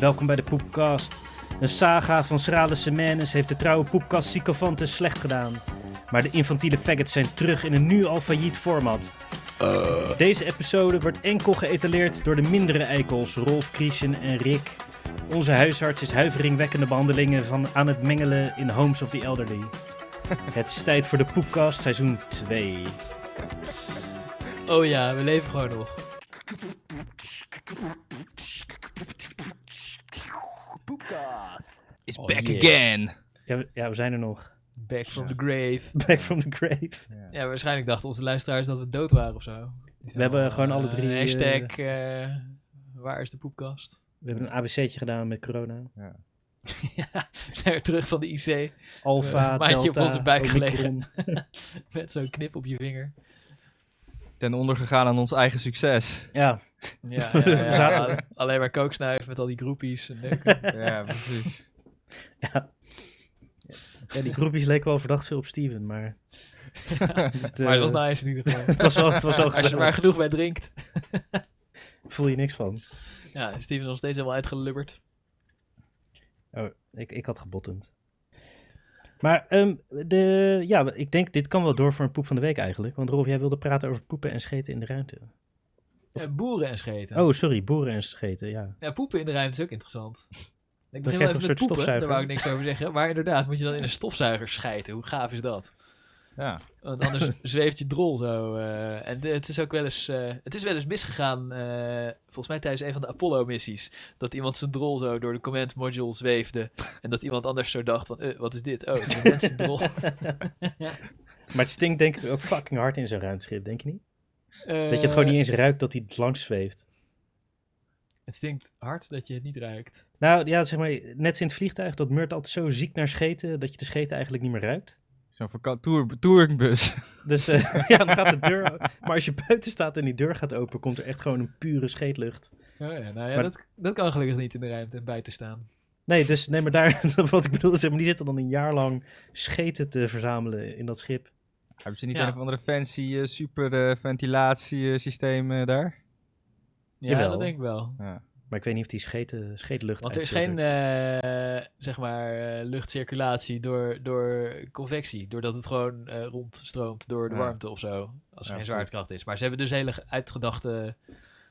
Welkom bij de Poepcast. Een saga van schrale semaines heeft de trouwe poepkast sycophanten slecht gedaan. Maar de infantiele faggots zijn terug in een nu al failliet format. Deze episode wordt enkel geëtaleerd door de mindere eikels Rolf, Christian en Rick. Onze huisarts is huiveringwekkende behandelingen van aan het mengelen in Homes of the Elderly. Het is tijd voor de Poepcast seizoen 2. Oh ja, we leven gewoon nog. Is Oh, back yeah. again. Ja, we, ja, we zijn er nog. Back from the grave. Back from the grave. Ja, waarschijnlijk dachten onze luisteraars dat we dood waren of zo. We hebben gewoon alle drie, Eh, hashtag, eh, waar is de poepkast? We hebben een ABC'tje gedaan met corona. ja, we zijn weer terug van de IC. Alpha, Eh, maandje op Delta, onze buik Omicron. Met zo'n knip op je vinger. Ten onder gegaan aan ons eigen succes. Ja, Ja, ja, ja, alleen maar kooksnuif met al die groepies. En. Ja, precies. ja. ja, die groepjes leken wel verdacht veel op Steven, maar... het, maar het was eh, nice in ieder geval. Het was wel, het was wel Als je er maar genoeg bij drinkt. voel je niks van. Ja, Steven is nog steeds helemaal uitgelubberd. Oh, ik, ik had gebottomd. Maar ehm, de, ja, ik denk dit kan wel door voor een poep van de week eigenlijk. Want Rolf, jij wilde praten over poepen en scheten in de ruimte. Ja, boeren en scheten. Oh, sorry, boeren en scheten, ja. Ja, poepen in de ruimte is ook interessant. Ik begin even soort met poepen, daar wou ik niks over zeggen. Maar inderdaad, moet je dan in een stofzuiger schijten. Hoe gaaf is dat? Ja. Want anders zweeft je drol zo. eh, en de- het is ook wel eens, eh, het is wel eens misgegaan, eh, volgens mij tijdens een van de Apollo-missies. Dat iemand zijn drol zo door de command module zweefde. En dat iemand anders zo dacht van, wat is dit? Oh, het is een mensendrol. Maar het stinkt denk ik ook fucking hard in zo'n ruimteschip, denk je niet? Dat je het gewoon niet eens ruikt dat hij langs zweeft. Het stinkt hard dat je het niet ruikt. Nou ja, zeg maar, net in het vliegtuig, dat meurt altijd zo ziek naar scheten, dat je de scheten eigenlijk niet meer ruikt. Zo'n tour, touringbus. Dus eh, ja, dan gaat de deur. Maar als je buiten staat en die deur gaat open, komt er echt gewoon een pure scheetlucht. Oh ja, nou ja, Maar- dat, dat kan gelukkig niet in de ruimte en buiten staan. Nee, dus nee, maar daar, wat ik bedoel is, die zitten dan een jaar lang scheten te verzamelen in dat schip. Hebben ze niet Ja. een of andere fancy eh, super eh, ventilatiesysteem eh, daar? Ja, Jawel. dat denk ik wel. Ja. Maar ik weet niet of die scheten, scheetlucht Want er is geen, eh, zeg maar, eh, luchtcirculatie door, door convectie. Doordat het gewoon eh, rondstroomt door de Ja. warmte of zo. Als er Ja, geen zwaartekracht is. Maar ze hebben dus hele uitgedachte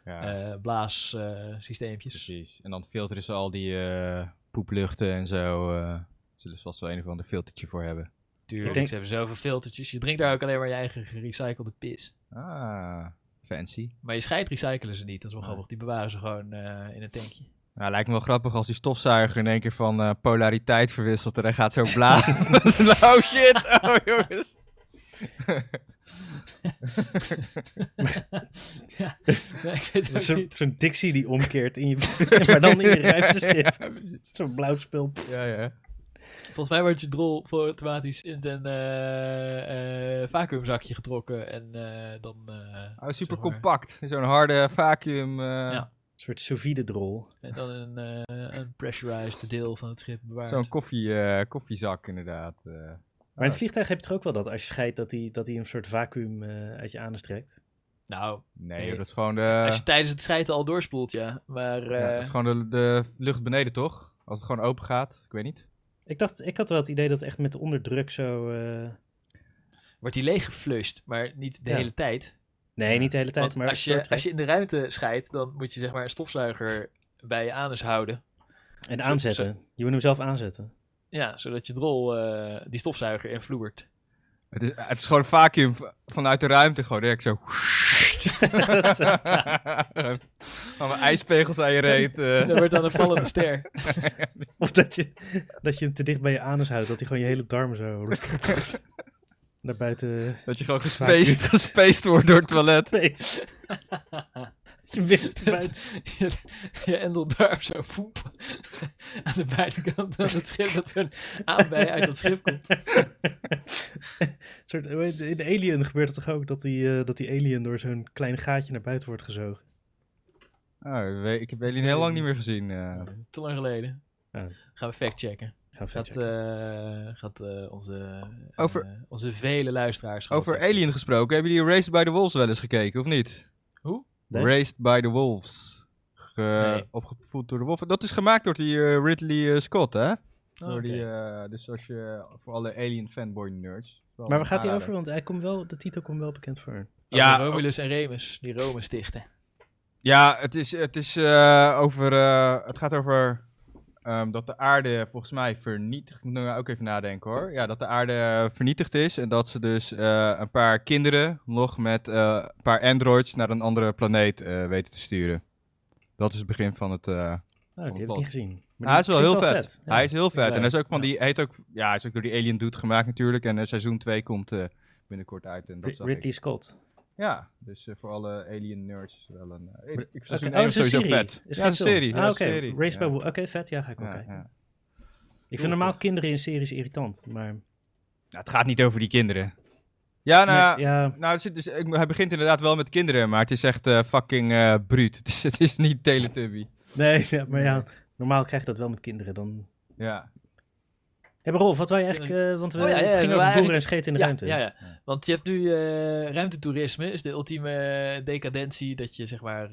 Ja, eh blaassysteempjes. precies. En dan filteren ze al die eh, poepluchten en zo. eh zullen ze vast wel een of ander filtertje voor hebben. Tuurlijk, Ik denk- ze hebben zoveel filtertjes. Je drinkt daar ook alleen maar je eigen gerecyclede pis. Ah, fancy. Maar je scheidt recyclen ze niet. Dat is wel grappig. Die bewaren ze gewoon eh, in een tankje. Nou, lijkt me wel grappig als die stofzuiger in één keer van eh, polariteit verwisselt en hij gaat zo blazen. oh shit, oh jongens. ja, Zo'n die omkeert in je, maar dan in je ruimteschip. Zo'n blauw spul. Ja, ja. Volgens mij wordt je drol voor automatisch in een eh, eh, vacuümzakje getrokken en eh, dan... Oh, super zeg maar, compact. Zo'n harde vacuüm. eh, Ja. Een soort sous vide drol. En dan een, eh, een pressurized deel van het schip bewaard. Zo'n koffie, eh, koffiezak inderdaad. eh. Maar in het vliegtuig heb je er ook wel dat als je scheidt dat hij dat hij een soort vacuüm uit je anus trekt. Nou, Nee, Nee. dat is gewoon de, als je tijdens het schijten al doorspoelt, ja. Maar ja, dat is gewoon de, de lucht beneden, toch? Als het gewoon open gaat, ik weet niet. Ik dacht, ik had wel het idee dat echt met onderdruk zo... eh, wordt die leeg geflushed, maar niet de Ja. hele tijd. Nee, niet de hele tijd, Want maar als je, als je in de ruimte scheidt, dan moet je zeg maar een stofzuiger bij je anus houden. En aanzetten. Je moet hem zelf aanzetten. Ja, zodat je drol eh, die stofzuiger invloert. Het is, het is gewoon een vacuüm vanuit de ruimte, gewoon direct zo. Van mijn ijspegels aan je reet. eh. Dat wordt dan een vallende ster. Of dat je, dat je hem te dicht bij je anus houdt, dat hij gewoon je hele darmen zo naar buiten Dat je gewoon gespaced, gespaced wordt door het toilet. je mist buiten. je, je endeldarm zo voep aan de buitenkant van het schip dat zo'n aanbij uit dat schip komt. Soort, in Alien gebeurt het toch ook dat die, eh, dat die alien door zo'n klein gaatje naar buiten wordt gezogen. Oh, ik heb jullie heel lang niet meer gezien. eh. Te lang geleden. Ja. Gaan we factchecken. Gaan Gaat, factchecken. eh, gaat eh, onze, Over- onze vele luisteraars. Over. Alien gesproken, hebben jullie Raised by the Wolves wel eens gekeken, of niet? Nee? Raised by the Wolves. Ge- Nee. Opgevoed door de wolven. Dat is gemaakt door die eh, Ridley eh, Scott, hè? Oh, Door die, eh, dus als je, voor alle Alien fanboy nerds. maar waar gaat hij over? Want hij komt wel, de titel komt wel bekend voor. Ja, Over Romulus en Remus, die Rome stichten. Ja, het, is, het, is, eh, over, eh, het gaat over ehm, dat de aarde volgens mij vernietigd... Ik moet nou ook even nadenken hoor. Ja, dat de aarde vernietigd is en dat ze dus eh, een paar kinderen nog met eh, een paar androids naar een andere planeet eh, weten te sturen. Dat is het begin van het... Oh, die heb ik niet gezien. Maar hij is wel heel vet. Ja. Hij is heel vet. En hij is ook van die, hij heet ook, ja, hij is ook door die Alien Dude gemaakt natuurlijk. En seizoen 2 komt binnenkort uit. En dat Ridley ik. Scott. Ja, dus eh, voor alle Alien nerds is wel een... eh, ik, ik seizoen oh, 1 het is is een sowieso serie. vet. Is ja, geen het is een serie. Ah, oké. ja. by Oké, vet. Ja, ga ik wel Ja, kijken. Ik vind normaal kinderen in series irritant, maar... Nou, het gaat niet over die kinderen. Ja, nou, Nee, ja, nou het dus, ik- hij begint inderdaad wel met kinderen, maar het is echt eh, fucking bruut. Dus het is niet Teletubby. nee, ja, maar ja, normaal krijg je dat wel met kinderen. Dan... Ja. Hé, maar Rolf, wat wij eigenlijk... eh, want we, Oh ja, ja, het ging over boeren en scheten in de ja, ruimte. Ja, ja. Want je hebt nu eh, ruimtetoerisme, is de ultieme decadentie. Dat je zeg maar eh,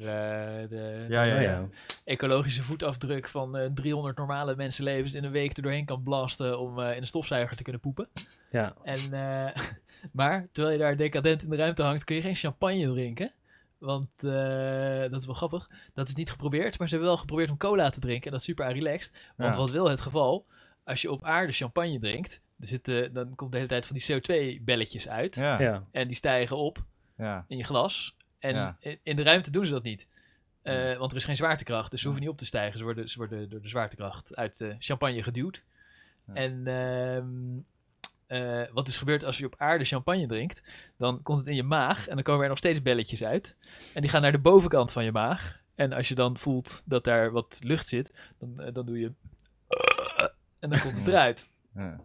de, Ja, ja, Oh, ja. ecologische voetafdruk van eh 300 normale mensenlevens in een week er doorheen kan blasten om eh, in een stofzuiger te kunnen poepen. Ja. En, eh, maar terwijl je daar decadent in de ruimte hangt, kun je geen champagne drinken. Want eh, dat is wel grappig. Dat is niet geprobeerd, maar ze hebben wel geprobeerd om cola te drinken. En dat is super relaxed. Want Ja. wat wil het geval? Als je op aarde champagne drinkt, er zitten, dan komt de hele tijd van die CO2-belletjes uit. Ja. Ja. En die stijgen op ja. in je glas. En Ja. in- de ruimte doen ze dat niet. Eh, Want er is geen zwaartekracht, dus ze hoeven niet op te stijgen. Ze worden, ze worden door de zwaartekracht uit de champagne geduwd. Ja. En ehm, eh, wat is gebeurd als je op aarde champagne drinkt? Dan komt het in je maag en dan komen er nog steeds belletjes uit. En die gaan naar de bovenkant van je maag. En als je dan voelt dat daar wat lucht zit, dan, eh, dan doe je... En dan komt het eruit. Ja.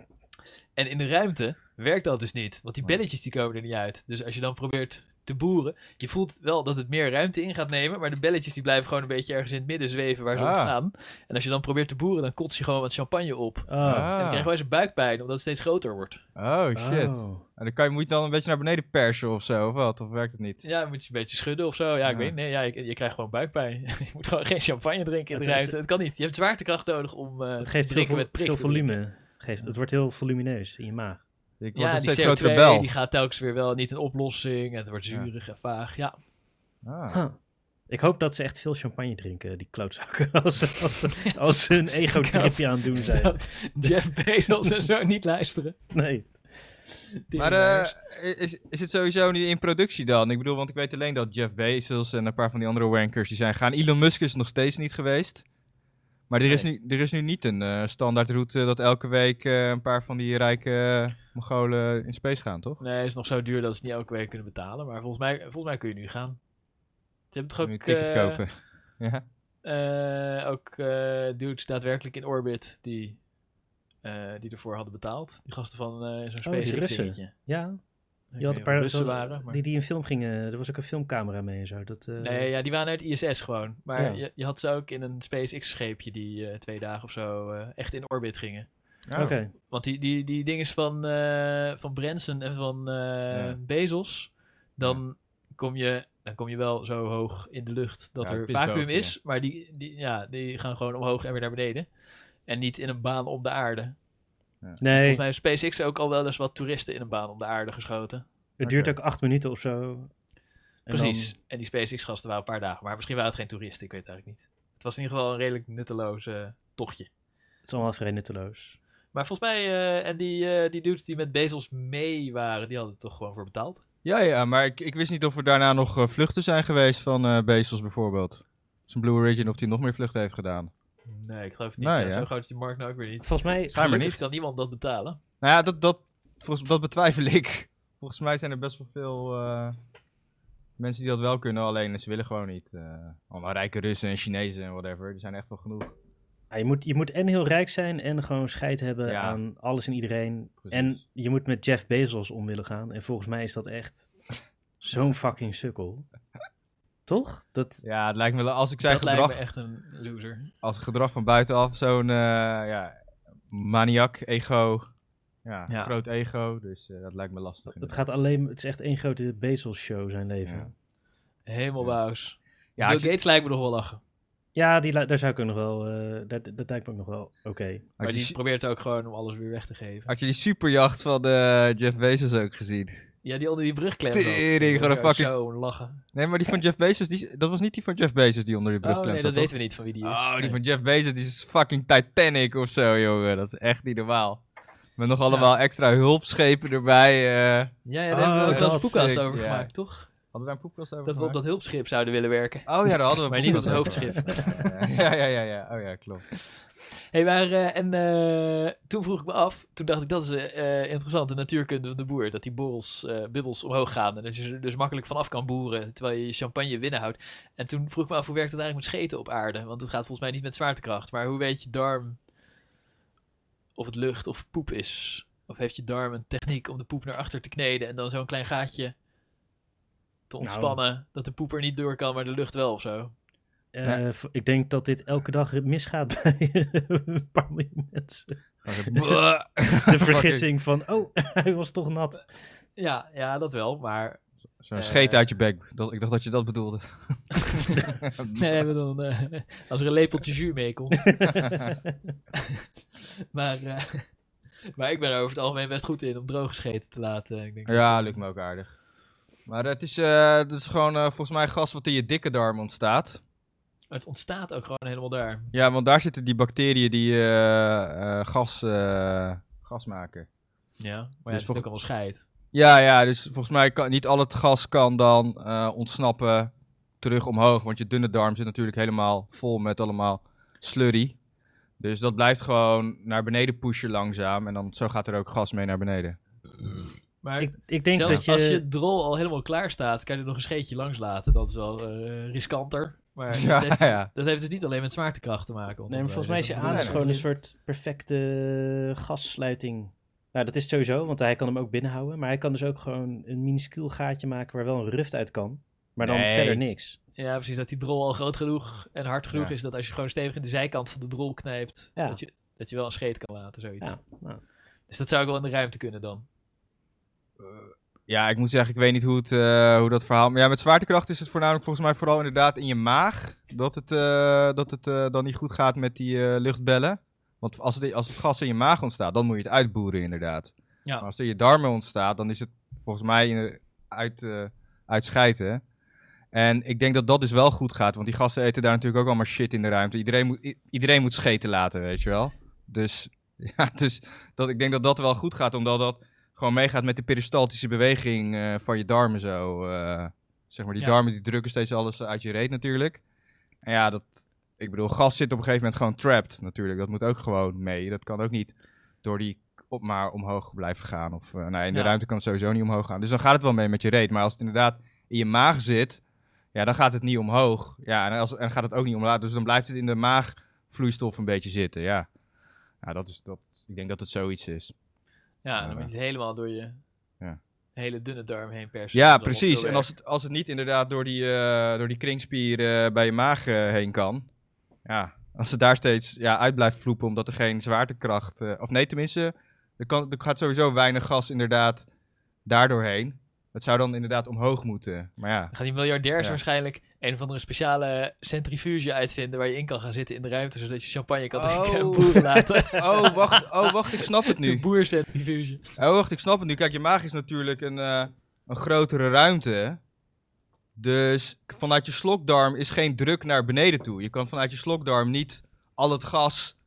En in de ruimte werkt dat dus niet, want die belletjes die komen er niet uit. Dus als je dan probeert te boeren, je voelt wel dat het meer ruimte in gaat nemen, maar de belletjes die blijven gewoon een beetje ergens in het midden zweven waar ze Ah. ontstaan. En als je dan probeert te boeren, dan kots je gewoon wat champagne op. Ah. En dan krijg je wel eens een buikpijn, omdat het steeds groter wordt. Oh, shit. Oh. En dan kan je, moet je dan een beetje naar beneden persen of zo, of wat? Of werkt het niet? Ja, dan moet je een beetje schudden of zo. Ja, ik Ja. weet niet. Nee, ja, je, je krijgt gewoon buikpijn. je moet gewoon geen champagne drinken in de Het- ruimte. Het kan niet. Je hebt zwaartekracht nodig om eh Het te geeft veel, drinken vol- met prik veel te volume. Geeft, het wordt heel volumineus in je maag. Ik word Ja, een die steeds grotere CO2 bel. die gaat telkens weer wel niet in oplossing. Het wordt Ja. zuurig en vaag. Ja, Ah. Huh. Ik hoop dat ze echt veel champagne drinken, die klootzakken. Als, ze- als, ze- als ze een ego-tripje aan het doen zijn. dat Jeff Bezos en zo niet luisteren. Nee. Maar eh, is, is het sowieso niet in productie dan? Ik bedoel, want ik weet alleen dat Jeff Bezos en een paar van die andere wankers die zijn gaan. Elon Musk is nog steeds niet geweest. Maar er is nu, er is nu niet een eh, standaardroute dat elke week eh, een paar van die rijke uh, Mongolen in space gaan, toch? Nee, het is nog zo duur dat ze het niet elke week kunnen betalen. Maar volgens mij, volgens mij kun je nu gaan. Ze hebben toch ook, een ticket eh, kopen. Ja. eh, ook eh dudes daadwerkelijk in orbit die, eh, die ervoor hadden betaald. Die gasten van eh zo'n Oh, Russen. dingetje. Ja, je had een paar Russen waren. Maar... die, die in film gingen. Er was ook een filmcamera mee en zo. Dat, eh, Nee, ja, die waren uit ISS gewoon. Maar Ja. je, je had ze ook in een SpaceX-scheepje die eh, twee dagen of zo eh, echt in orbit gingen. Oh. Oké. Want die, die, die dingen van, eh, van Branson en van eh, Ja. Bezos, dan, kom je, dan kom je wel zo hoog in de lucht dat Ja, er vacuüm is. Maar die, die, ja, die gaan gewoon omhoog en weer naar beneden. En niet in een baan om de aarde. Nee, Volgens mij heeft SpaceX ook al wel eens wat toeristen in een baan om de aarde geschoten. het duurt ook acht minuten of zo. En Precies. dan- En die SpaceX-gasten waren een paar dagen. Maar misschien waren het geen toeristen, ik weet het eigenlijk niet. Het was in ieder geval een redelijk nutteloos eh, tochtje. het is allemaal vrij nutteloos. Maar volgens mij, eh, en die, eh, die dudes die met Bezos mee waren, die hadden er toch gewoon voor betaald. Ja, ja, maar ik, ik wist niet of er daarna nog vluchten zijn geweest van eh Bezos bijvoorbeeld. Zijn Blue Origin, of hij nog meer vluchten heeft gedaan. Nee, ik geloof het niet. Nee, Ja. Zo groot is die markt nou ook weer niet. Volgens mij, Schijnbaar niet. kan niemand dat betalen. Nou ja, dat, dat, volgens, dat betwijfel ik. Volgens mij zijn er best wel veel eh, mensen die dat wel kunnen, alleen ze willen gewoon niet. eh allemaal rijke Russen en Chinezen en whatever, die zijn echt wel genoeg. ja, je, moet, je moet en heel rijk zijn en gewoon scheid hebben Ja. aan alles en iedereen. Precies. En je moet met Jeff Bezos om willen gaan. En volgens mij is dat echt zo'n fucking sukkel. Toch? Dat, Ja, het lijkt me, wel- als ik zijn dat lijkt gedrag, me echt een loser. als gedrag van buitenaf zo'n, eh, ja, maniak, ego. Ja, Ja. groot ego, dus eh, dat lijkt me lastig. Het gaat alleen, het is echt één grote Bezos-show zijn leven. Ja. Ja, Helemaal Ja. wauws. Ja, Bill Gates lijkt me nog wel lachen. die, li- daar zou ik ook nog wel, eh dat, dat lijkt me ook nog wel oké. Maar die die, probeert ook gewoon om alles weer weg te geven. had je die superjacht van eh, Jeff Bezos ook gezien? Ja, die onder die brug klemt. zat. Tering, gewoon een fucking- Zo lachen. Nee, maar die van Jeff Bezos, die, dat was niet die van Jeff Bezos die onder die brug Oh nee, dat weten we niet van wie die is. Oh, die Nee. van Jeff Bezos, die is fucking Titanic of zo, jongen. Dat is echt niet normaal. Met nog allemaal extra hulpschepen erbij. eh. Ja, ja, daar Oh, hebben we ook dat podcast over ja. gemaakt, toch? Hadden we daar een poepkast over Dat we op dat hulpschip zouden willen werken. Oh ja, daar hadden we Maar niet op het hoofdschip. Ja, ja, ja, ja. Oh ja, klopt. Hey, maar, eh, en eh, toen vroeg ik me af, toen dacht ik dat is eh interessant, de natuurkunde van de boer. Dat die borrels, eh bubbels omhoog gaan en dat je er dus makkelijk vanaf kan boeren, terwijl je je champagne binnenhoudt. En toen vroeg ik me af, hoe werkt het eigenlijk met scheten op aarde? Want het gaat volgens mij niet met zwaartekracht, maar hoe weet je darm of het lucht of poep is? Of heeft je darm een techniek om de poep naar achter te kneden en dan zo'n klein gaatje te ontspannen, dat de poep er niet door kan, maar de lucht wel of zo? Eh, Ja. Ik denk dat dit elke dag misgaat bij een paar miljoen mensen. De vergissing van, oh, hij was toch nat. Ja, ja, dat wel, maar Zo'n Eh. scheet uit je bek. Dat, ik dacht dat je dat bedoelde. Nee, maar dan, eh, als er een lepeltje jus mee komt. maar, eh, maar ik ben er over het algemeen best goed in om droog gescheten te laten. Ik denk Ja, dat, lukt me ook aardig. Maar het is, eh, het is gewoon eh, volgens mij gas wat in je dikke darm ontstaat. Het ontstaat ook gewoon helemaal daar. Ja, want daar zitten die bacteriën die eh, eh, gas, eh, gas maken. Ja, maar ja, Dus het is ook allemaal scheid. Ja, ja, dus volgens mij kan niet al het gas kan dan eh, ontsnappen terug omhoog. Want je dunne darm zit natuurlijk helemaal vol met allemaal slurry. Dus dat blijft gewoon naar beneden pushen langzaam. En dan zo gaat er ook gas mee naar beneden. Maar Ik, ik denk zelfs dat je... als je drol al helemaal klaar staat, kan je er nog een scheetje langs laten. Dat is wel eh, riskanter. Maar Ja, dat, heeft dus, ja. dat heeft dus niet alleen met zwaartekracht te maken. Nee, maar volgens mij is je nee. gewoon een soort perfecte gassluiting. Nou, dat is het sowieso, want hij kan hem ook binnenhouden. Maar hij kan dus ook gewoon een minuscuul gaatje maken waar wel een ruft uit kan. Maar dan Nee. verder niks. Ja, precies. Dat die drol al groot genoeg en hard genoeg Ja. is dat als je gewoon stevig in de zijkant van de drol knijpt, Ja. dat, je, dat je wel een scheet kan laten, zoiets. Ja, nou. Dus dat zou ook wel in de ruimte kunnen dan. Ja, ik moet zeggen, ik weet niet hoe, het, eh, hoe dat verhaal... Maar ja, met zwaartekracht is het voornamelijk volgens mij vooral inderdaad in je maag. Dat het, eh, dat het eh, dan niet goed gaat met die luchtbellen. Want als het, als het gas in je maag ontstaat, dan moet je het uitboeren inderdaad. Ja. Maar als het in je darmen ontstaat, dan is het volgens mij in- uit, uitschijten. En ik denk dat dat dus wel goed gaat, want die gasten eten daar natuurlijk ook allemaal shit in de ruimte. Iedereen moet, iedereen moet scheten laten, weet je wel. Dus, ja, dus dat, ik denk dat dat wel goed gaat, omdat dat gewoon meegaat met de peristaltische beweging eh, van je darmen zo. eh, zeg maar, die Ja. darmen die drukken steeds alles uit je reet natuurlijk. En ja, dat, ik bedoel, gas zit op een gegeven moment gewoon trapped natuurlijk. Dat moet ook gewoon mee. Dat kan ook niet door die op maar omhoog blijven gaan. Of eh, nou, in de Ja. ruimte kan het sowieso niet omhoog gaan. Dus dan gaat het wel mee met je reet. Maar als het inderdaad in je maag zit, ja, dan gaat het niet omhoog. Ja, en, als, en gaat het ook niet omlaag. Dus dan blijft het in de maagvloeistof een beetje zitten. Ja, ja dat is, dat, ik denk dat het zoiets is. Ja, dan moet je het helemaal door je Ja. hele dunne darm heen persen. Ja, precies. En als het, als het niet inderdaad door die, eh, door die kringspier eh, bij je maag eh, heen kan. Ja, als het daar steeds ja, uit blijft vloepen omdat er geen zwaartekracht... of nee, tenminste, er, kan, er gaat sowieso weinig gas inderdaad daardoorheen. Het zou dan inderdaad omhoog moeten. Maar ja, Dan gaan die miljardairs Ja. waarschijnlijk een of andere speciale centrifuge uitvinden waar je in kan gaan zitten in de ruimte, zodat je champagne kan Oh. drinken en boeren laten. Oh, wacht, oh, wacht, ik snap het De nu. boercentrifuge. Oh, wacht, ik snap het nu. Kijk, je maag is natuurlijk een, eh, een grotere ruimte. Dus vanuit je slokdarm is geen druk naar beneden toe. Je kan vanuit je slokdarm niet al het gas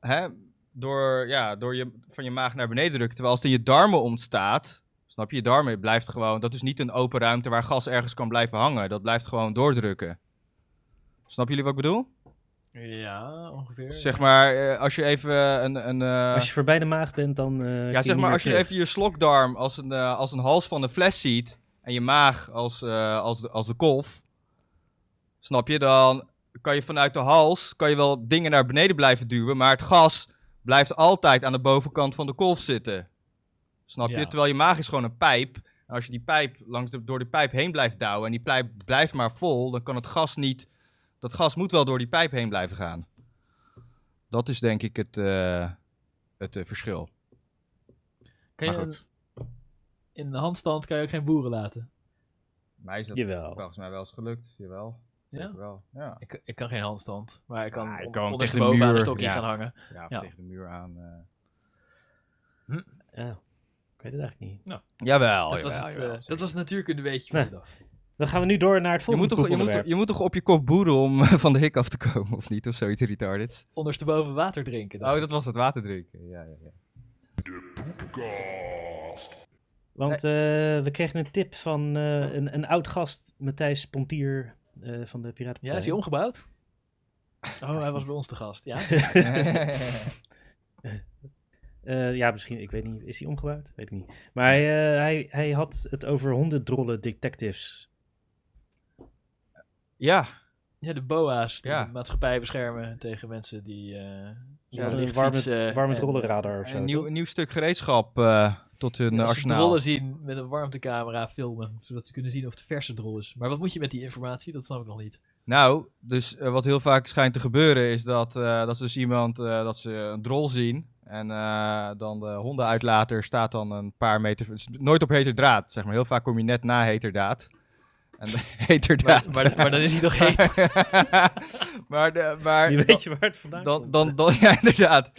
hè, door, ja, door je, van je maag naar beneden drukken. Terwijl als het in je darmen ontstaat, snap je, je darmen blijft gewoon... Dat is niet een open ruimte waar gas ergens kan blijven hangen. Dat blijft gewoon doordrukken. Snap jullie wat ik bedoel? Ja, ongeveer. Zeg maar, eh, als je even een... een eh, Als je voorbij de maag bent, dan. eh, ja, zeg maar, als je terug. even je slokdarm als een, als een hals van een fles ziet en je maag als, eh, als, de, als de kolf, snap je, dan kan je vanuit de hals kan je wel dingen naar beneden blijven duwen, maar het gas blijft altijd aan de bovenkant van de kolf zitten. Snap je? Ja. Terwijl je maag is gewoon een pijp. En als je die pijp langs de, door de pijp heen blijft douwen en die pijp blijft maar vol, dan kan het gas niet. Dat gas moet wel door die pijp heen blijven gaan. Dat is denk ik het, eh, het eh, verschil. Kan je een- in de handstand kan je ook geen boeren laten. mij is dat Jawel. volgens mij wel eens gelukt. Jawel. Ja? Wel. Ja, Ik, ik kan geen handstand, maar ik kan, Ja, ik tegen de ondersteboven aan een muur, stokje ja. gaan hangen. ja, tegen de muur aan. eh. Ja, weet het eigenlijk niet. Jawel, dat, was jawel, het, jawel, eh, zeker. dat was het van Nee. de dag. Dan gaan we nu door naar het Je moet, volgende toch, je, moet, onderwerp. je moet toch op je kop boeren om van de hik af te komen, of niet? Of zoiets retardeds. Ondersteboven water drinken. dan. Oh, dat was het water drinken. Ja, ja, ja. Want eh, we kregen een tip van eh, een, een oud gast, Matthijs Pontier eh, van de Piratenpartij. ja, is hij omgebouwd? Oh, hij was bij ons te gast, ja? Eh, ja, misschien, ik weet niet. Is hij omgebouwd? Weet ik niet. Maar hij, eh, hij, hij had het over hondendrollen detectives. ja, Ja, de BOA's die Ja. de maatschappij beschermen tegen mensen die... eh Ja, zonder een licht warme, en, drollenradar of zo. een nieuw, een nieuw stuk gereedschap eh, tot hun Ja, arsenaal. drollen zien met een warmtecamera filmen, zodat ze kunnen zien of het verse drol is. Maar wat moet je met die informatie? Dat snap ik nog niet. Nou, dus eh, wat heel vaak schijnt te gebeuren is dat, eh, dat ze dus iemand, eh, dat ze een drol zien. En eh, dan de hondenuitlater staat dan een paar meter, nooit op heterdaad, zeg maar. Heel vaak kom je net na heterdaad. En de heterdaad. Maar, maar, maar dan is hij nog heet. maar, de, maar Je weet je waar het vandaan dan, komt. dan, dan, ja, inderdaad.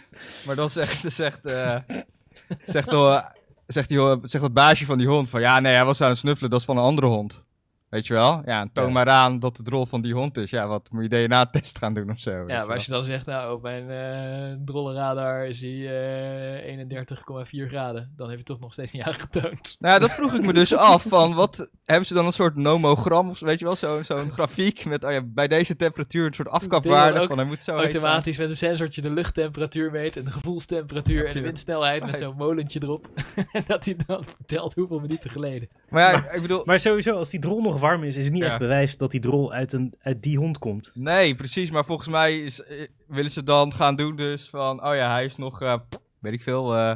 Maar dan zegt, zegt, eh, zegt, eh, zegt, die, zegt het baasje van die hond van, ja, nee, hij was aan het snuffelen, dat is van een andere hond. Weet je wel? Ja, en toon Ja. maar aan dat het rol van die hond is. Ja, wat moet je DNA-test gaan doen of zo? Ja, maar als je dan zegt, nou, op mijn eh drollenradar is hij eh 31,4 graden, dan heb je toch nog steeds niet aangetoond. Nou ja, dat vroeg ik me dus af. Van wat hebben ze dan een soort nomogram of zo, weet je wel? Zo- Zo'n grafiek met oh ja, bij deze temperatuur een soort afkapwaarde. ook Van hij moet zo. Automatisch met een sensortje de luchttemperatuur meet en de gevoelstemperatuur en de windsnelheid met zo'n molentje erop. en dat hij dan vertelt hoeveel minuten geleden. Maar ja, ik bedoel. Maar sowieso, als die drol nog warm is, is het niet Ja. echt bewijs dat die drol uit, een, uit die hond komt. Nee, precies. Maar volgens mij is, eh, willen ze dan gaan doen dus van... Oh ja, hij is nog, eh, weet ik veel, eh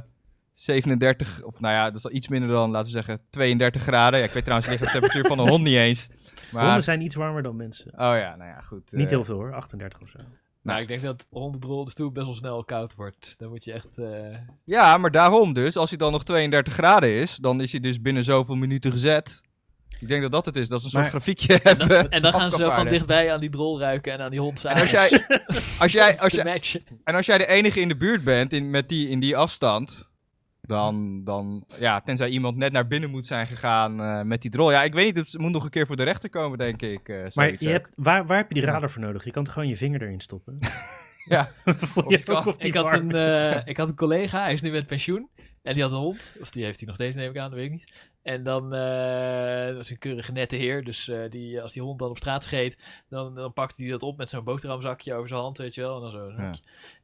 37... Of nou ja, dat is al iets minder dan, laten we zeggen, 32 graden. Ja, ik weet trouwens de lichaamstemperatuur van een hond niet eens. Maar, Honden zijn iets warmer dan mensen. oh ja, nou ja, goed. Niet eh, heel veel hoor, 38 of zo. Nou, ik denk dat hondendrol de stoel best wel snel koud wordt. Dan moet je echt... eh, Ja, maar daarom dus. Als hij dan nog 32 graden is, dan is hij dus binnen zoveel minuten gezet. Ik denk dat dat het is. Dat ze een soort grafiekje hebben. En dan gaan ze van dichtbij aan die drol ruiken en aan die hond En als jij, als jij, als jij, en als jij de enige in de buurt bent in, met die, in die afstand, dan, dan, ja, tenzij iemand net naar binnen moet zijn gegaan eh, met die drol. Ja, ik weet niet, het moet nog een keer voor de rechter komen, denk ik. eh, Maar je hebt, waar, waar heb je die radar voor nodig? Je kan toch gewoon je vinger erin stoppen? Ja. Je Ik had, een, is? eh, ik had een collega, hij is nu met pensioen. En die had een hond. Of die heeft hij nog steeds, neem ik aan, dat weet ik niet. En dan eh, dat was een keurige nette heer. Dus eh, die, als die hond dan op straat scheet, dan, dan pakte hij dat op met zo'n boterhamzakje over zijn hand, weet je wel. En dan zo. Ja.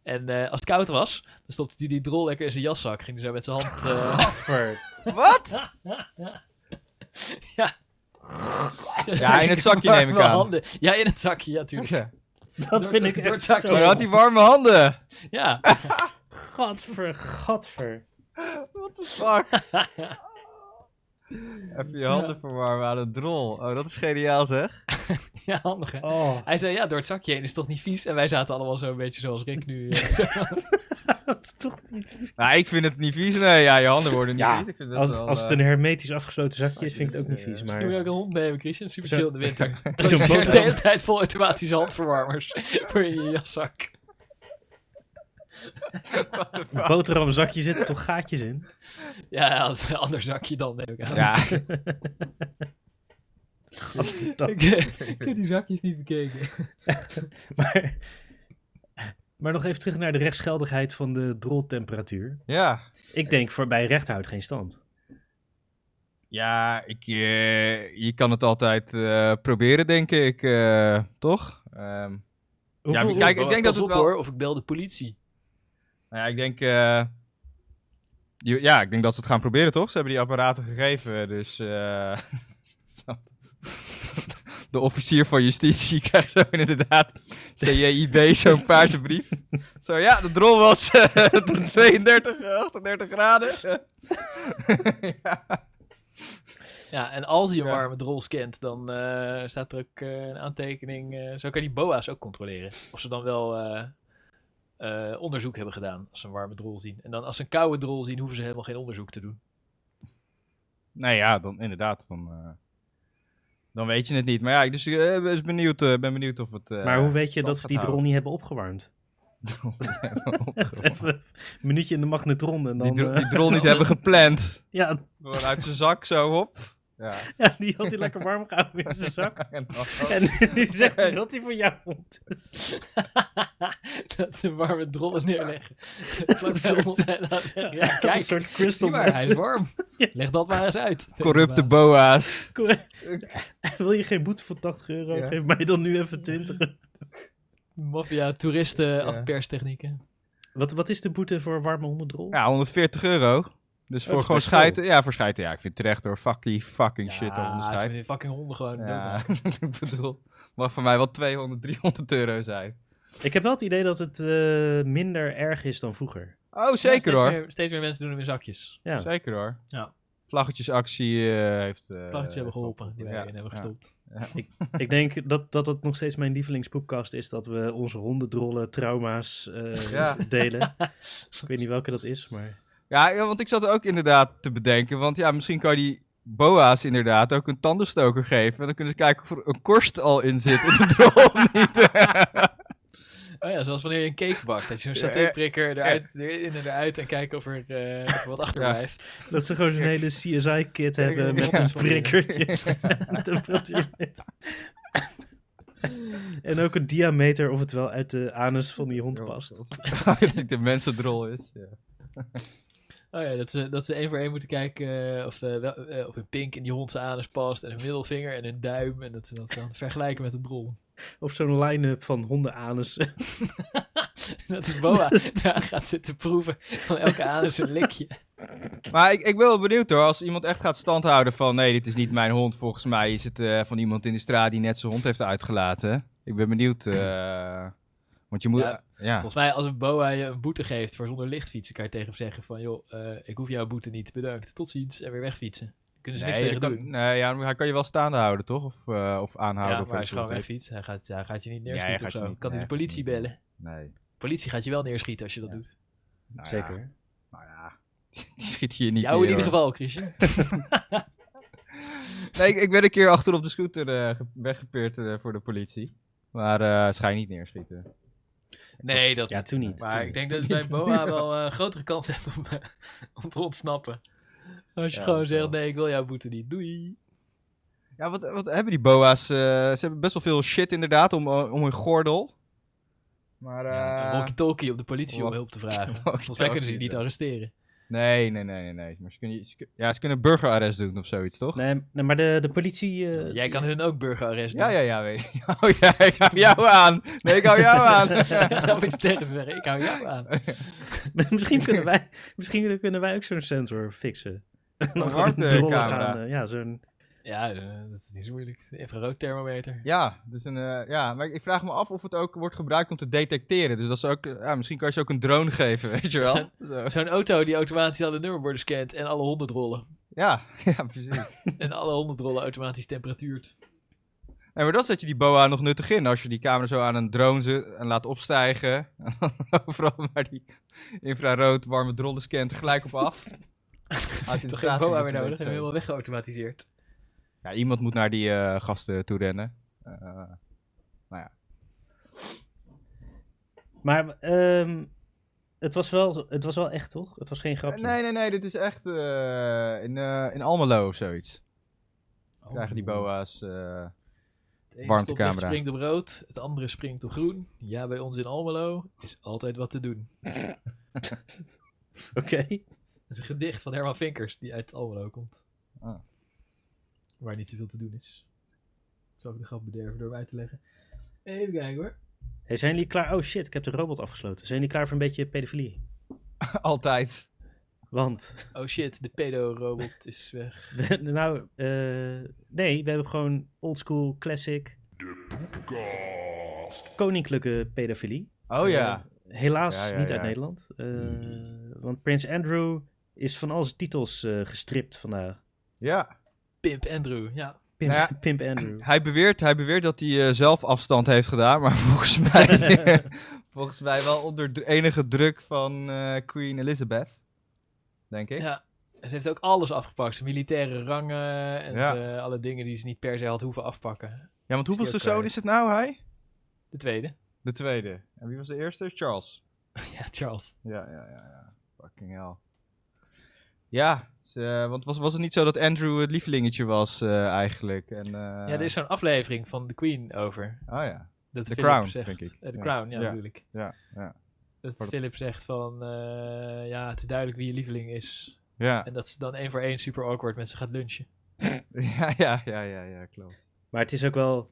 En eh, als het koud was, dan stopte hij die drol lekker in zijn jaszak. Ging hij zo met zijn hand... eh, Gadver. Wat? ja. Ja, in het zakje neem ik aan. handen. Ja, in het zakje, ja, tuurlijk. Ja. Dat vind ik door echt het zakje. zo... Maar had hij warme handen? Ja. Gadver, gadver. What the fuck? Even je handen verwarmen aan een drol. Oh, dat is geniaal zeg. ja, handig hè. Oh, Hij zei, ja, door het zakje heen is het toch niet vies? En wij zaten allemaal zo een beetje zoals Rick nu. eh, dat is toch niet... Nou, ik vind het niet vies. Nee, ja, je handen worden niet Ja, vies. Ik vind dat Als, wel, als het eh, een hermetisch afgesloten zakje is, vind ik het ook niet vies. Misschien moet je ook Maar een hond nemen, Christian. Super Zo- chill in de winter. Zo'n de hele tijd vol automatische handverwarmers voor in je jaszak. Een boterhamzakje zitten toch gaatjes in? Ja, ja, als een ander zakje dan, neem ik aan. Ja, ik, ik heb die zakjes niet bekeken. Maar, maar nog even terug naar de rechtsgeldigheid van de droltemperatuur. ja. Ik denk voor bij recht houdt geen stand. Ja, ik, eh, je kan het altijd eh, proberen, denk ik. eh, toch? Ehm, Hoeveel, maar kijk, ik denk dat het wel- hoor, of ik bel de politie. Nou ja, ik denk... eh, je- ja, ik denk dat ze het gaan proberen, toch? Ze hebben die apparaten gegeven, dus... eh, de officier van justitie krijgt zo inderdaad CJIB, zo'n paarse brief. Zo, ja, de drol was eh, 32, 38 graden. ja. Ja, en als hij een warme drol scant, dan eh, staat er ook eh, een aantekening. eh, zo kan die BOA's ook controleren. Of ze dan wel eh, onderzoek hebben gedaan als ze een warme drol zien. En dan als ze een koude drol zien, hoeven ze helemaal geen onderzoek te doen. Nou ja, dan inderdaad. Dan, eh, dan weet je het niet. Maar ja, ik dus, eh, ben benieuwd, eh, ben benieuwd of het... eh, maar hoe weet je dat ze die drol niet hebben opgewarmd? Even een minuutje in de magnetron en dan... die, dro- die drol niet hebben gepland. ja, Gewoon uit zijn zak zo op. Ja. ja, die had hij lekker warm gehouden in zijn zak. En nu zegt hij dat hij voor jou komt. dat ze warme drollen neerleggen. Ja, een kijk, soort zie crystal maar, hij is warm. Leg dat maar eens uit. Corrupte boa's. Wil je geen boete van 80 euro? Ja. Geef mij dan nu even 20. Maffia, toeristen, afperstechnieken. Wat, wat is de boete voor warme hondendrol? Ja, 140 euro. Dus voor gewoon schijten. Ja, voor schijten. Ja, ik vind het terecht hoor. Fucking, fucking shit ja, over de zijn die fucking honden gewoon. Ja, ik bedoel, mag voor mij wel 200, 300 euro zijn. Ik heb wel het idee dat het eh, minder erg is dan vroeger. Oh, Ja, zeker steeds hoor. Meer, steeds meer mensen doen hem in zakjes. Ja. Zeker hoor. Ja. Vlaggetjesactie eh, heeft... eh, Vlaggetjes hebben geholpen, die wij ja, erin hebben ja. gestopt. Ik denk dat, dat het nog steeds mijn lievelingspoepkast is. Dat we onze hondendrollen trauma's eh, Ja. delen. ik weet niet welke dat is, maar... Ja, ja, want ik zat er ook inderdaad te bedenken. Want ja, misschien kan je die boa's inderdaad ook een tandenstoker geven. En dan kunnen ze kijken of er een korst al in zit in de drol of niet. Oh ja, zoals wanneer je een cake bakt. Dat je zo'n satéprikker eruit, erin en eruit en kijken of er, eh, of er wat achterblijft. Dat ze gewoon zo'n hele CSI-kit hebben met Ja. een prikkertje. temperatuurmeter. en ook een diameter of het wel uit de anus van die hond past. Als het niet de mensendrol is. Ja. Oh ja, dat ze, dat ze één voor één moeten kijken eh, of, eh, wel, eh, of een pink in die hondse anus past. En een middelvinger en een duim. En dat ze dat dan vergelijken met een drol. Of zo'n line-up van hondenanus. dat die boa daar gaat zitten proeven van elke anus een likje. Maar ik, ik ben wel benieuwd hoor, als iemand echt gaat standhouden van nee, dit is niet mijn hond. Volgens mij is het eh, van iemand in de straat die net zijn hond heeft uitgelaten. Ik ben benieuwd. eh, want je moet... Ja, Ja, Volgens mij als een boa je een boete geeft voor zonder lichtfietsen, kan je tegen hem zeggen van joh, eh, ik hoef jouw boete niet, bedankt, tot ziens en weer wegfietsen. Kunnen ze nee, niks je tegen kan- doen. nee, ja, maar hij kan je wel staande houden toch? Of, eh, of aanhouden. Ja, of hij is gewoon wegfiets. Hij gaat, hij gaat je niet neerschieten of je zo. niet- kan hij nee. de politie bellen? Nee. Politie gaat je wel neerschieten als je dat Ja. doet. Nou Zeker. nou ja, die schiet hier niet Jou in ieder geval, Chrisje. Nee, ik, ik ben een keer achter op de scooter eh, ge- weggepeerd eh, voor de politie. Maar eh ze ga je niet neerschieten. Nee, dat Ja, toen niet. Maar toen ik niet. denk dat bij Boa wel eh, een grotere kans hebt om, eh, om te ontsnappen. Als je Ja, gewoon zegt, nee, ik wil jouw boete niet. Doei. Ja, wat, wat hebben die boa's? eh, ze hebben best wel veel shit inderdaad om, eh, om hun gordel. Maar Ja, een eh, walkie-talkie op de politie om hulp te vragen. Volgens mij kunnen ze je niet ja. arresteren. Nee, nee, nee, nee, nee. Maar ze kunnen, ze ja, ze kunnen burgerarrest doen of zoiets, toch? Nee, nee, maar de, de politie... eh, Jij kan hun ook burgerarrest doen. Ja, ja, ja, weet je. Oh ja, ik hou jou aan. Nee, ik hou jou aan. Dan moet je tegen ze zeggen, ik hou jou aan. misschien, kunnen wij, misschien kunnen wij ook zo'n sensor fixen. Een gaan. eh, ja, zo'n... Ja, eh, dat is niet zo moeilijk. Infraroodthermometer. Ja, dus een, eh, ja, maar ik vraag me af of het ook wordt gebruikt om te detecteren. Dus dat ze ook, eh, ja, misschien kan je ze ook een drone geven, weet je wel? Dat Zo. Zo'n auto die automatisch alle nummerborden scant en alle hondendrollen. Ja, ja, precies. En alle hondendrollen automatisch temperatuurt. Nee, maar dan zet je die boa nog nuttig in. Als je die camera zo aan een drone zet en laat opstijgen. En dan overal maar die infrarood warme drollen scant tegelijk op af. Uit de Toch geen boa is meer nodig, hebben we helemaal weggeautomatiseerd. Ja, iemand moet naar die eh, gasten toe rennen. Eh, nou ja. Maar ehm, het, was wel, het was wel echt, toch? Het was geen grapje. Nee, nee, nee, dit is echt eh, in, eh, in Almelo of zoiets. Oh. Krijgen die boa's. eh, Het ene warmtecamera. stoplicht springt op rood, het andere springt op groen. Ja, bij ons in Almelo is altijd wat te doen. Oké. Dat is een gedicht van Herman Vinkers, die uit Almelo komt. Ah. Waar niet zoveel te doen is. Zal ik de grap bederven door hem uit te leggen? Even kijken hoor. Hey, zijn jullie klaar? Oh shit, ik heb de robot afgesloten. Zijn jullie klaar voor een beetje pedofilie? altijd. Want, Oh shit, de pedo-robot is weg. we- nou, eh, nee, we hebben gewoon oldschool classic koninklijke pedofilie. Oh ja. Eh, helaas Ja, ja, niet ja. uit Nederland. Eh, want Prins Andrew is van al zijn titels eh, gestript vandaag. Ja. Pimp Andrew, ja. Pimp, Nou ja. Pimp Andrew. Hij beweert, hij beweert dat hij eh, zelf afstand heeft gedaan, maar volgens mij, volgens mij wel onder de enige druk van eh, Queen Elizabeth. Denk ik. Ja. Ze heeft ook alles afgepakt. Zijn militaire rangen en Ja. ze- alle dingen die ze niet per se had hoeven afpakken. Ja, want hoeveelste zoon is het nou, hij? De tweede. De tweede. En wie was de eerste? Charles. ja, Charles. Ja, ja, ja, ja. Fucking hell. Ja, ze- want was, was het niet zo dat Andrew het lievelingetje was eh, eigenlijk? En, eh, Ja, er is zo'n aflevering van The Queen over. Oh ja. Dat The Philip Crown, zegt, denk ik. Eh, The Ja. Crown, ja, Ja. bedoel ik. Ja, ja. Dat Philip zegt van, eh, ja, het is duidelijk wie je lieveling is. Ja, En dat ze dan één voor één super awkward met ze gaat lunchen. ja, ja, ja, ja, ja, klopt. Maar het is ook wel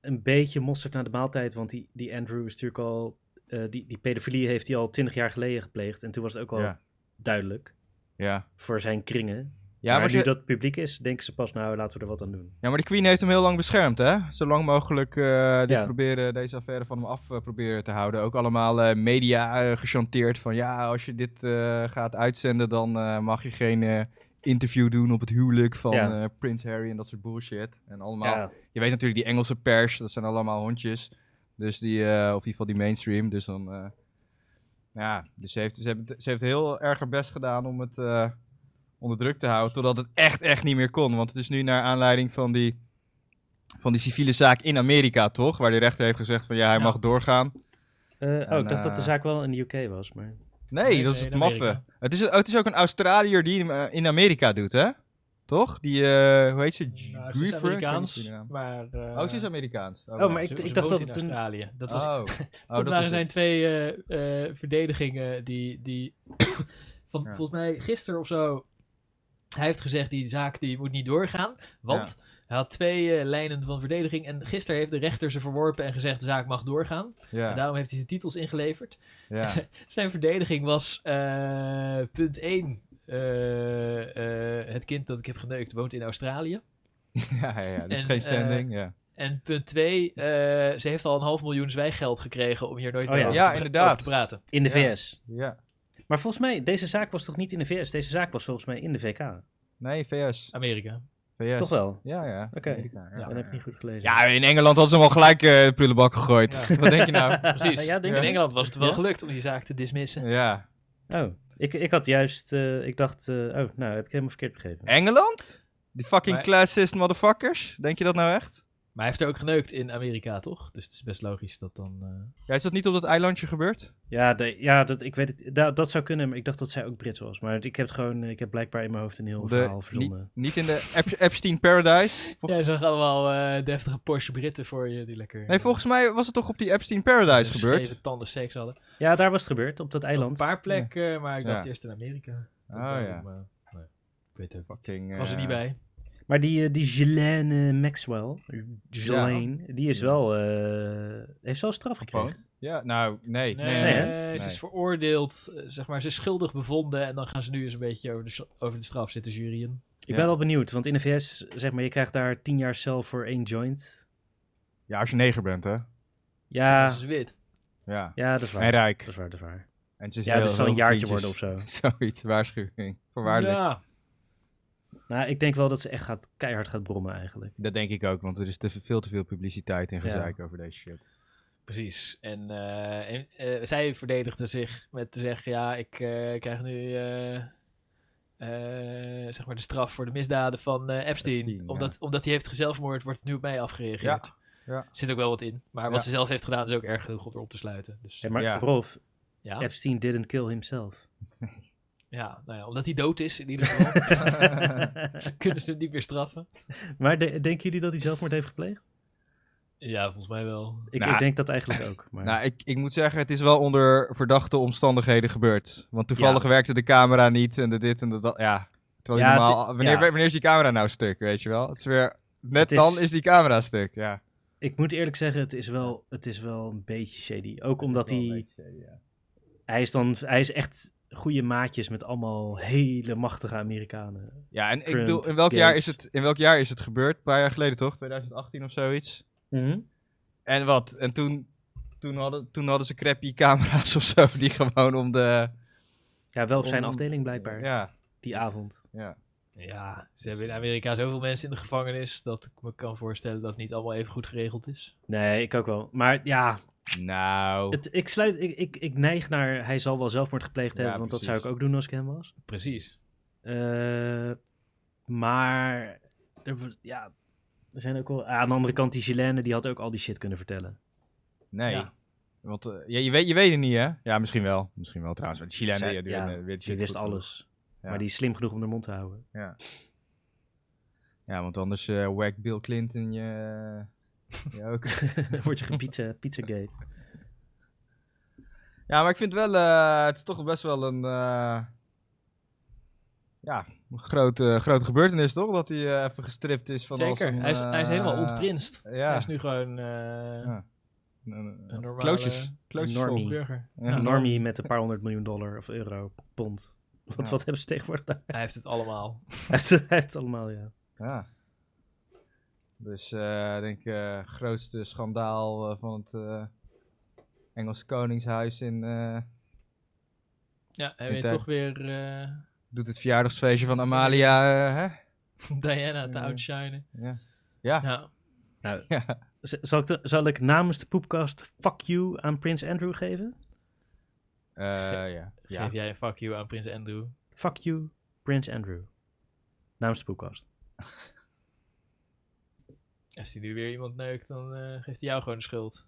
een beetje mosterd naar de maaltijd. Want die, die Andrew is natuurlijk al... eh, die, die pedofilie heeft hij al twintig jaar geleden gepleegd. En toen was het ook al Ja. duidelijk Ja. voor zijn kringen. Ja, maar, maar, nu dat publiek is, denken ze pas, nou, laten we er wat aan doen. ja, maar de Queen heeft hem heel lang beschermd, hè? Zo lang mogelijk dit Ja. proberen, deze affaire van hem af eh, proberen te houden. Ook allemaal eh, media gechanteerd van, ja, als je dit gaat uitzenden, dan mag je geen interview doen op het huwelijk van Ja. Prins Harry en dat soort bullshit. En allemaal, Ja, je weet natuurlijk, die Engelse pers, dat zijn allemaal hondjes. Dus die, of in ieder geval die mainstream. Dus dan, ja, dus ze heeft, ze, heeft, ze heeft heel erg haar best gedaan om het eh, onder druk te houden. Totdat het echt, echt niet meer kon. Want het is nu naar aanleiding van die, van die civiele zaak in Amerika, toch? Waar de rechter heeft gezegd van ja, hij Ja. mag doorgaan. Eh, oh, En, ik dacht dat de eh, zaak wel in de UK was, maar... Nee, Nee, dat is het maffe. Het is, het is ook een Australiër die hem, in Amerika doet, hè? Toch? Die, eh, hoe heet ze? Nou, ze is Amerikaans, maar... eh, Oh, ze is Amerikaans. Oh, ja. maar ik- ze- ik ze dacht dat in het een- Australië. Dat was, Oh, oh, dat dat waren zijn het. twee eh, eh, verdedigingen die, die van Ja. volgens mij gisteren of zo. Hij heeft gezegd die zaak die moet niet doorgaan, want hij had twee eh, lijnen van verdediging en gisteren heeft de rechter ze verworpen en gezegd de zaak mag doorgaan. Ja, En daarom heeft hij zijn titels ingeleverd. ja. Zijn verdediging was eh, punt 1. Het kind dat ik heb geneukt woont in Australië. ja, ja, ja. Dus En, geen standing, ja. En punt 2, ze heeft al een half miljoen zwijggeld gekregen om hier nooit Oh meer ja. over, Ja, te, inderdaad. over te praten. In de Ja. VS. Ja. Maar volgens mij, deze zaak was toch niet in de VS? Deze zaak was volgens mij in de VK. Nee, VS. Amerika. VS. Toch wel? Ja, ja. Oké. Amerika, Dat heb ik niet goed gelezen. Ja, in Engeland hadden ze hem al gelijk eh, de prullenbak gegooid. Ja. Wat denk je nou? Precies. Ja, denk in. Engeland was het wel Ja? gelukt om die zaak te dismissen. ja. Oh, ik, ik had juist, eh, ik dacht, eh, oh, nou heb ik helemaal verkeerd begrepen. Engeland? Die fucking Maar- classist motherfuckers? Denk je dat nou echt? Maar hij heeft er ook geneukt in Amerika, toch? Dus het is best logisch dat dan... eh, Ja, is dat niet op dat eilandje gebeurd? Ja, de, ja dat, ik weet het, da- dat zou kunnen, maar ik dacht dat zij ook Brits was. Maar ik heb het gewoon, ik heb blijkbaar in mijn hoofd een heel De- verhaal verzonnen. niet in de Ep- Epstein Paradise? Jij zag allemaal eh, deftige Porsche Britten voor je die lekker... Nee, volgens mij was het toch op die Epstein Paradise gebeurd? Scheve tanden seks hadden. Ja, daar was het gebeurd, op dat Op eiland. een paar plekken, maar ik dacht Ja. eerst in Amerika. Oh ja. Maar, nee, ik weet het ook niet. Fucking, Ik was er eh, niet bij. Maar die, eh, die Ghislaine Maxwell, Ghislaine, die is wel, eh, heeft wel straf gekregen. Ja, nou, nee. Nee, Nee, nee, nee, hè? ze is veroordeeld, eh, zeg maar, ze is schuldig bevonden en dan gaan ze nu eens een beetje over de, over de straf zitten juryen. Ik Ja. ben wel benieuwd, want in de VS, zeg maar, je krijgt daar tien jaar cel voor één joint. Ja, als je neger bent, hè? Ja, Ze is wit. Ja. ja, dat is waar. En rijk. Dat is waar, dat is waar. En ze is Ja, heel- dus zal een heel jaartje vriendjes. worden of zo. Zoiets, waarschuwing. Voorwaardelijk. Ja, Nou, ik denk wel dat ze echt gaat, keihard gaat brommen eigenlijk. Dat denk ik ook, want er is te, veel te veel publiciteit en Ja. gezeik over deze shit. precies. En, eh, en eh, zij verdedigde zich met te zeggen, ja, ik eh, krijg nu... eh, eh, zeg maar de straf voor de misdaden van eh, Epstein. Epstein, ja. omdat, omdat hij heeft gezelfmoord, wordt nu op mij afgereageerd. Ja, ja. Zit ook wel wat in. Maar wat Ja. ze zelf heeft gedaan is ook erg genoeg om erop te sluiten. Dus Ja, maar Ja. Rolf, ja, Epstein didn't kill himself. ja, nou ja, omdat hij dood is in ieder geval. kunnen ze hem niet meer straffen. maar de- denken jullie dat hij zelfmoord heeft gepleegd? Ja, volgens mij wel. Ik, Nou, ik denk dat eigenlijk ook. Maar... Nou, ik, ik moet zeggen, het is wel onder verdachte omstandigheden gebeurd. Want toevallig Ja. werkte de camera niet en de dit en de dat. Ja, terwijl Ja, normaal, wanneer, ja. wanneer is die camera nou stuk, weet je wel? Het is weer, net is- dan is die camera stuk, ja. ik moet eerlijk zeggen, het is wel, het is wel een beetje shady. Ook omdat hij, hij is dan, hij is echt goede maatjes met allemaal hele machtige Amerikanen. Ja, en ik bedoel, in welk, jaar is het, in welk jaar is het gebeurd? Een paar jaar geleden toch? 2018 of zoiets? En wat? En toen, toen, hadden, toen hadden ze crappy camera's of zo, die gewoon om de... Ja, wel op zijn afdeling blijkbaar, Ja, die avond. ja. Ja, ze hebben in Amerika zoveel mensen in de gevangenis dat ik me kan voorstellen dat het niet allemaal even goed geregeld is. Nee, ik ook wel. Maar ja, Nou, het, ik, sluit, ik, ik, ik neig naar hij zal wel zelfmoord gepleegd Ja, hebben, want dat zou ik ook doen als ik hem was. Precies. Eh, maar er, ja, er zijn ook wel... ah, aan de andere kant, die Gilene, die had ook al die shit kunnen vertellen. nee. Ja. Want eh, ja, je, weet, je weet het niet, hè? Ja, misschien wel. Misschien wel trouwens. Want Chilenen, Zij- ja, die, ja, weet Die shit wist alles. Ja. Maar die is slim genoeg om de mond te houden. Ja, want anders eh wack Bill Clinton je, je ook. Dan word je gepizza, Pizzagate. Ja, maar ik vind wel, eh, het is toch best wel een, eh, ja, een grote, grote gebeurtenis, toch? Dat hij eh, even gestript is van Zeker. een, hij, is, hij is helemaal ontprinst. Ja, Hij is nu gewoon eh, Ja. een, een, een normale klootjes, klootjes een normie. burger. Ja. Een normie met een paar honderd miljoen dollar of euro, pond. Wat, Ja. wat hebben ze tegenwoordig daar? Hij heeft het allemaal. Hij heeft het- hij heeft het allemaal, ja. Ja. Dus eh, ik denk eh grootste schandaal eh, van het eh Engelse Koningshuis in... eh, Ja, weet denk- toch weer eh, doet het verjaardagsfeestje van Amalia, eh, hè? Diana te outshinen. Ja. Ja. Ja. Nou, ja. zal, ik de- zal ik namens de poepkast fuck you aan Prins Andrew geven? Eh, ja. ja. Geef jij een fuck you aan Prins Andrew. Fuck you, Prins Andrew. Namens de poepkast. Als hij nu weer iemand neukt, dan eh, geeft hij jou gewoon de schuld.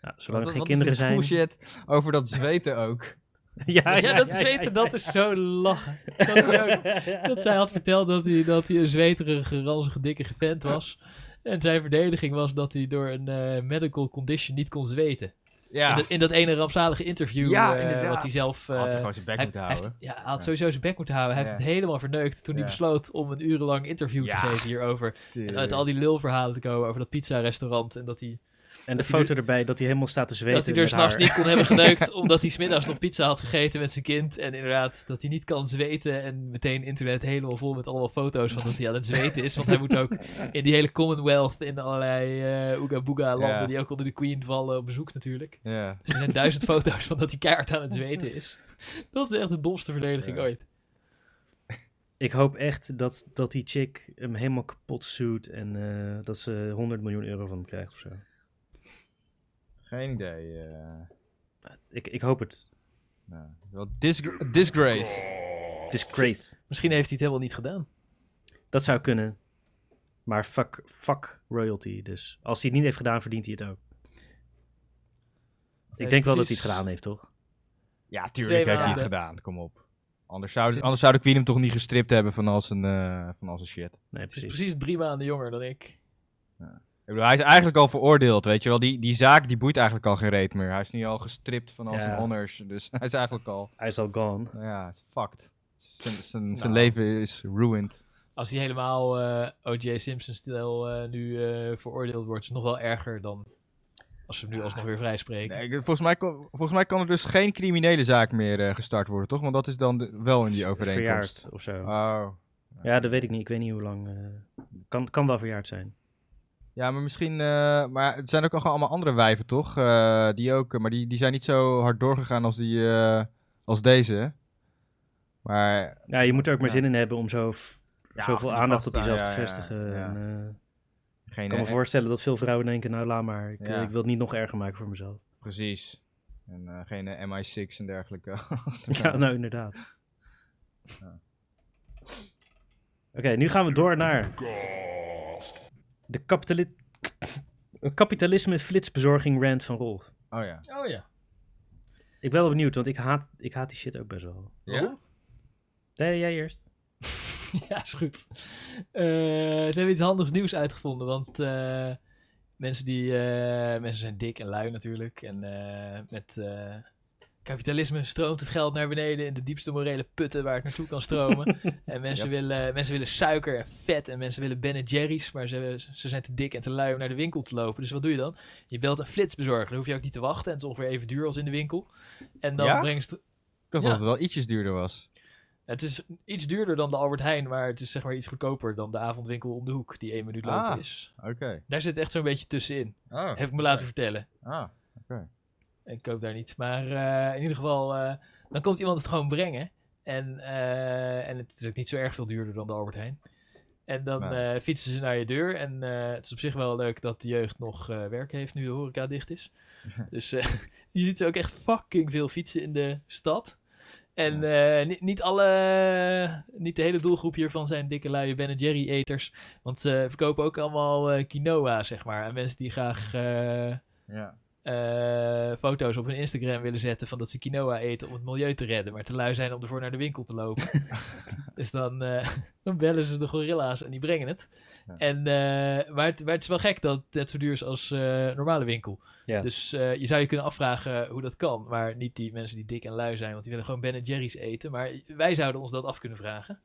Nou, zolang er geen kinderen zijn. bullshit over dat zweten ook. ja, Ja, dat zweten, dat is zo lachen. Dat, ook- dat zij had verteld dat hij, dat hij een zweterige, ranzige, dikke vent was. En zijn verdediging was dat hij door een eh, medical condition niet kon zweten. Ja. In, dat, in dat ene rampzalige interview Ja, eh, wat hij zelf... Had hij eh, gewoon zijn bek hij, moeten hij houden. heeft, ja, hij had Ja. sowieso zijn bek moeten houden. Hij Ja. heeft het helemaal verneukt toen hij besloot om een urenlang interview te geven hierover. En uit al die lulverhalen te komen over dat pizza-restaurant. En dat hij, En de foto erbij dat hij helemaal staat te zweten. dat hij er s'nachts niet kon hebben geneukt. omdat hij smiddags nog pizza had gegeten met zijn kind. En inderdaad, dat hij niet kan zweten. En meteen internet helemaal vol met allemaal foto's van dat hij aan het zweten is. Want hij moet ook in die hele Commonwealth in allerlei eh Ooga Booga landen. Ja. Die ook onder de Queen vallen op bezoek natuurlijk. Ja. Dus er zijn duizend foto's van dat hij keihard aan het zweten is. Dat is echt de domste verdediging Ja. ooit. Ik hoop echt dat, dat die chick hem helemaal kapot suit. En eh, dat ze 100 miljoen euro van hem krijgt of zo. Geen idee. eh. Ik, ik hoop het. nou, wel disgra- disgrace. Disgrace. Misschien heeft hij het helemaal niet gedaan. Dat zou kunnen. Maar fuck, fuck royalty. Dus als hij het niet heeft gedaan, verdient hij het ook. Ik denk wel dat hij het gedaan heeft, toch? Ja, tuurlijk heeft hij het gedaan. Kom op. Anders zou, anders zou de Queen hem toch niet gestript hebben van al zijn, eh, van al zijn shit. Nee, Het is precies. precies drie maanden jonger dan ik. Ik bedoel, hij is eigenlijk al veroordeeld, weet je wel. Die, die zaak die boeit eigenlijk al geen reet meer. Hij is nu al gestript van al zijn Ja. honors. Dus hij is eigenlijk al, Hij is al gone. nou ja, fucked. Zijn, zijn, zijn Nou. leven is ruined. Als hij helemaal eh O.J. Simpson-stijl eh, nu eh, veroordeeld wordt, is het nog wel erger dan als ze hem nu alsnog weer vrijspreken. Nee, ik- volgens, mij kon, volgens mij kan er dus geen criminele zaak meer eh, gestart worden, toch? Want dat is dan de- wel in die overeenkomst. Verjaard of zo. Oh. Ja, dat weet ik niet. Ik weet niet hoe lang. eh, kan, kan wel verjaard zijn. Ja, maar misschien... eh, maar het zijn ook nog allemaal andere wijven, toch? Eh, die ook, eh, maar die, die zijn niet zo hard doorgegaan als, die, eh, als deze. Maar Ja, je moet er ook maar Ja. zin in hebben om zo, Ja, zoveel aandacht op jezelf ja, te vestigen. ja. En, eh, geen... ik kan me voorstellen dat veel vrouwen denken, nou laat maar. Ik, Ja. ik wil het niet nog erger maken voor mezelf. Precies. En eh, geen eh, MI6 en dergelijke. Ja, nou inderdaad. Ja. Oké, nu gaan we door naar de kapitali kapitalisme flitsbezorging rant van Rolf. Oh ja. Oh ja. Ik ben wel benieuwd, want ik haat, ik haat die shit ook best wel. Ja? Nee, jij eerst. ja, is goed. Eh, ze hebben iets handigs nieuws uitgevonden, want eh, mensen, die, eh, mensen zijn dik en lui natuurlijk. En eh, met eh, kapitalisme stroomt het geld naar beneden in de diepste morele putten waar het naartoe kan stromen. en mensen, Yep. willen, mensen willen suiker en vet en mensen willen Ben Jerry's, maar ze, ze zijn te dik en te lui om naar de winkel te lopen. Dus wat doe je dan? Je belt een flitsbezorger, dan hoef je ook niet te wachten en het is ongeveer even duur als in de winkel. En dan Ja? het- Ik dacht Ja. dat het wel ietsjes duurder was. het is iets duurder dan de Albert Heijn, maar het is zeg maar iets goedkoper dan de avondwinkel om de hoek, die één minuut lopen Ah. is. Oké. Daar zit echt zo'n beetje tussenin. Oh. Heb ik me laten vertellen. Ah. Ik koop daar niet. Maar eh, in ieder geval, eh, dan komt iemand het gewoon brengen. En, eh, en het is ook niet zo erg veel duurder dan de Albert Heijn. En dan Nee. eh, fietsen ze naar je deur. En het is op zich wel leuk dat de jeugd nog werk heeft nu de horeca dicht is. Dus je ziet ze ook echt fucking veel fietsen in de stad. En niet, niet alle, niet de hele doelgroep hiervan zijn dikke luie Ben Jerry eters. Want ze verkopen ook allemaal eh, quinoa, zeg maar. En mensen die graag Ja. Eh, foto's op hun Instagram willen zetten van dat ze quinoa eten om het milieu te redden, maar te lui zijn om ervoor naar de winkel te lopen. dus dan, eh, dan bellen ze de gorilla's en die brengen het. Ja. En, eh, maar, het, maar het is wel gek dat het zo duur is als normale winkel. Ja. Dus je zou je kunnen afvragen hoe dat kan. Maar niet die mensen die dik en lui zijn, want die willen gewoon Ben Jerry's eten. Maar wij zouden ons dat af kunnen vragen.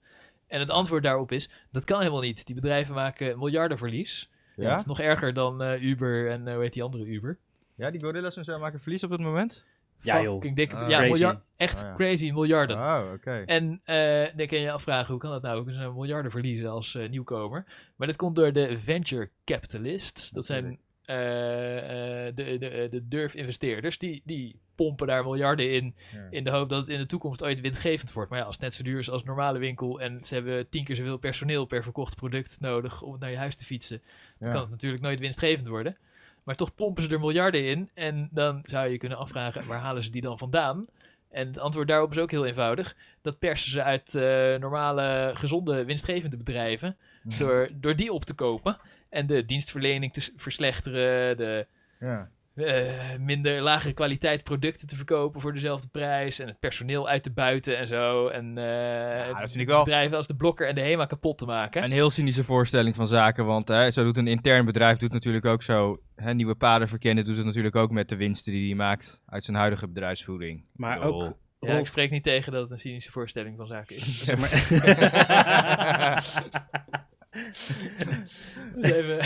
En het antwoord daarop is, dat kan helemaal niet. Die bedrijven maken miljardenverlies. Ja? Het is nog erger dan Uber en hoe heet die andere Uber. Ja, die gorillas en zo maken verlies op dit moment? Ja, joh. Dikke, Ah. ja, Crazy. miljard, echt Ah, ja. crazy, miljarden. Oh, oké. En eh, dan kun je je afvragen, hoe kan dat nou? Hoe kunnen ze miljarden verliezen als eh, nieuwkomer? Maar dat komt door de venture capitalists. Dat zijn eh, eh, de, de, de durfinvesteerders. Die, die pompen daar miljarden in, Ja. in de hoop dat het in de toekomst ooit winstgevend wordt. Maar ja, als het net zo duur is als een normale winkel... en ze hebben tien keer zoveel personeel per verkocht product nodig... om het naar je huis te fietsen... dan kan het natuurlijk nooit winstgevend worden. Maar toch pompen ze er miljarden in. En dan zou je kunnen afvragen, waar halen ze die dan vandaan? En het antwoord daarop is ook heel eenvoudig. Dat persen ze uit eh, normale, gezonde, winstgevende bedrijven. Door, door die op te kopen. En de dienstverlening te verslechteren. De Ja. Eh, minder lagere kwaliteit producten te verkopen voor dezelfde prijs. En het personeel uit te buiten en zo. En eh, dat het- vind ik wel- bedrijven als de Blokker en de Hema kapot te maken. Een heel cynische voorstelling van zaken, want hè, zo doet een intern bedrijf doet natuurlijk ook zo. Hè, nieuwe paden verkennen doet het natuurlijk ook met de winsten die hij maakt uit zijn huidige bedrijfsvoering. Maar ook... Ja, ik spreek niet tegen dat het een cynische voorstelling van zaken is. zeg maar, Om het even,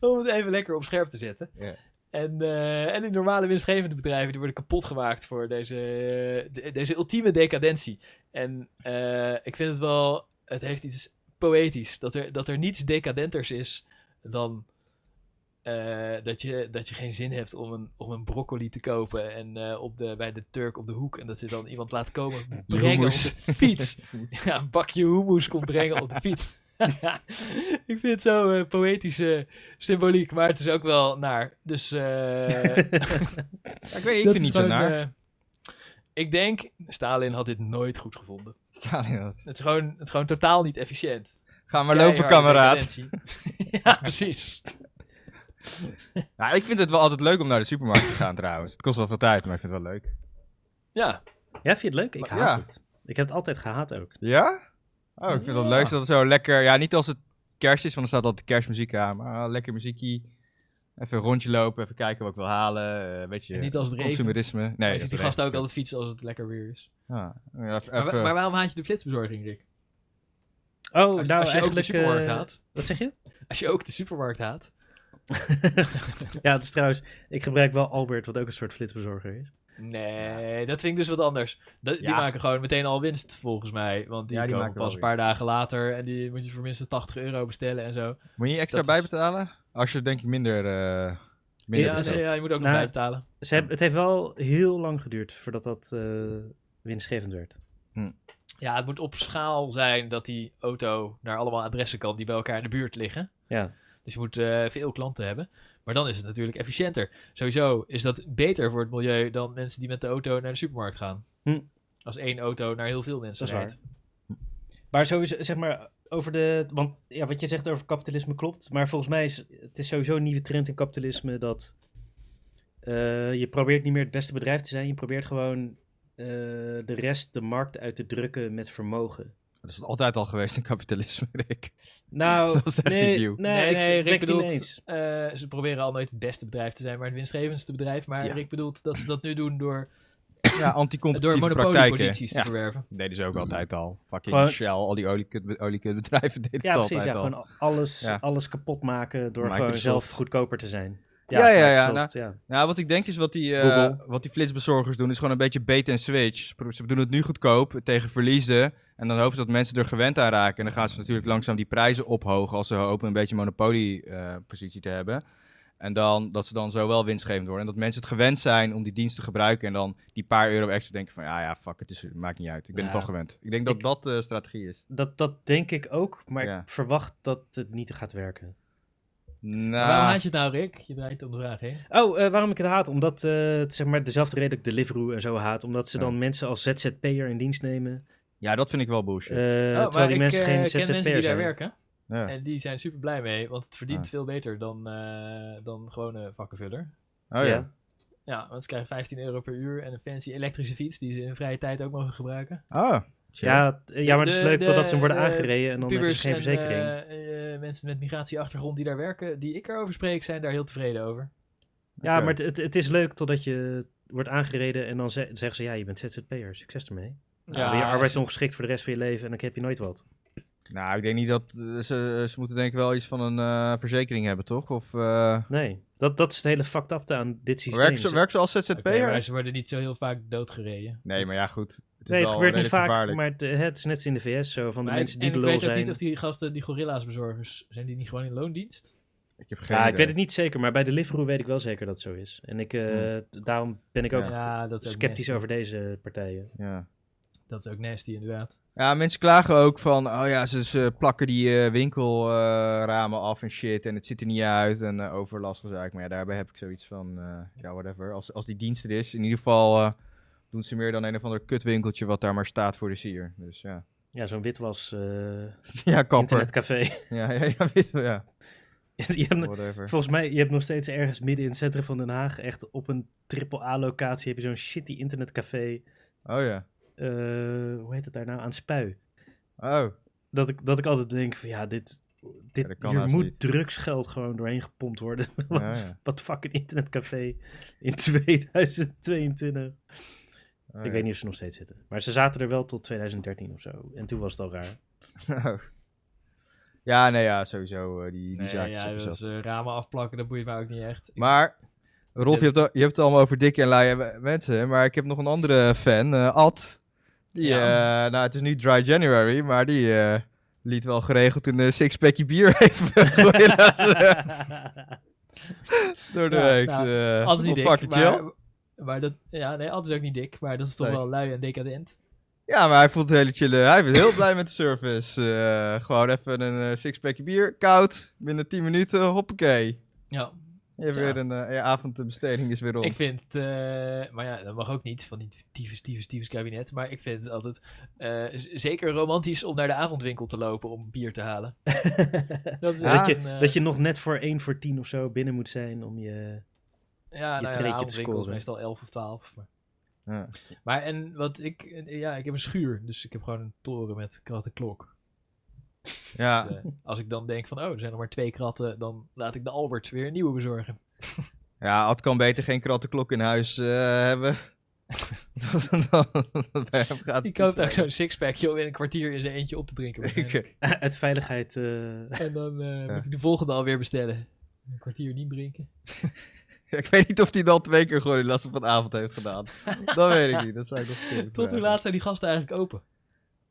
om het even lekker op scherp te zetten. Ja. En, eh, en die normale winstgevende bedrijven die worden kapot gemaakt voor deze, de- deze ultieme decadentie. En eh, ik vind het wel, het heeft iets poëtisch. Dat er, dat er niets decadenters is dan eh, dat, je, dat je geen zin hebt om een, om een broccoli te kopen en eh, op de, bij de Turk op de hoek. En dat je dan iemand laat komen brengen Hummus. op de fiets. Ja, een bakje hummus komt brengen op de fiets. ik vind het zo eh, poëtische symboliek, maar het is ook wel naar. Dus eh Ja, ik weet niet, ik vind het niet zo naar. eh, ik denk, Stalin had dit nooit goed gevonden. Stalin had- Het is gewoon, het is gewoon totaal niet efficiënt. Ga maar lopen, kameraad. ja, precies. Nou, ik vind het wel altijd leuk om naar de supermarkt te gaan trouwens. Het kost wel veel tijd, maar ik vind het wel leuk. Ja, ja, vind je het leuk? Ik Maar- haat ja. het. Ik heb het altijd gehaat ook. Ja? Oh, ik vind het Ja. leuk dat het zo lekker... Ja, niet als het kerst is, want er staat altijd kerstmuziek aan. Maar ah, lekker muziekie. Even een rondje lopen, even kijken wat ik wil halen. eh weet je, en niet als het regent. consumerisme. Nee, je dat ziet die gasten ook altijd fietsen als het lekker weer is. Ja, ja, even, Maar, waarom haat je de flitsbezorging, Rick? Oh, Als, nou als je ook de supermarkt eh, haat. Wat zeg je? Als je ook de supermarkt haat. ja, het is trouwens... Ik gebruik wel Albert, wat ook een soort flitsbezorger is. Nee, dat vind ik dus wat anders. Dat, Die maken gewoon meteen al winst, volgens mij. Want die, Ja, die komen pas een paar winst. dagen later. En die moet je voor minstens 80 euro bestellen en zo. Moet je niet extra dat is- bijbetalen? Als je denk ik minder... eh minder Ja, Ja, bestelt. ja, je moet ook nog Nou, bijbetalen. Ze hebben, het heeft wel heel lang geduurd voordat dat eh, winstgevend werd. Ja, het moet op schaal zijn dat die auto naar allemaal adressen kan die bij elkaar in de buurt liggen. Ja, Dus je moet eh, veel klanten hebben. Maar dan is het natuurlijk efficiënter. Sowieso is dat beter voor het milieu dan mensen die met de auto naar de supermarkt gaan. Hm. Als één auto naar heel veel mensen Dat rijdt. Maar sowieso, zeg maar, over de... Want ja, wat je zegt over kapitalisme klopt. Maar volgens mij is het is sowieso een nieuwe trend in kapitalisme dat... eh, je probeert niet meer het beste bedrijf te zijn. Je probeert gewoon eh, de rest, de markt uit te drukken met vermogen. Dat is altijd al geweest in kapitalisme, Rick. Nou, Dat is echt nee, niet nieuw. nee, Nee, nee, Rick bedoelt, eens. eh, ze proberen al nooit het beste bedrijf te zijn, maar het winstgevendste bedrijf. Maar Ja. Rick bedoelt dat ze dat nu doen door, Ja, door anticompetitieve monopolieposities te Ja, verwerven. dat deden ze ook altijd al. Fucking Gewoon- Shell, al die oliekut- oliekutbedrijven deden Ja, het precies. altijd Ja, al. gewoon alles, Ja. alles kapot maken door gewoon zelf goedkoper te zijn. Ja, ja, ja, Microsoft, ja. Nou, wat ik denk is wat die, eh, wat die flitsbezorgers doen, is gewoon een beetje bait en switch. Ze doen het nu goedkoop tegen verliezen. En dan hopen ze dat mensen er gewend aan raken. En dan gaan ze natuurlijk langzaam die prijzen ophogen als ze hopen een beetje een monopoliepositie te hebben. En dan, dat ze dan zo wel winstgevend worden. En dat mensen het gewend zijn om die dienst te gebruiken. En dan die paar euro extra denken van, ja, ja, fuck, het is, maakt niet uit. Ik ben het Ja. toch gewend. Ik denk dat Ik- dat de strategie is. Dat, dat denk ik ook, maar Ja. ik verwacht dat het niet gaat werken. Nou, Maar Waarom haat je het nou, Rick? Je draait om de vraag heen. Oh, eh, waarom ik het haat? Omdat, eh, het, zeg maar, dezelfde reden dat ik Deliveroo en zo haat. Omdat ze Ja. dan mensen als ZZP'er in dienst nemen. ja, dat vind ik wel bullshit. eh, Oh, terwijl maar die ik mensen geen ken ZZP'er mensen die daar zijn. werken. ja. En die zijn super blij mee, want het verdient Ah. veel beter dan, eh dan gewone vakkenvuller. Oh ja. Ja, want ze krijgen 15 euro per uur en een fancy elektrische fiets die ze in vrije tijd ook mogen gebruiken. Oh, chill. Ja, ja, maar het is leuk de- totdat ze worden de aangereden en dan heb je Pubers geen en verzekering. eh, eh, mensen met migratieachtergrond die daar werken, die ik erover spreek, zijn daar heel tevreden over. ja, maar het, het, het is leuk totdat je wordt aangereden en dan ze- zeggen ze, ja, je bent ZZP'er, succes ermee. Ja, dan ben je arbeidsongeschikt voor de rest van je leven en dan heb je nooit wat. Nou, ik denk niet dat... eh, ze, ze moeten denk ik wel iets van een eh, verzekering hebben, toch? Of... eh Nee, dat, dat is het hele fucked up aan dit systeem. werken, ze, werken ze als ZZP'er? Oké, maar ze worden niet zo heel vaak doodgereden. Nee, maar ja, goed. Is Nee, het gebeurt niet vaak, gevaarlijk. maar het, eh, het is net als in de VS zo, van de Maar mensen ik, die de ik lul weet ook zijn. niet of die gasten, die gorilla's bezorgers, zijn die niet gewoon in loondienst? Ik heb geen Ja, ik weet het niet zeker, maar bij Deliveroo weet ik wel zeker dat het zo is. En ik, eh, t- daarom ben ik ook Ja. Sceptisch nasty. over deze partijen. Ja. Dat is ook nasty, inderdaad. ja, mensen klagen ook van... Oh ja, ze, ze plakken die eh, winkelramen af en shit. En het ziet er niet uit. En overlast gezaak. Maar ja, daarbij heb ik zoiets van... eh, ja, whatever. Als, als die dienst er is. In ieder geval eh, doen ze meer dan een of ander kutwinkeltje... wat daar maar staat voor de sier. Dus ja. Ja, zo'n witwas eh ja, kapper. internetcafé. Ja, ja, ja, weet ja. je hebt, volgens mij, je hebt nog steeds ergens midden in het centrum van Den Haag, echt op een triple-A-locatie, heb je zo'n shitty internetcafé. Oh ja. eh, hoe heet het daar nou? Aan Spui. Oh. Dat ik, dat ik altijd denk van ja, dit, dit hier moet niet. drugsgeld gewoon doorheen gepompt worden. wat, Ja, ja. wat fuck een internetcafé in 2022. Oh, ik weet niet of ze nog steeds zitten. Maar ze zaten er wel tot 2013 of zo. En toen was het al raar. Oh. Ja, nee, ja, sowieso. eh, die die Nee, zaakjes ja, dat eh, ramen afplakken, dat boeit mij ook niet echt. Maar, Rolf, je hebt, het- je hebt het allemaal over dikke en me- mensen. Maar ik heb nog een andere fan, eh, Ad. Die, Ja. nou, het is nu Dry January, maar die liet wel geregeld een sixpackje bier even door de Ja, week. nou, Als niet dik, maar, maar dat, ja, nee, altijd is ook niet dik, maar dat is toch Nee. wel lui en decadent. Ja, maar hij voelt het hele chille. Hij is heel blij met de service. Eh, gewoon even een eh, sixpackje bier, koud, binnen 10 minuten, hoppakee. Ja, Je hebt Ja. weer een eh, je avondbesteding is weer rond. ik vind, eh, maar ja, dat mag ook niet van die tyfus, tyfus, tyfus kabinet. Maar ik vind het altijd eh, zeker romantisch om naar de avondwinkel te lopen om bier te halen. Dat, is Ja. echt dat, je, dat je nog net voor 1 voor 10 of zo binnen moet zijn om je... ja, je nou ja, de te scoren. meestal 11 of 12. Maar, Ja. maar en wat ik, eh, ja, ik heb een schuur, dus ik heb gewoon een toren met krat en klok. Ja, Dus, eh, als ik dan denk van, oh, er zijn nog maar twee kratten, dan laat ik de Albert weer een nieuwe bezorgen. ja, Ad kan beter geen krattenklok in huis eh, hebben. het koopt ook zo'n sixpack joh, in een kwartier in zijn eentje op te drinken. Ik- uit veiligheid... eh, En dan eh, moet hij de volgende alweer bestellen. Een kwartier niet drinken. Ik weet niet of hij dan twee keer last van de avond heeft gedaan. dat weet ik niet. Dat zou ik nog Tot hoe laat zijn die gasten eigenlijk open?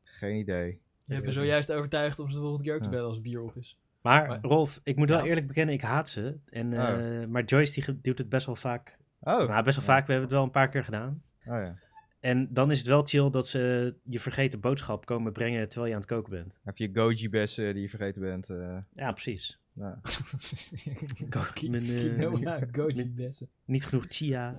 Geen idee. Je hebt me zojuist overtuigd om ze de volgende keer ook te Ja. bellen als het bier op is. Maar Maar- Rolf, ik moet wel Ja. eerlijk bekennen, ik haat ze. En, eh, Maar Joyce die doet het best wel vaak. Oh, Nou, best wel Ja. vaak. We hebben het wel een paar keer gedaan. oh ja. En dan is het wel chill dat ze je vergeten boodschap komen brengen terwijl je aan het koken bent. Heb je goji-bessen die je vergeten bent? eh, Ja, precies. Nou. Go- mijn, eh, Quinoa, goji mijn- bessen. Niet genoeg chia.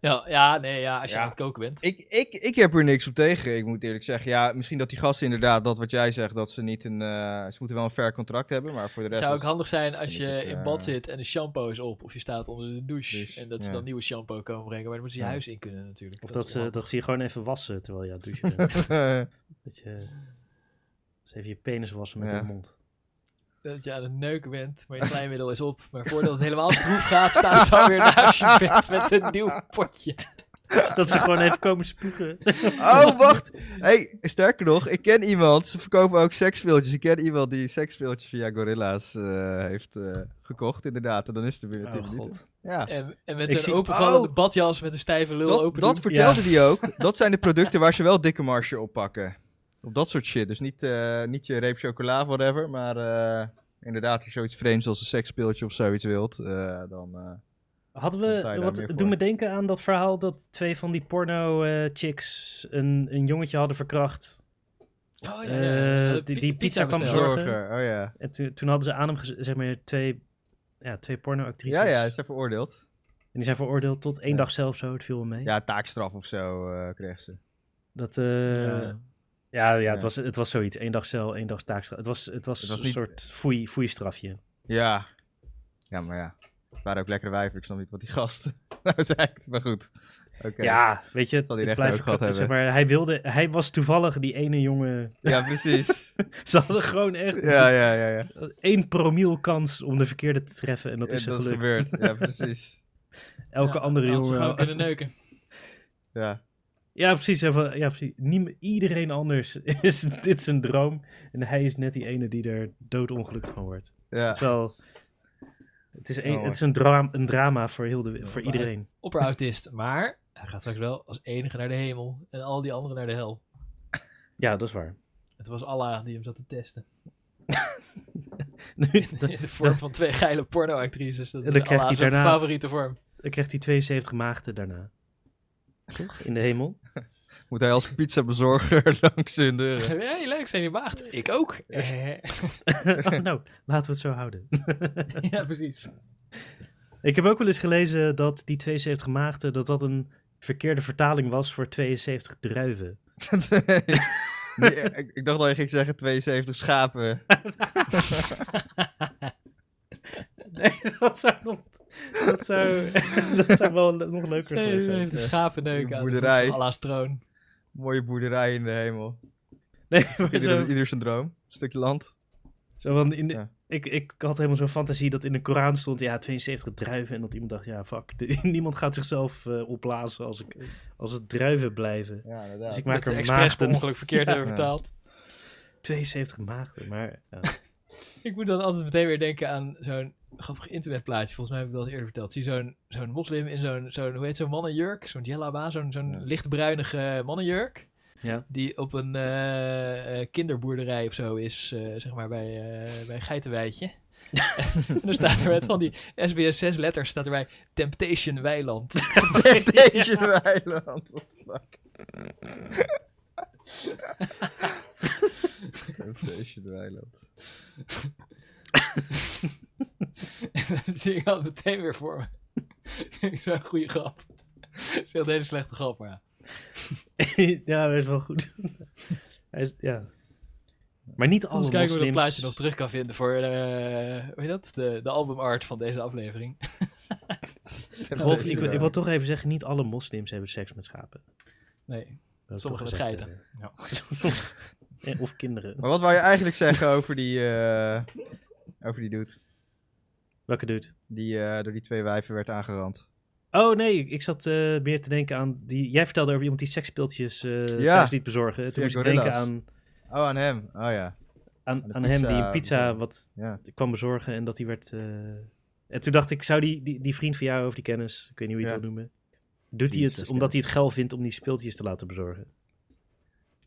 Ja, ja, nee, ja, als je Ja. aan het koken bent. ik, ik, ik heb er niks op tegen, ik moet eerlijk zeggen. Ja, misschien dat die gasten inderdaad, dat wat jij zegt, dat ze niet een... eh, ze moeten wel een fair contract hebben, maar voor de Het rest... zou ook handig zijn als je het, in eh, bad zit en de shampoo is op. Of je staat onder de douche. Dus, en dat ze ja. dan nieuwe shampoo komen brengen. Maar dan moeten ze je Ja. huis in kunnen natuurlijk. Of dat, ze, dat ze je gewoon even wassen terwijl je aan het douchen bent. dat je dus even je penis wassen met Ja. je mond. Dat je aan het neuken bent, maar je kleinmiddel is op. Maar voordat het helemaal stroef gaat, staan ze alweer naast je bed met een nieuw potje. Dat ze gewoon even komen spugen. Oh, wacht. Hey, sterker nog, ik ken iemand. Ze verkopen ook seksspeeltjes. Ik ken iemand die seksspeeltjes via Gorilla's eh, heeft eh, gekocht, inderdaad. En dan is het er binnen 10 Oh minuten. god. Ja. En, en met zie- openvallende Oh! badjas met een stijve lul Dat, open dat vertelde Ja. die ook. Dat zijn de producten waar ze wel dikke marge op pakken. Op dat soort shit. Dus niet, eh, niet je reep chocola, whatever. Maar eh, inderdaad je zoiets vreemds als een seksspeeltje of zoiets wilt, eh, dan... eh, Hadden we, wat, meer doe voor. me denken aan dat verhaal dat twee van die porno-chicks een, een jongetje hadden verkracht. Oh, Eh, De die- die pizza kwam. Zorger, oh ja. En toen- toen hadden ze aan hem, zeg maar, twee, ja, twee porno-actrices. Ja, ja, ze zijn veroordeeld. En die zijn veroordeeld tot één Ja. dag zelf zo, het viel wel mee. Ja, taakstraf of zo eh kreeg ze. Dat, eh, ja. Ja, Ja. Het, was, het was zoiets. Één dag cel, één dag taakstraf. Het was, het was, Het was een niet- soort foei, foei-strafje. Ja. Ja, maar ja. Het waren ook lekkere wijven. Ik snap niet wat die gasten nou zei. Maar goed. Oké. Ja, weet je, Zal die rechter ook gehad zeg hebben. maar, hij wilde, hij was toevallig die ene jongen. Ja, precies. Ze hadden gewoon echt ja, ja, ja. ja. één promiel kans om de verkeerde te treffen en dat Ja, is dat is gebeurd. Ja, precies. Elke Ja, andere had ze gewoon jongen. kunnen neuken. Ja. Ja, precies. Ja, precies. Niem- iedereen anders is dit zijn droom. En hij is net die ene die er doodongelukkig van wordt. Ja. Het is wel... Het is, een, Oh, het is een, dra een drama voor, heel de, Ja, voor maar- iedereen. Maar hij gaat straks wel als enige naar de hemel en al die anderen naar de hel. Ja, dat is waar. Het was Allah die hem zat te testen. Nu, In de vorm van twee geile pornoactrices. Dat En is dan krijgt Allah hij zijn daarna- favoriete vorm. dan krijgt hij 72 maagden daarna. Toch? In de hemel. Moet hij als pizzabezorger langs hun deuren. Hey, leuk, zijn je maagd? Ik ook. Eh, oh, nou, laten we het zo houden. ja, precies. Ik heb ook wel eens gelezen dat die 72 maagden, dat dat een verkeerde vertaling was voor 72 druiven. Nee. Nee, ik, ik dacht dat je ging zeggen 72 schapen. Nee, dat zou nog... Dat zou, dat zou wel nog leuker Nee, geweest ze zijn. heeft de schapen neuken aan boerderij. Allah's troon. Mooie boerderij in de hemel. Nee, maar Ieder, zo, ieder zijn droom. Een stukje land. zo van in de, Ja. ik, ik had helemaal zo'n fantasie dat in de Koran stond, ja, 72 druiven. En dat iemand dacht, ja, fuck, de- niemand gaat zichzelf eh, opblazen als, ik, als het druiven blijven. Ja, Dus inderdaad. ik Dat maak ze er maagden, ongeluk verkeerd Ja. hebben vertaald. 72 maagden, maar... Ja. Ik moet dan altijd meteen weer denken aan zo'n grappig internetplaatje. Volgens mij heb ik dat al eerder verteld. Zie zo'n zo'n moslim in zo'n, zo'n hoe heet zo'n mannenjurk? Zo'n jellaba, zo'n zo'n Ja. lichtbruinige mannenjurk. Ja. Die op een eh, eh, kinderboerderij of zo is, eh, zeg maar bij, eh bij een geitenweidje. en dan staat er met van die SBS 6 letters staat erbij Temptation Weiland. Deze weiland. Deze weiland. dat zie ik al meteen weer voor me. Zo'n goede grap. Veel een hele slechte grap, maar ja. ja, dat is wel goed. Hij is, ja. Maar niet alle kijken we dat moslims... plaatje nog terug kan vinden voor uh, hoe heet dat? De, de albumart van deze aflevering. Wolf, ik, wil- ik wil toch even zeggen, niet alle moslims hebben seks met schapen. Nee. Dat Sommige toch met geiten. Eh, of kinderen. Maar wat wou je eigenlijk zeggen over die, eh over die dude? Welke dude? Die eh, door die twee wijven werd aangerand. Oh nee, ik- zat eh, meer te denken aan... Die, jij vertelde over iemand die seksspeeltjes eh Ja. thuis liet bezorgen. Toen Ja, moest ik denken aan, Oh, aan hem. Oh ja. aan, aan hem die een pizza wat Ja. kwam bezorgen en dat die werd... En toen dacht ik, zou die, die, die vriend van jou of die kennis, ik weet niet hoe je het wil noemen... Doet hij het omdat hij het geil vindt om die speeltjes te laten bezorgen?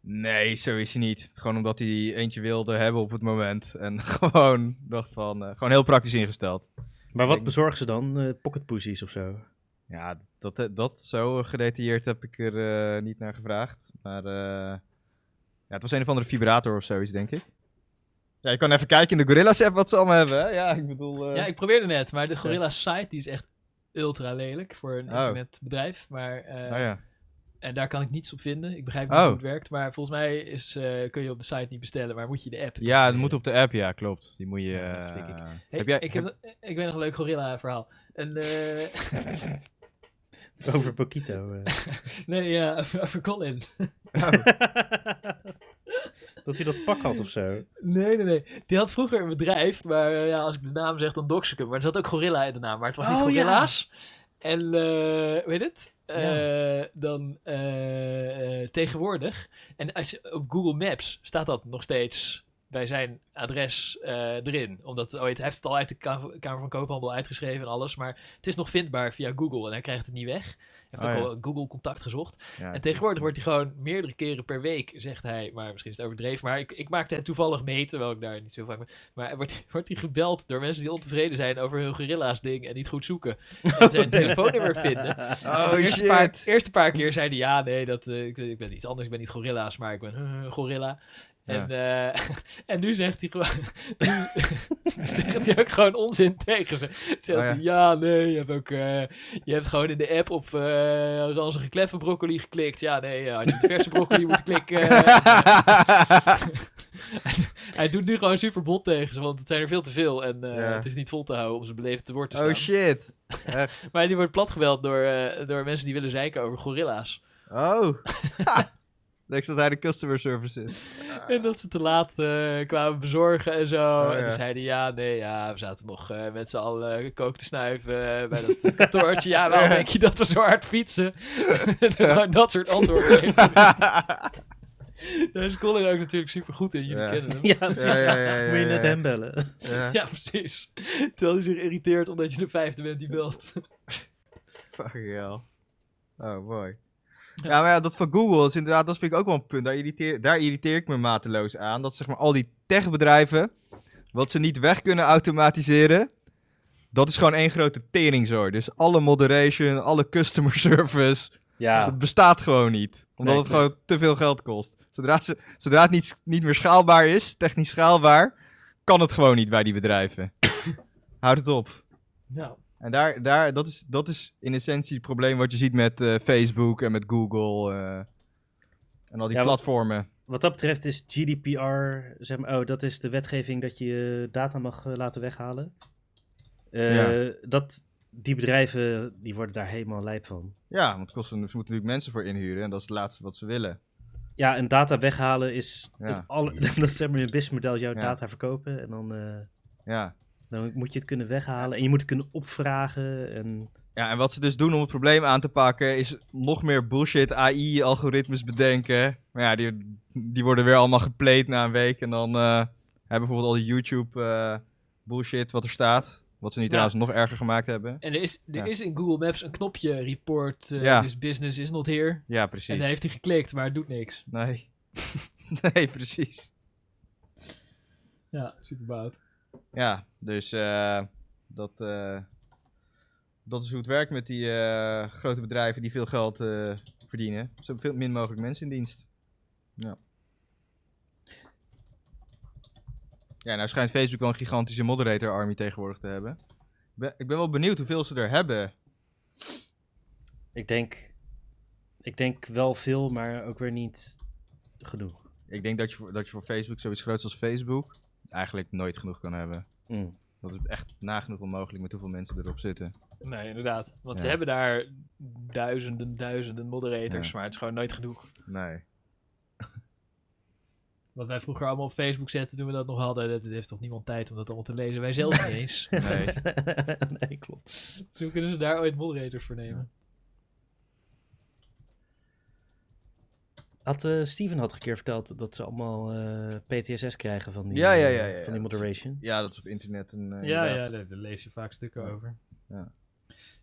Nee, zo is hij niet. Gewoon omdat hij eentje wilde hebben op het moment. En gewoon dacht van... eh, gewoon heel praktisch ingesteld. Maar wat bezorgen ze dan? Eh pocketpussies of zo? Ja, dat, dat zo gedetailleerd heb ik er eh, niet naar gevraagd. Maar eh, ja, het was een of andere vibrator of zoiets, denk ik. Ja, je kan even kijken in de Gorillas app wat ze allemaal hebben. Hè? Ja, ik bedoel... eh, Ja, ik probeerde net, maar de Gorilla site die is echt ultra lelijk voor een Oh. internetbedrijf. Maar, eh, oh ja. En daar kan ik niets op vinden. Ik begrijp niet Oh. hoe het werkt. Maar volgens mij is, eh, kun je op de site niet bestellen, maar moet je de app. ja, dat installeren. moet op de app, ja, klopt. Die moet je... Ja, dat eh, denk ik. Hey, heb jij, ik, heb, ik weet nog een leuk gorilla verhaal. En, eh, Over Pokito. eh. nee, ja, over, over Colin. dat hij dat pak had of zo. Nee, nee, nee. Die had vroeger een bedrijf, maar eh, ja, als ik de naam zeg, dan dox ik hem. Maar er zat ook gorilla in de naam, maar het was niet Oh, gorilla's. En, eh weet het? Eh, Dan eh, eh, tegenwoordig. En als je, op Google Maps staat dat nog steeds bij zijn adres erin. Omdat oh, hij heeft het al uit de Kamer van Koophandel uitgeschreven en alles. Maar het is nog vindbaar via Google en hij krijgt het niet weg. Heeft Oh, ook al Google contact gezocht. En tegenwoordig wordt hij gewoon meerdere keren per week, zegt hij. Maar misschien is het overdreven. Maar ik, ik maakte het toevallig mee, terwijl ik daar niet zo vaak ben. Maar wordt, wordt hij gebeld door mensen die ontevreden zijn over hun gorilla's ding en niet goed zoeken. En zijn telefoonnummer vinden. Oh de eerste shit. paar, eerste paar keer zei hij ja, nee, dat, eh, ik, ik ben iets anders. Ik ben niet gorilla's, maar ik ben gorilla. En, eh, en nu zegt hij gewoon. nu zegt hij ook gewoon onzin tegen ze. Zegt Oh, ja. hij, ja, nee, je hebt ook. eh, je hebt gewoon in de app op eh ranzige kleffenbroccoli geklikt. Ja, nee, had je verse broccoli moeten klikken. hij doet nu gewoon super bot tegen ze, want het zijn er veel te veel. En Ja. het is niet vol te houden om ze beleefd te woord te staan. oh shit. Maar die wordt platgeweld door, door mensen die willen zeiken over gorilla's. Oh. Leuk dat hij de customer service is. En dat ze te laat eh, kwamen bezorgen en zo. Oh, En ja. toen zeiden ja, nee, ja, we zaten nog eh, met z'n allen uh, kook te snuiven bij dat kantoortje. Ja, waarom denk je dat we zo hard fietsen? Dat soort antwoorden. Daar is Colin ook natuurlijk super goed in. Jullie Ja. kennen hem. Ja, precies. Ja, ja, ja, ja, Moet je net ja. hem bellen. ja. Ja, precies. Terwijl hij zich irriteert omdat je de vijfde bent die belt. Fucking hell. Oh, mooi. Ja, maar ja, dat van Google is inderdaad, dat vind ik ook wel een punt. Daar irriteer, daar irriteer ik me mateloos aan. Dat zeg maar al die techbedrijven, wat ze niet weg kunnen automatiseren, dat is gewoon één grote teringzooi. Dus alle moderation, alle customer service, Ja, dat bestaat gewoon niet. Omdat Nee, het gewoon te veel geld kost. Zodra, ze, zodra het niet, niet meer schaalbaar is, technisch schaalbaar, kan het gewoon niet bij die bedrijven. Houd het op. Ja. En daar, daar, dat, is, dat is in essentie het probleem wat je ziet met eh, Facebook en met Google eh, en al die Ja, platformen. wat dat betreft is GDPR, zeg maar, oh, dat is de wetgeving dat je data mag eh, laten weghalen. Ja. dat, die bedrijven, die worden daar helemaal lijp van. Ja, want het kost, een- ze moeten natuurlijk mensen voor inhuren en dat is het laatste wat ze willen. Ja, en data weghalen is Ja. het alle, dat is zeg maar een businessmodel, jouw data verkopen en dan, Ja. Dan moet je het kunnen weghalen en je moet het kunnen opvragen en ja, en wat ze dus doen om het probleem aan te pakken is nog meer bullshit AI-algoritmes bedenken. Maar ja, die, die worden weer allemaal gepleed na een week en dan eh, hebben bijvoorbeeld al die YouTube eh, bullshit wat er staat. Wat ze niet Ja. trouwens nog erger gemaakt hebben. En er is, er Ja. is in Google Maps een knopje report, eh Ja. this business is not here. Ja, En precies. daar heeft hij geklikt, maar het doet niks. Nee. nee, precies. Ja, super. Ja, dus eh, dat, eh, dat is hoe het werkt met die eh, grote bedrijven die veel geld verdienen. Ze hebben veel min mogelijk mensen in dienst. Ja. Ja, nou schijnt Facebook wel een gigantische moderator army tegenwoordig te hebben. Ik ben, wel benieuwd hoeveel ze er hebben. ik denk, ik denk wel veel, maar ook weer niet genoeg. Ik denk dat je, dat je voor Facebook, zoiets groots als Facebook, eigenlijk nooit genoeg kan hebben. Mm. Dat is echt nagenoeg onmogelijk met hoeveel mensen erop zitten. Nee, inderdaad. Want ze hebben daar duizenden, duizenden moderators, Ja. maar het is gewoon nooit genoeg. Nee. Wat wij vroeger allemaal op Facebook zetten toen we dat nog hadden, dat heeft toch niemand tijd om dat allemaal te lezen. Wij zelf niet eens. Nee. nee, klopt. Zo kunnen ze daar ooit moderators voor nemen. Had, eh, Steven had een keer verteld dat ze allemaal eh, PTSS krijgen van die, Ja, ja, ja, ja, van ja. die moderation. Ja, dat is op internet een. eh, Ja, ja, daar, daar lees je vaak stukken Ja. over. Ja.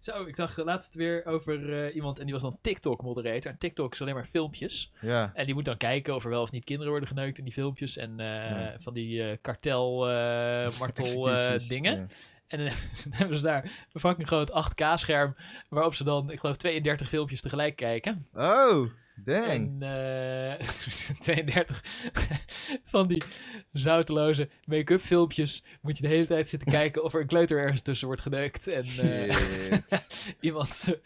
Zo, ik dacht laatst weer over eh, iemand en die was dan TikTok-moderator. En TikTok is alleen maar filmpjes. Ja. En die moet dan kijken of er wel of niet kinderen worden geneukt in die filmpjes. En eh, Ja. van die eh En dan hebben ze daar een fucking groot 8K-scherm. Waarop ze dan, ik geloof, 32 filmpjes tegelijk kijken. Oh, dang. En eh 32 van die zouteloze make-up filmpjes. Moet je de hele tijd zitten kijken of er een kleuter ergens tussen wordt geneukt. En eh, iemand,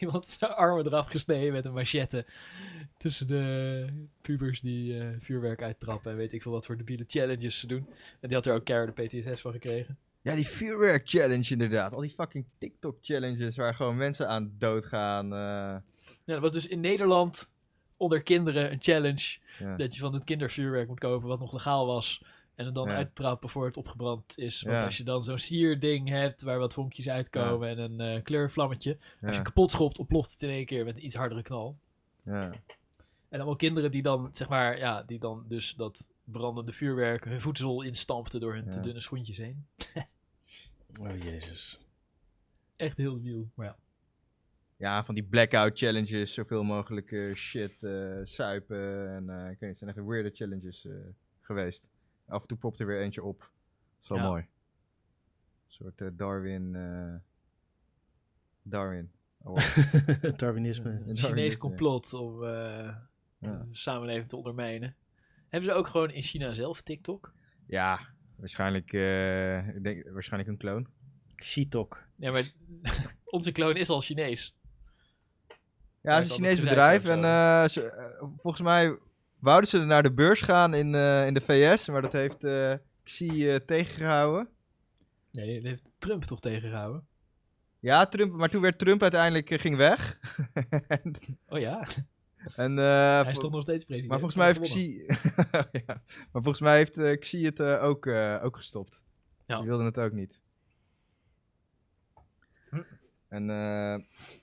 iemand zijn armen eraf gesneden met een machette. Tussen de pubers die eh, vuurwerk uittrappen. En weet ik veel wat voor debiele challenges ze doen. En die had er ook keihard de PTSS van gekregen. Ja, die vuurwerk challenge inderdaad. Al die fucking TikTok challenges waar gewoon mensen aan doodgaan. eh, Ja, dat was dus in Nederland onder kinderen een challenge. ja. Dat je van het kindervuurwerk moet kopen wat nog legaal was. En het dan Ja. uittrappen voor het opgebrand is. Want Ja. als je dan zo'n sierding hebt waar wat vonkjes uitkomen en een eh, kleurvlammetje. Als je kapot schopt, ontploft het in één keer met een iets hardere knal. ja. En allemaal kinderen die dan, zeg maar, ja, die dan dus dat brandende vuurwerk hun voedsel instampte door hun te dunne schoentjes heen. Oh jezus. Echt heel debiel. Maar ja. Ja, van die blackout challenges, zoveel mogelijk eh, shit, eh, suipen en eh, ik weet niet, het zijn echt weirde challenges eh, geweest. Af en toe popt er weer eentje op. Dat is wel Ja. mooi. Een soort eh, Darwin, eh, Darwin. Oh, Darwinisme. Darwin Chinees complot om eh, Ja. de samenleving te ondermijnen. Hebben ze ook gewoon in China zelf TikTok? Ja, waarschijnlijk, eh, ik denk, waarschijnlijk een kloon. Shitok. Ja, maar onze kloon is al Chinees. Ja, het is een Chinees bedrijf en eh, ze- eh, volgens mij wouden ze naar de beurs gaan in, eh, in de VS, maar dat heeft eh Xi eh, tegengehouden. Nee, die heeft Trump toch tegengehouden? Ja, Trump, maar toen werd Trump uiteindelijk eh, ging weg. Oh ja, en, eh, hij is toch nog steeds president. maar volgens mij heeft. Xi, ja, maar volgens mij heeft eh, Xi het eh, ook, eh, ook gestopt. Ja. Die wilde het ook niet. Hm. En, eh,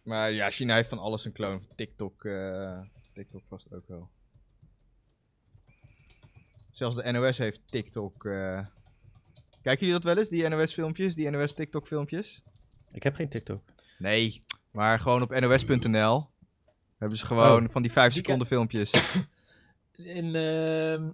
maar ja, China heeft van alles een kloon. TikTok, eh, TikTok vast ook wel. Zelfs de NOS heeft TikTok. eh. Kijken jullie dat wel eens, die NOS-filmpjes, die NOS-TikTok-filmpjes? Ik heb geen TikTok. Nee, maar gewoon op nos.nl hebben ze gewoon Oh. van die 5 Die seconden filmpjes. Ehm,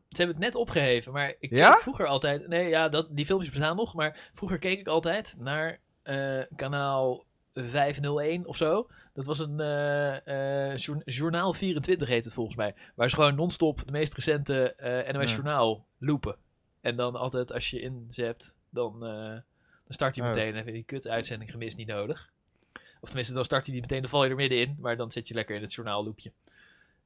ze hebben het net opgeheven, maar ik Ja? keek vroeger altijd... Nee, ja, dat, die filmpjes bestaan nog, maar vroeger keek ik altijd naar eh, kanaal 501 of zo. Dat was een eh, eh, jour- Journaal 24 heet het volgens mij. Waar ze gewoon non-stop de meest recente NOS Ja. Journaal loopen. En dan altijd als je inzept, dan, dan start hij Oh. meteen. En heb je die kut-uitzending gemist niet nodig. Of tenminste, dan start hij die meteen, dan val je er middenin. Maar dan zit je lekker in het journaalloopje.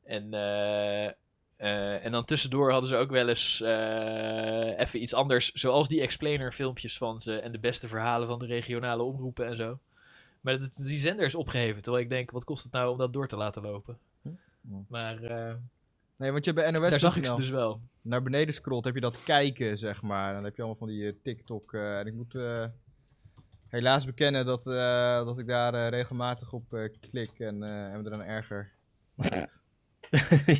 En, eh, eh, en dan tussendoor hadden ze ook wel eens eh, even iets anders. Zoals die explainer filmpjes van ze. En de beste verhalen van de regionale omroepen en zo. Maar dat, die zender is opgeheven. Terwijl ik denk, wat kost het nou om dat door te laten lopen? Hm. Maar eh, Nee, want je bij NOS daar zag ik ze dus wel. naar beneden scrolt, heb je dat kijken, zeg maar. Dan heb je allemaal van die TikTok. en ik moet helaas bekennen dat, eh, dat ik daar eh, regelmatig op eh, klik en, eh, en me eraan erger. Maar goed.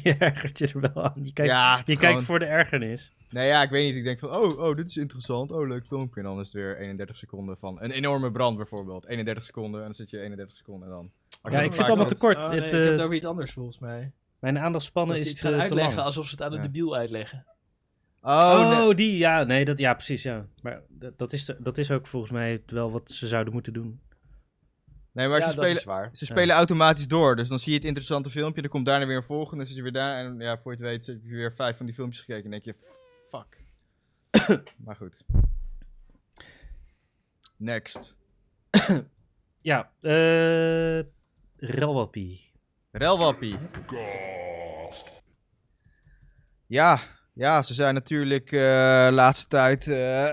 je ergert je er wel aan. Je kijkt, ja, je is kijkt gewoon- voor de ergernis. Nee, ja, ik weet niet. Ik denk van, oh, oh, dit is interessant. Oh, leuk filmpje. En dan is het weer 31 seconden van een enorme brand bijvoorbeeld. 31 seconden en dan zit je 31 seconden en dan... Als Ja, ik vind het allemaal te kort. Oh, nee, het, ik heb het over iets anders volgens mij. mijn aandachtspannen Dat ze is iets te, gaan uitleggen alsof ze het aan de Ja. debiel uitleggen. Oh, nee. Oh, die, ja, nee, dat, ja, precies, ja. Maar dat, dat, is, dat is ook volgens mij wel wat ze zouden moeten doen. nee, maar ja, ze spelen. Ze spelen automatisch door, dus dan zie je het interessante filmpje, dan komt daarna weer een volgende, dan zit je weer daar en ja, voor je het weet heb je weer vijf van die filmpjes gekeken en denk je, fuck. maar goed. Next. Ja, eh... Relwappie. Relwappie. Ja, ja, ze zijn natuurlijk eh laatste tijd eh,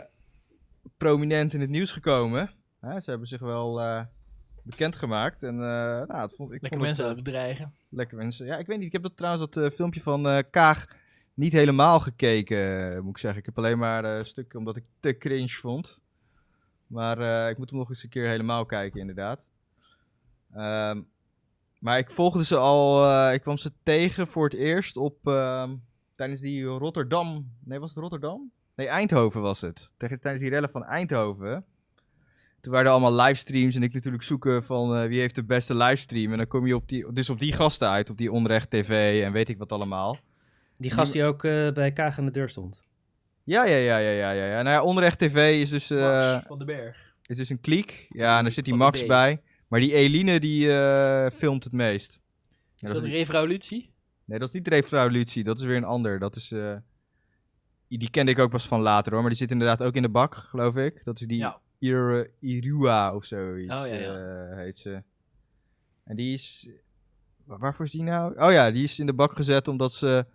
prominent in het nieuws gekomen. Hè, ze hebben zich wel eh bekendgemaakt en nou, het vond, ik Lekker vond mensen het, bedreigen. Lekker mensen. Ja, ik weet niet. Ik heb dat trouwens dat filmpje van Kaag niet helemaal gekeken, moet ik zeggen. Ik heb alleen maar eh, stukken omdat ik te cringe vond. Maar ik moet hem nog eens een keer helemaal kijken, inderdaad. Ehm, maar ik volgde ze al, ik kwam ze tegen voor het eerst op, ehm, tijdens die Rotterdam, nee was het Rotterdam? Nee, Eindhoven was het. Tijdens die rellen van Eindhoven. Toen waren er allemaal livestreams en ik natuurlijk zoeken van eh, wie heeft de beste livestream. En dan kom je op die, dus op die gasten uit, op die Onrecht TV en weet ik wat allemaal. Die gast die ook eh, bij Kaag aan de deur stond. Ja, ja, ja, ja, ja, ja. ja. Nou ja, Onrecht TV is dus, eh, Max van den Berg. is dus een kliek. Ja, en daar zit die Max bij. Maar die Eline, die eh, filmt het meest. Ja, Is dat een revolutie? Nee, dat is niet Revolutie, dat is weer een ander. Dat is, eh, die kende ik ook pas van later hoor, maar die zit inderdaad ook in de bak, geloof ik. Dat is die Ja. Ir Irua of zoiets, Oh, ja, ja. eh, heet ze. En die is... wa- Waarvoor is die nou? Oh ja, die is in de bak gezet omdat ze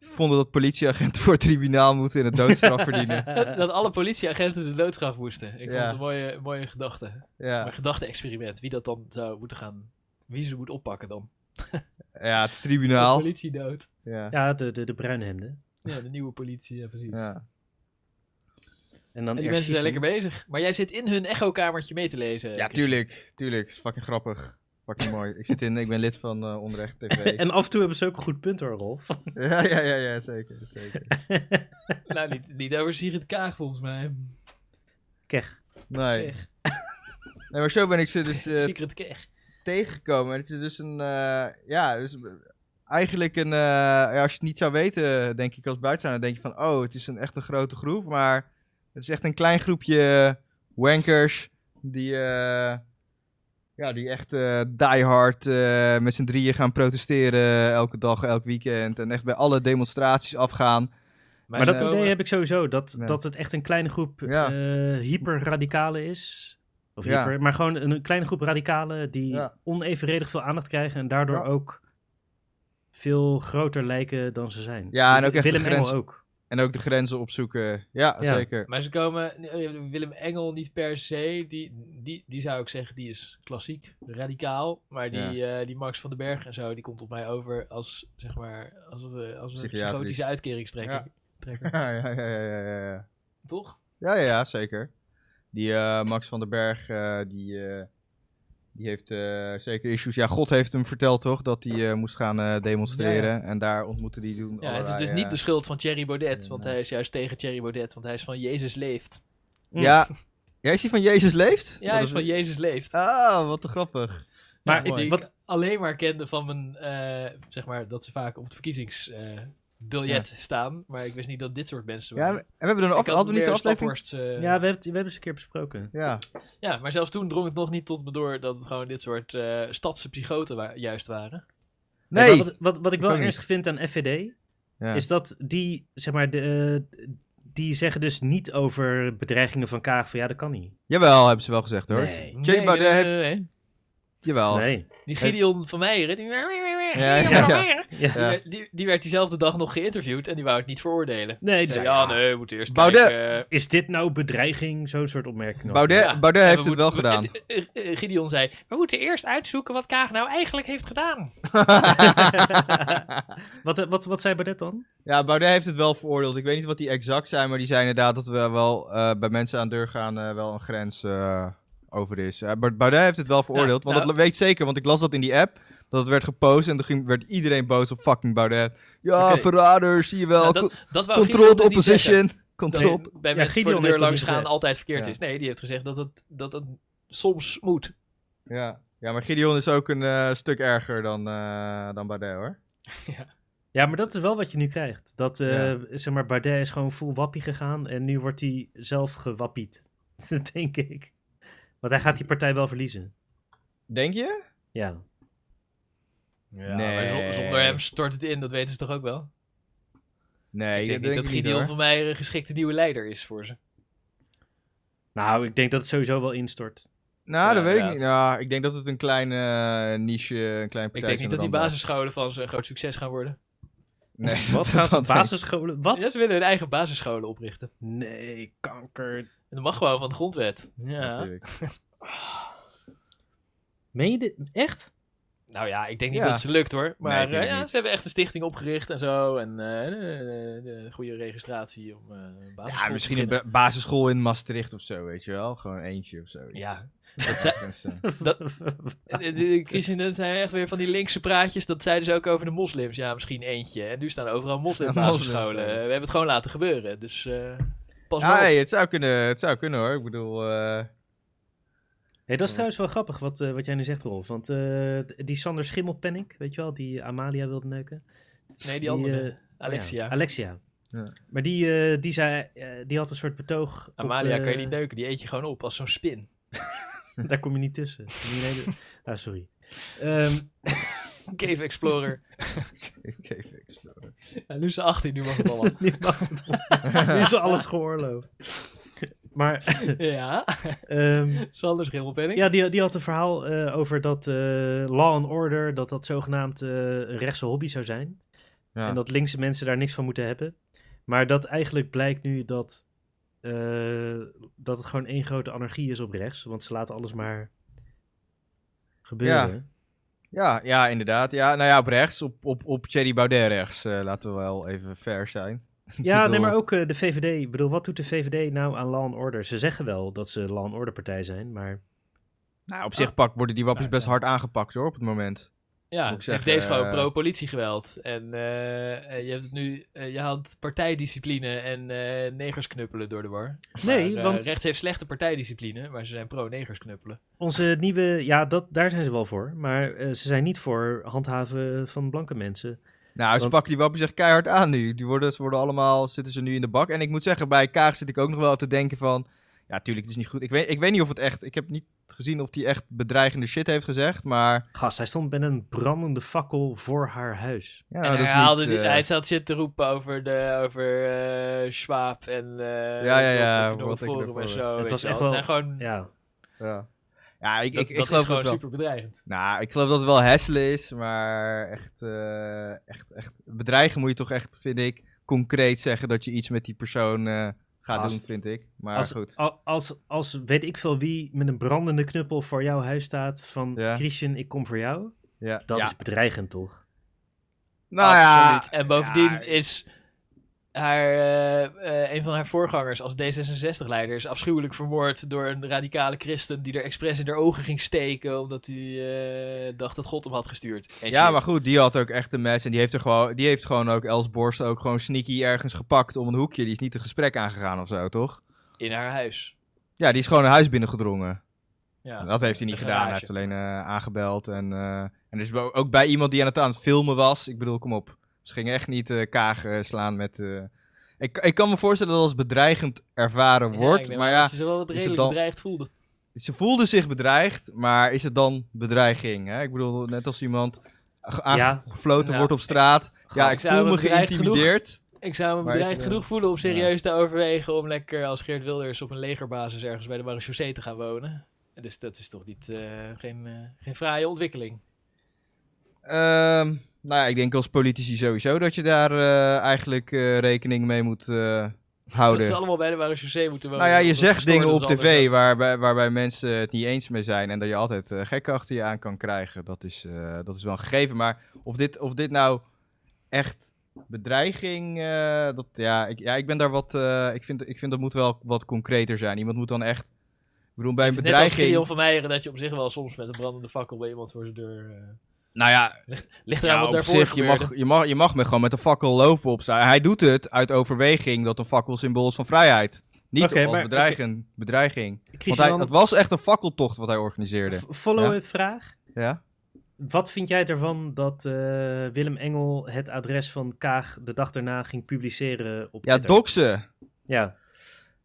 vonden dat politieagenten voor het tribunaal moeten en het doodstraf verdienen. dat alle politieagenten de doodstraf moesten. Ik Ja. vond het een mooie, mooie gedachte. Ja, Een gedachte-experiment. Wie dat dan zou moeten gaan... Wie ze moet oppakken dan. ja het De tribunaal. politie dood. Ja. Ja, de, de, de bruine hemden. Ja, de nieuwe politie, ja precies. Ja. En, dan En die mensen zijn lekker bezig. Maar jij zit in hun echo-kamertje mee te lezen. ja, tuurlijk. Tuurlijk. is fucking grappig. Fucking mooi. Ik, zit in, ik ben lid van eh Onrecht TV. En af en toe hebben ze ook een goed punt hoor, Rolf. ja, ja, ja, ja, zeker. zeker. nou, niet, niet over Sigrid Kaag volgens mij. Keg. Nee. Keg. nee, maar zo ben ik ze dus eh, Secret Keg. Tegengekomen. En het is dus een, eh, ja, dus eigenlijk een, eh, ja, als je het niet zou weten, denk ik als buitenstaander, denk je van, oh, het is een echt een grote groep. Maar het is echt een klein groepje wankers die, eh, ja, die echt eh die hard eh, met z'n drieën gaan protesteren elke dag, elk weekend. En echt bij alle demonstraties afgaan. Maar dat idee heb ik sowieso, dat, Ja. dat het echt een kleine groep Ja. eh hyperradicalen is. Of Ja. hyper, maar gewoon een kleine groep radicalen die Ja. onevenredig veel aandacht krijgen en daardoor Ja. ook veel groter lijken dan ze zijn. Ja, en ook echt de Willem grens- Engel ook. En ook de grenzen opzoeken. Ja, Ja. zeker. Maar ze komen, eh, Willem Engel niet per se, die, die, die zou ik zeggen, die is klassiek, radicaal. Maar die, eh, die Max van den Berg en zo, die komt op mij over als, zeg maar, als, een- als een psychotische uitkeringstrekker. Ja. trekker. Ja, ja, ja, ja, ja, ja. Toch? Ja, ja, ja, zeker. Die eh, Max van den Berg, eh, die, eh, die heeft eh, zeker issues. Ja, God heeft hem verteld toch, dat hij eh, moest gaan eh, demonstreren. En daar ontmoette hij doen Ja, het is dus niet de schuld van Thierry Baudet, want hij is juist tegen Thierry Baudet, want hij is van Jezus leeft. Mm. Ja, ja, is hij van Jezus leeft? Ja, hij is van Jezus leeft. Ah, wat te grappig. Maar Ja, die ik, wat, ik alleen maar kende van mijn, eh, zeg maar, dat ze vaak op het verkiezingsbiljet staan. Maar ik wist niet dat dit soort mensen Ja, waren. en we hebben er hadden we niet de aflevering? Eh, ja, we hebben, het, we hebben eens een keer besproken. Ja, Ja, maar zelfs toen drong het nog niet tot me door dat het gewoon dit soort eh stadse psychoten wa- juist waren. nee. Wat, wat, wat ik wel ernstig vind aan FVD, Ja. is dat die, zeg maar, de, die zeggen dus niet over bedreigingen van Kaag van ja, dat kan niet. Jawel, hebben ze wel gezegd hoor. Nee. Nee, nee, heeft- nee, nee, nee. Jawel. Nee. Die Gideon van Meijeren, die, Ja, ja, ja. Ja. Ja. die, die, werd diezelfde dag nog geïnterviewd en die wou het niet veroordelen. Nee, zei, zei, ja, ja, nee, we moeten eerst Baudet- kijken. Is dit nou bedreiging? Zo'n soort opmerking. Baudet, Ja. Baudet heeft we het wel gedaan. en, Gideon zei, we moeten eerst uitzoeken wat Kaag nou eigenlijk heeft gedaan. wat, wat, wat zei Baudet dan? Ja, Baudet heeft het wel veroordeeld. Ik weet niet wat die exact zijn, maar die zei inderdaad dat we wel eh, bij mensen aan de deur gaan eh, wel een grens eh, over is. Eh, Ba- Baudet heeft het wel veroordeeld, want nou- dat weet ik zeker, want ik las dat in die app, dat het werd gepost en toen ging, werd iedereen boos op fucking Baudet. Ja, verrader, zie je wel. Nou, dat, dat Controlled dus opposition. Controlled. Bij Ja, mensen Gideon voor de deur langs gaan altijd verkeerd Ja. is. Nee, die heeft gezegd dat het, dat het soms moet. Ja. ja, maar Gideon is ook een eh, stuk erger dan, eh, dan Baudet hoor. Ja, maar dat is wel wat je nu krijgt. Dat, eh, Ja. zeg maar, Baudet is gewoon full wappie gegaan en nu wordt hij zelf gewappied. Denk ik. Want hij gaat die partij wel verliezen. Denk je? Ja. Ja, Nee. maar zon- zonder hem stort het in, dat weten ze toch ook wel? Nee, ik denk niet dat ik Gideon van mij een geschikte nieuwe leider is voor ze. Nou, ik denk dat het sowieso wel instort. Nou, Ja, dat weet ik niet. Ja, ik denk dat het een kleine eh, niche, een klein Ik partij denk niet dat die basisscholen van ze een groot succes gaan worden. Nee, Wat gaan ze dat- basisscholen? Wat? Ja, ze willen hun eigen basisscholen oprichten. Nee, kanker. En dat mag gewoon van de grondwet. Ja. Meen je dit? Echt? Nou ja, ik denk niet Ja. dat het ze lukt hoor. Maar Nee, eh, ja, ze hebben echt een stichting opgericht en zo. En eh, de, de goede registratie om eh een basisschool Ja, misschien een basisschool in Maastricht of zo, weet je wel. Gewoon eentje of zo. Ja, dat zei, Dus, Dat- zijn echt weer van die linkse praatjes. Dat zeiden ze ook over de moslims. Ja, misschien eentje. En nu staan overal moslimbasisscholen. Ja. We hebben het gewoon laten gebeuren. Dus pas ja, hey, het, zou kunnen, het zou kunnen hoor. Ik bedoel, Hey, dat is trouwens wel grappig wat, eh, wat jij nu zegt, Rolf. Want eh, die Sander Schimmelpenninck, weet je wel, die Amalia wilde neuken. Nee, die andere. eh, Alexia. ja, Alexia. Ja. Maar die, eh, die, zei, eh, die had een soort betoog. op, Amalia kan je niet neuken. Die eet je gewoon op als zo'n spin. Daar kom je niet tussen. Hele- ah, sorry. Ehm, Cave Explorer. ik even exploren. Ja, nu is ze 18, nu mag het allemaal. nu mag het. Nu is alles geoorloofd. Maar ja, ehm, Sander Schimmelpenning. ja, die, die had een verhaal eh, over dat eh, law and order, dat dat zogenaamd eh, een rechtse hobby zou zijn. Ja. En dat linkse mensen daar niks van moeten hebben. Maar dat eigenlijk blijkt nu dat, eh, dat het gewoon één grote anarchie is op rechts. Want ze laten alles maar gebeuren. Ja, ja, inderdaad. Ja, nou ja, op rechts. Op, op, op Thierry Baudet rechts. eh, laten we wel even fair zijn. Ja, nee, bedoel- maar ook eh, de VVD. Ik bedoel, wat doet de VVD nou aan law and order? Ze zeggen wel dat ze law and order partij zijn, maar... Nou, op zich pak, worden die wapens Nou, best ja. hard aangepakt hoor, op het moment. Ja, ik zeggen, deze gewoon eh, pro-politiegeweld. En eh, je hebt het nu, eh, je haalt partijdiscipline en eh, negers knuppelen door de war. Nee, Maar, want rechts heeft slechte partijdiscipline, maar ze zijn pro-negers knuppelen. onze nieuwe... Ja, dat, daar zijn ze wel voor. Maar ze zijn niet voor handhaven van blanke mensen. Nou, ze Want- pakken die wapens echt keihard aan nu. Die worden, ze worden allemaal, zitten ze nu in de bak. En ik moet zeggen, bij Kaag zit ik ook nog wel te denken van... Ja, tuurlijk, het is niet goed. Ik weet, ik weet niet of het echt... Ik heb niet gezien of hij echt bedreigende shit heeft gezegd, maar... Gast, hij stond met een brandende fakkel voor haar huis. Ja, en dat hij, is haalde niet, die- eh, hij zat shit te roepen over, de, over eh Schwab en eh Ja, ja, ja, Economic Forum en zo. Het was echt wel- Het zijn gewoon, Ja, Ja, ja ik, dat, ik, ik dat geloof is gewoon dat wel. super bedreigend. Nou, ik geloof dat het wel hesselen is, maar echt, eh, echt, echt... Bedreigen moet je toch echt, vind ik, concreet zeggen dat je iets met die persoon eh, gaat doen, vind ik. Maar als, goed. al- Als, als weet ik veel wie met een brandende knuppel voor jouw huis staat van Ja. Christian, ik kom voor jou. Ja. Dat Ja. is bedreigend, toch? Nou ja, Absoluut. En bovendien ja. is haar, eh, eh, een van haar voorgangers als D66-leider is afschuwelijk vermoord door een radicale christen die er expres in haar ogen ging steken omdat hij eh, dacht dat God hem had gestuurd. En Ja, shit. maar goed, die had ook echt een mes. En die heeft, er gewoon, die heeft gewoon ook Els Borst ook gewoon sneaky ergens gepakt om een hoekje. Die is niet een gesprek aangegaan of zo, toch? In haar huis. Ja, die is gewoon een huis binnengedrongen. Ja. dat heeft hij niet gedaan. Hij heeft alleen aangebeld. En, en bo- ook bij iemand die aan het, aan het filmen was. Ik bedoel, kom op. Ze gingen echt niet eh kaag eh, slaan met... eh, Ik, ik kan me voorstellen dat het als bedreigend ervaren Ja, wordt. maar ja, dat ze wel het redelijk dan- bedreigd voelde. ze voelde zich bedreigd. Maar is het dan bedreiging? Hè? Ik bedoel, net als iemand Ja. aangefloten Nou, wordt op straat. ja, ik voel me genoeg- geïntimideerd. Ik zou me bedreigd het, genoeg voelen om serieus te overwegen om lekker als Geert Wilders op een legerbasis ergens bij de marechaussee te gaan wonen. Dus dat is toch niet, eh, geen, eh, geen fraaie ontwikkeling. Ehm, nou ja, ik denk als politici sowieso dat je daar eh, eigenlijk eh, rekening mee moet eh, Dat houden. ze allemaal bij de marechaussee moeten wonen. Nou ja, je zegt dingen op tv waarbij, waarbij mensen het niet eens mee zijn en dat je altijd gekken achter je aan kan krijgen. Dat is, dat is wel een gegeven. Maar of dit, of dit nou echt bedreiging, dat, ja, ik, ja, ik ben daar wat, ik, vind, ik vind dat moet wel wat concreter zijn. Iemand moet dan echt, ik bedoel, bij een Net als bedreiging... Gideon van Meijeren dat je op zich wel soms met een brandende fakkel bij iemand voor zijn deur... Nou ja, ligt eraan wat daarvoor zich, je mag, je, mag, je mag me gewoon met een fakkel lopen op staan. Hij doet het uit overweging dat een fakkel symbool is van vrijheid. Niet als maar- bedreiging. bedreiging. Want hij, het was echt een fakkeltocht wat hij organiseerde. follow-up vraag. Ja? Wat vind jij ervan dat eh, Willem Engel het adres van Kaag de dag daarna ging publiceren op Ja, Twitter? doxen. Ja,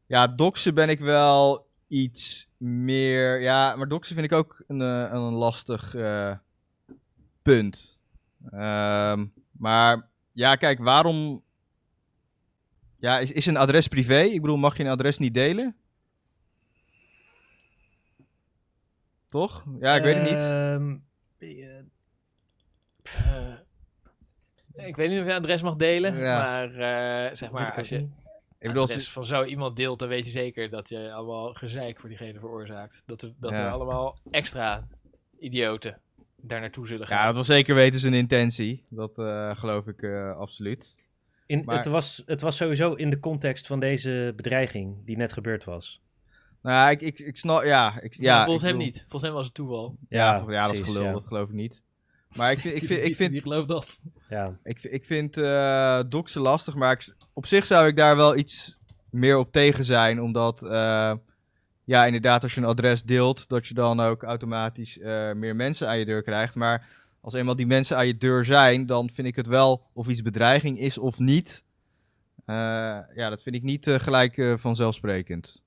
Ja, doxen ben ik wel iets meer... Ja, maar doxen vind ik ook een, eh, een lastig eh, punt. Ehm, maar ja, kijk, waarom... Ja, is, is een adres privé? Ik bedoel, mag je een adres niet delen? Toch? Ja, ik weet het niet. Ehm, eh, Eh, ik weet niet of je een adres mag delen, Ja. maar eh, zeg maar, als je. Ik bedoel, als adres van zo iemand deelt, dan weet je zeker dat je allemaal gezeik voor diegene veroorzaakt. Dat er, dat Ja. er allemaal extra idioten daar naartoe zullen gaan. Ja, dat was zeker weten zijn intentie. Dat eh, geloof ik eh, absoluut. in, Maar- het, was, het was sowieso in de context van deze bedreiging die net gebeurd was. Nou ja, ik, ik, ik snap... Ja, ik, Ja, ja, volgens ik hem bedoel- niet. Volgens hem was het toeval. Ja, ja, dat, is gelul, ja. dat geloof ik niet. Maar ik vind, ik vind, ik vind, Wie gelooft dat? Ja. ik, vind- ik vind eh doxen lastig, maar ik, op zich zou ik daar wel iets meer op tegen zijn. Omdat, eh, ja, inderdaad, als je een adres deelt, dat je dan ook automatisch eh, meer mensen aan je deur krijgt. Maar als eenmaal die mensen aan je deur zijn, dan vind ik het wel of iets bedreiging is of niet. Eh, ja, dat vind ik niet eh, gelijk vanzelfsprekend.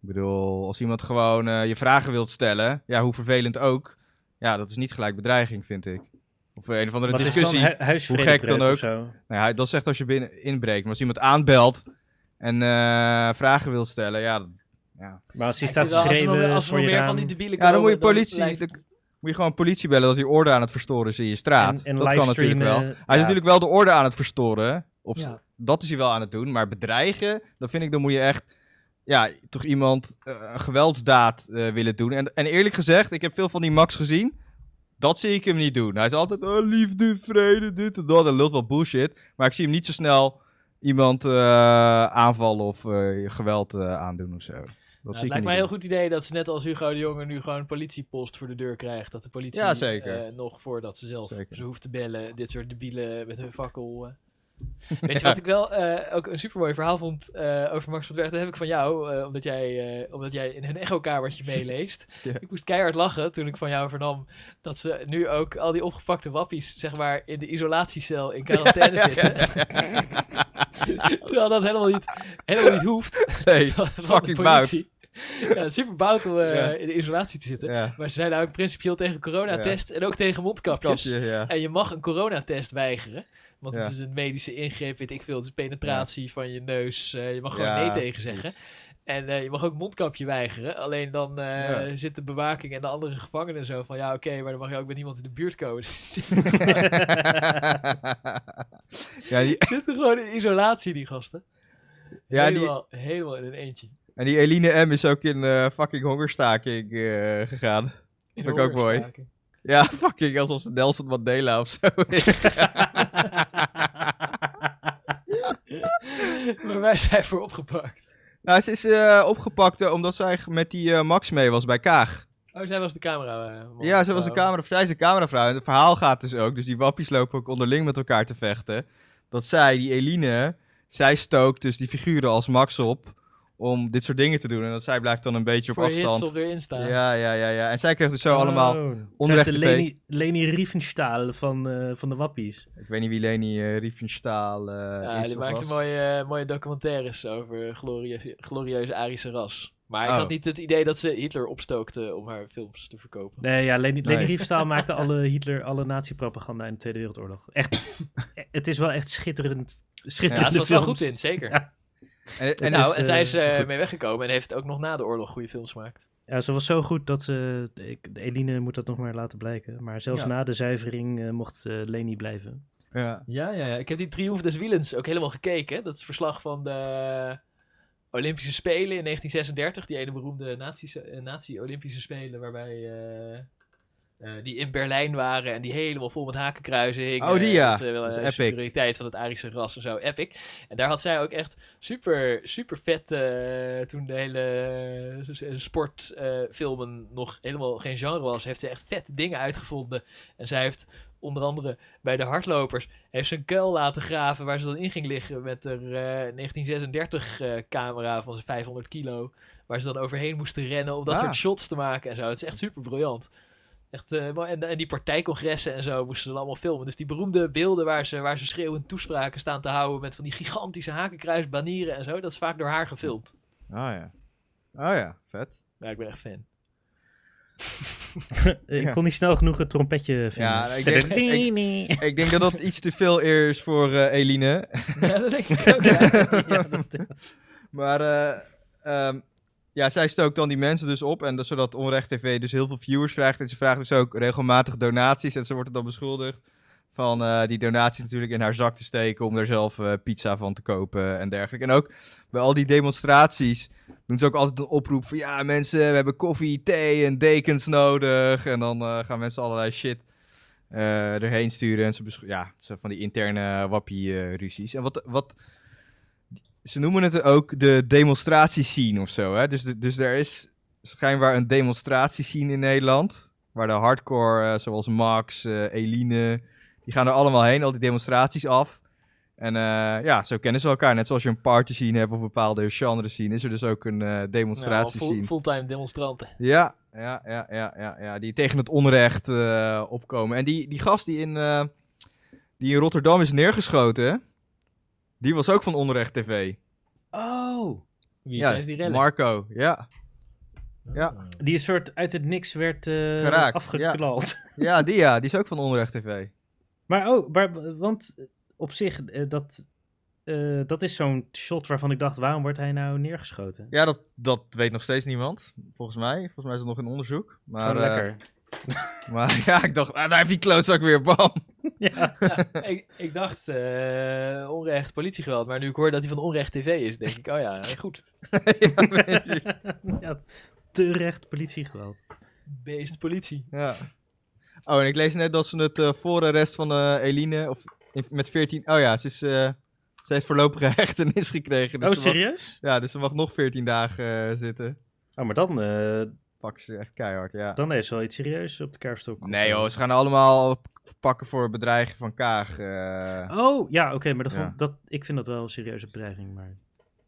Ik bedoel, als iemand gewoon je vragen wilt stellen, ja, hoe vervelend ook. Ja, dat is niet gelijk bedreiging, vind ik. Of een of andere Wat discussie. hu Hoe gek dan zo? Nou ja, dat zegt als je binnen inbreekt. Maar als iemand aanbelt en vragen wil stellen, ja, ja. Maar als hij staat als schreeuwen als voor je meer van raam... die debielen ja, dan moet je politie, dan moet je gewoon politie bellen dat hij orde aan het verstoren is in je straat. En- en dat kan natuurlijk wel. livestreamen, Hij is natuurlijk wel de orde aan het verstoren. Op Ja. Dat is hij wel aan het doen. Maar bedreigen, dan vind ik, dan moet je echt, ja, toch iemand eh, een geweldsdaad eh, willen doen. En, en eerlijk gezegd, ik heb veel van die Max gezien. Dat zie ik hem niet doen. Hij is altijd, oh, liefde, vrede, dit en dat. Hij lult wel bullshit. Maar ik zie hem niet zo snel iemand eh, aanvallen of eh, geweld eh, aandoen of zo. Nou, het lijkt mij een heel goed idee dat ze net als Hugo de Jonge nu gewoon een politiepost voor de deur krijgt. Dat de politie Ja, zeker. eh, nog voordat ze zelf Zeker. ze hoeft te bellen, dit soort debielen met hun fakkel. eh. Weet je wat ik wel eh, ook een supermooi verhaal vond over Max van? Dat heb ik van jou, omdat, jij, omdat jij in hun echo-kamertje meeleest. Ja. Ik moest keihard lachen toen ik van jou vernam dat ze nu ook al die opgepakte wappies, zeg maar, in de isolatiecel in quarantaine zitten. Terwijl dat helemaal niet, helemaal niet hoeft. Nee, fucking bout. Ja, het is super bout om eh, Ja. in de isolatie te zitten. Ja, Maar ze zijn nou principieel tegen coronatest en ook tegen mondkapjes. kapje. En je mag een coronatest weigeren. Want het is een medische ingreep, weet ik veel. Het is penetratie van je neus. eh, je mag gewoon nee tegen zeggen. En eh, je mag ook mondkapje weigeren. Alleen dan Ja. zit de bewaking en de andere gevangenen zo van... Ja, oké, maar dan mag je ook met niemand in de buurt komen. Ja, die, zitten gewoon in isolatie, die gasten. ja die, helemaal, helemaal in een eentje. En die Eline M is ook in eh, fucking hongerstaking eh, gegaan. In Vind ik ook mooi. Ja, fucking alsof ze Nelson Mandela of zo is. maar wij zijn voor opgepakt. nou, ze is eh, opgepakt omdat zij met die Max mee was bij Kaag. Oh, zij was de camera. Ja, ze was de camera, zij is de cameravrouw. En het verhaal gaat dus ook, dus die wappies lopen ook onderling met elkaar te vechten. Dat zij, die Eline, zij stookt dus die figuren als Max op om dit soort dingen te doen. En dat zij blijft dan een beetje op Voor hits afstand. op erin staan. Ja, ja, ja, ja. En zij kreeg dus zo allemaal... Oh, onrecht zij is de. Leni, Leni Riefenstahl van, eh, van de Wappies. Ik weet niet wie Leni eh Riefenstahl eh Ja, is die maakte was. mooie, mooie documentaires over glorieuze, glorieuze Arische ras. Maar ik Oh. had niet het idee dat ze Hitler opstookte om haar films te verkopen. Nee, ja, Leni, Leni Nee. Riefenstahl maakte alle Hitler, alle nazi-propaganda in de Tweede Wereldoorlog. Echt, het is wel echt schitterend. Ja, Schitterende ze was wel goed in, zeker. Ja. En, en nou, is, en zij eh, is eh, goed. mee weggekomen en heeft ook nog na de oorlog goede films gemaakt. Ja, ze was zo goed dat ze... Ik, Eline moet dat nog maar laten blijken. Maar zelfs Ja. na de zuivering eh, mocht eh, Leni blijven. ja. Ja, ja, ja. Ik heb die Triumph des Willens ook helemaal gekeken. Dat is verslag van de Olympische Spelen in 1936. Die ene beroemde nazi- eh, nazi-Olympische Spelen waarbij... eh, die in Berlijn waren en die helemaal vol met hakenkruizen hingen. Oh, die ja. Met, eh, wel, Dat is eh, epic. superioriteit van het Arische ras en zo. Epic. En daar had zij ook echt super, super vet eh, toen de hele uh, sportfilmen nog helemaal geen genre was. Heeft ze echt vette dingen uitgevonden. En zij heeft onder andere bij de hardlopers heeft ze een kuil laten graven waar ze dan in ging liggen met haar eh, 1936 eh, camera van zijn 500 kilo. Waar ze dan overheen moesten rennen om dat Ah. soort shots te maken en zo. Het is echt super briljant. Echt, eh, en, en die partijcongressen en zo moesten ze dan allemaal filmen. Dus die beroemde beelden waar ze, waar ze schreeuwend toespraken staan te houden met van die gigantische hakenkruisbanieren en zo, dat is vaak door haar gefilmd. Oh ja. Oh ja, vet. Ja, ik ben echt fan. ik Ja. kon niet snel genoeg het trompetje vinden. Ja, ik denk- Tadadini. Ik denk dat dat iets te veel eer is voor eh, Eline. Ja, dat denk ik ook. Ja. Ja, dat- Maar eh, ehm, ja, zij stookt dan die mensen dus op. En dat, zodat Onrecht TV dus heel veel viewers krijgt. En ze vraagt dus ook regelmatig donaties. En ze wordt dan beschuldigd van eh, die donaties natuurlijk in haar zak te steken. Om daar zelf eh, pizza van te kopen en dergelijke. En ook bij al die demonstraties doen ze ook altijd een oproep van... Ja mensen, we hebben koffie, thee en dekens nodig. En dan eh, gaan mensen allerlei shit erheen sturen. En ze ja, zo van die interne wappie-ruzies. en wat... wat ze noemen het ook de demonstratiescene of zo. Hè? Dus, de- dus er is schijnbaar een demonstratiescene in Nederland. Waar de hardcore, eh, zoals Max, eh, Eline, die gaan er allemaal heen, al die demonstraties af. En eh, ja, zo kennen ze elkaar. Net zoals je een party scene hebt of een bepaalde genre scene, is er dus ook een eh Nou, demonstratiescene. full- fulltime demonstranten. Ja, ja, ja, ja, ja, ja, die tegen het onrecht opkomen. En die, die gast die in, die in Rotterdam is neergeschoten, die was ook van Onrecht TV. Oh, Wie ja, tijdens die rellen? Marco, ja. ja. die een soort uit het niks werd eh, Geraakt, afgeknald. Ja, die ja, die is ook van Onrecht TV. Maar oh, maar, want op zich, eh, dat, eh, dat is zo'n shot waarvan ik dacht, waarom wordt hij nou neergeschoten? Ja, dat, dat weet nog steeds niemand, volgens mij. Volgens mij is het nog in onderzoek. Maar, eh, lekker. maar ja, ik dacht, ah, daar heb je klootzak weer, bam. ja. Ja, ik, ik dacht eh, onrecht politiegeweld, maar nu ik hoor dat hij van onrecht tv is, denk ik, oh ja, goed. ja, precies. ja, terecht politiegeweld. Beest politie. Ja. Oh, en ik lees net dat ze het eh voorarrest van eh, Eline, of in- met 14... Oh ja, ze, is, eh, ze heeft voorlopige hechtenis gekregen. Dus oh, mag- serieus? ja, dus ze mag nog 14 dagen eh, zitten. Oh, maar dan, eh, Pakken ze echt keihard, ja. dan ze wel iets serieus op de kerfstok. Nee joh, ze gaan allemaal pakken voor bedreiging van Kaag. eh. Oh, ja, oké, maar dat Ja. vond, dat, ik vind dat wel een serieuze bedreiging, maar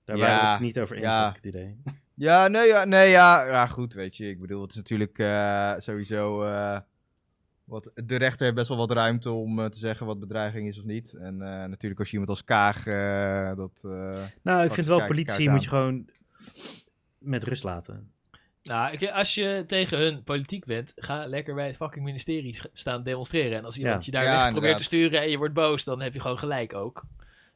daar Ja, waren we het niet over eens, ja. had ik het idee. Ja, nee, ja, nee, ja, ja, goed, weet je. Ik bedoel, het is natuurlijk eh, sowieso... eh, wat, de rechter heeft best wel wat ruimte om te zeggen wat bedreiging is of niet. En natuurlijk als je iemand als Kaag dat... Nou, ik vind wel, politie moet je gewoon met rust laten. Nou, als je tegen hun politiek bent, ga lekker bij het fucking ministerie staan demonstreren. En als iemand Ja. je daar Ja, weg probeert inderdaad. te sturen en je wordt boos, dan heb je gewoon gelijk ook.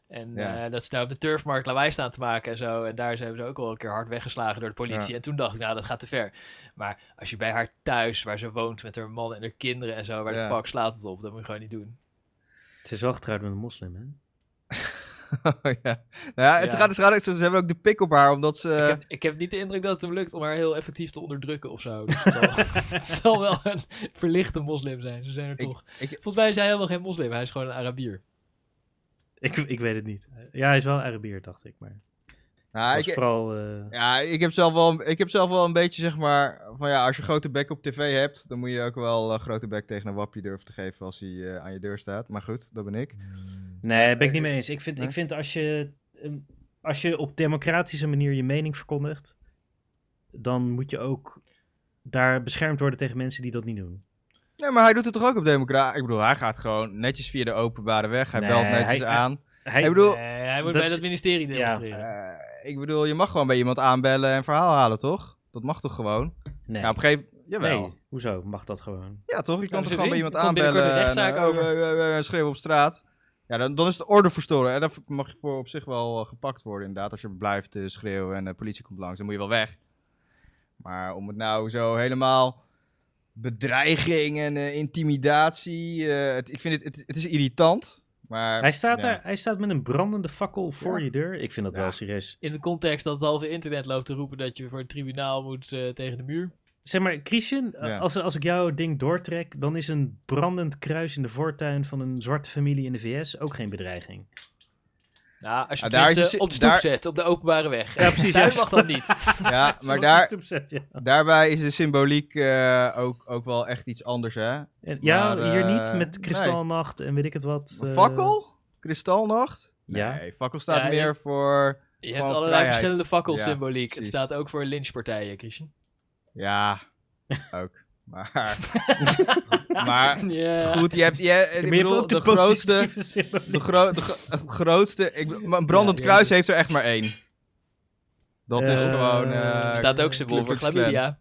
En Ja. eh, dat ze daar op de turfmarkt lawaai staan te maken en zo. En daar zijn ze ook wel een keer hard weggeslagen door de politie. Ja. En toen dacht ik, nou, dat gaat te ver. Maar als je bij haar thuis, waar ze woont met haar man en haar kinderen en zo, waar Ja. de fuck slaat het op? Dat moet je gewoon niet doen. Ze is wel getrouwd met een moslim, hè? ja. Nou ja, het Ja. gaat, ze, hebben ook de pik op haar, omdat ze... ik, heb, ik heb niet de indruk dat het hem lukt om haar heel effectief te onderdrukken of zo. Dus het, zal, het zal wel een verlichte moslim zijn. Ze zijn er Ik- toch. ik- Volgens mij is hij helemaal geen moslim. Hij is gewoon een Arabier. Ik, ik weet het niet. Ja, hij is wel Arabier, dacht ik, maar Nou, ik, vooral... eh, Ja, ik heb, zelf wel, ik heb zelf wel een beetje, zeg maar, van ja, als je grote bek op tv hebt, dan moet je ook wel een grote bek tegen een wapje durven te geven als hij eh, aan je deur staat. Maar goed, dat ben ik. Nee, ben ik niet mee eens. Ik vind, Nee? ik vind als, je, ehm, als je op democratische manier je mening verkondigt, dan moet je ook daar beschermd worden tegen mensen die dat niet doen. Nee, maar hij doet het toch ook op democratie? Ik bedoel, hij gaat gewoon netjes via de openbare weg. Hij Nee, belt netjes hij- aan. Hij, Ik bedoel- Nee, hij moet Dat bij dat ministerie ja. demonstreren. Eh, ik bedoel, je mag gewoon bij iemand aanbellen en verhaal halen, toch? Dat mag toch gewoon? nee. Ja, op een gegeven Jawel. nee, hoezo mag dat gewoon? Ja, toch? Je kan toch gewoon bij iemand aanbellen een rechtszaak en, eh, over. eh, eh, eh, schreeuwen op straat. Ja, dan, dan is het orde verstoren. En dan mag je voor op zich wel gepakt worden, inderdaad. Als je blijft eh, schreeuwen en de politie komt langs, dan moet je wel weg. Maar om het nou zo helemaal bedreiging en eh, intimidatie. eh, het, ik vind het, het, het is irritant. Maar, Hij staat, ja. daar, hij staat met een brandende fakkel voor Ja. je deur. Ik vind dat Ja. wel serieus. In de context dat het halve internet loopt te roepen dat je voor het tribunaal moet eh, tegen de muur. Zeg maar, Christian, Ja. als, als ik jouw ding doortrek, dan is een brandend kruis in de voortuin van een zwarte familie in de VS ook geen bedreiging. Nou, als je Ah, het daar is tenminste het- op de stoep daar- zet, op de openbare weg. Ja, precies, ja. mag dat niet. Ja, maar op de daar, zet, ja. daarbij is de symboliek eh, ook, ook wel echt iets anders, hè? En- ja, Maar, hier eh, niet, met kristalnacht en weet ik het wat. Eh, fakkel? Kristalnacht? Ja. Nee, fakkel staat Ja, meer je- voor... Je hebt allerlei vrijheid. verschillende fakkels Ja, symboliek. Het staat ook voor lynchpartijen, Christian. Ja, ook. Maar, maar Ja. goed, je hebt, je, ik bedoel, de, grootste, de, gro de gro- grootste, ik, een brandend Ja, kruis ja. heeft er echt maar één. Dat is Eh, gewoon... eh, Er staat ook symbool voor chlamydia.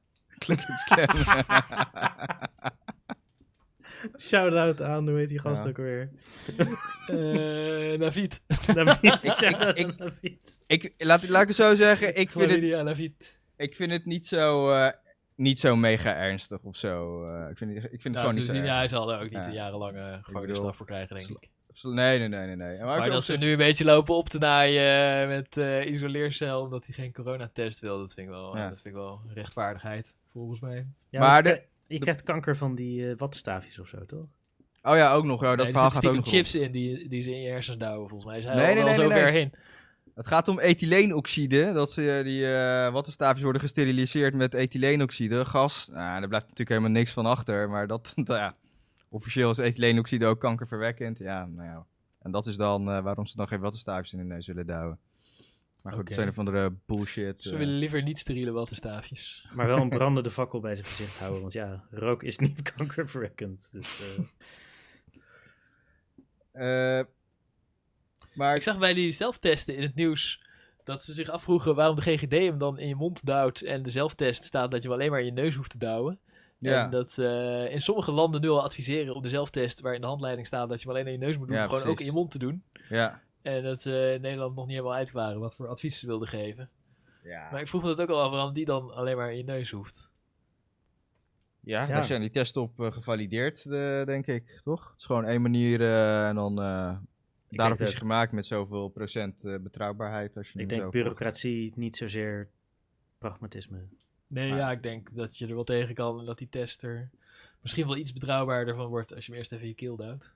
Shout-out aan, hoe heet die gast Ja. ook weer? Eh Navid. Navid, ik- shout-out ik- aan Navid. ik, laat, laat ik het zo zeggen, ik vind het, Navid. ik vind het niet zo... eh, niet zo mega ernstig of zo. eh, ik vind, het- ik vind het Nou, gewoon dus niet zo niet- ja, hij zal er ook niet Ja. jarenlange gevangenisstraf voor krijgen, denk ik. Nee, nee, nee, nee. nee. Maar, dat ze nu een beetje lopen op te naaien met eh isoleercel omdat hij geen coronatest wil, dat vind ik wel, Ja. dat vind ik wel rechtvaardigheid, volgens mij. Ja, Maar maar de- je, krijgt kanker van die eh wattenstaafjes of zo, toch? Oh ja, ook nog. Ja, dat Nee, er verhaal zitten gaat ook nog chips in die, die ze in je hersens douwen, volgens mij. Zijn Nee, al nee, ver nee. heen. Het gaat om ethyleenoxide. Dat ze, eh, die eh wattenstaafjes worden gesteriliseerd met ethyleenoxide, gas. Nou, daar blijft natuurlijk helemaal niks van achter. Maar dat, dat ja, officieel is ethyleenoxide ook kankerverwekkend. Ja, nou ja. En dat is dan eh, waarom ze dan geen wattenstaafjes in hun neus willen douwen. Maar goed, Oké. dat zijn een van de bullshit. Ze willen liever niet steriele wattenstaafjes. Maar wel een brandende fakkel bij zijn gezicht houden, want ja, rook is niet kankerverwekkend. Dus, eh, Eh, maar Ik zag bij die zelftesten in het nieuws dat ze zich afvroegen waarom de GGD hem dan in je mond duwt en de zelftest staat dat je hem alleen maar in je neus hoeft te douwen. ja, En dat ze in sommige landen nu al adviseren om de zelftest waar in de handleiding staat dat je hem alleen in je neus moet doen, Ja, gewoon ook in je mond te doen. ja, En dat ze in Nederland nog niet helemaal uit waren wat voor advies ze wilden geven. ja. Maar ik vroeg me dat ook al af waarom die dan alleen maar in je neus hoeft. ja, Ja. daar zijn die testen op eh, gevalideerd, eh, denk ik. Toch? Het is gewoon één manier eh, en dan... eh, Daarom is hij dat- gemaakt met zoveel procent eh, betrouwbaarheid. Als je ik denk bureaucratie, niet zozeer pragmatisme. Nee, Maar- ja, ik denk dat je er wel tegen kan en dat die test er misschien wel iets betrouwbaarder van wordt als je hem eerst even in je keel duwt.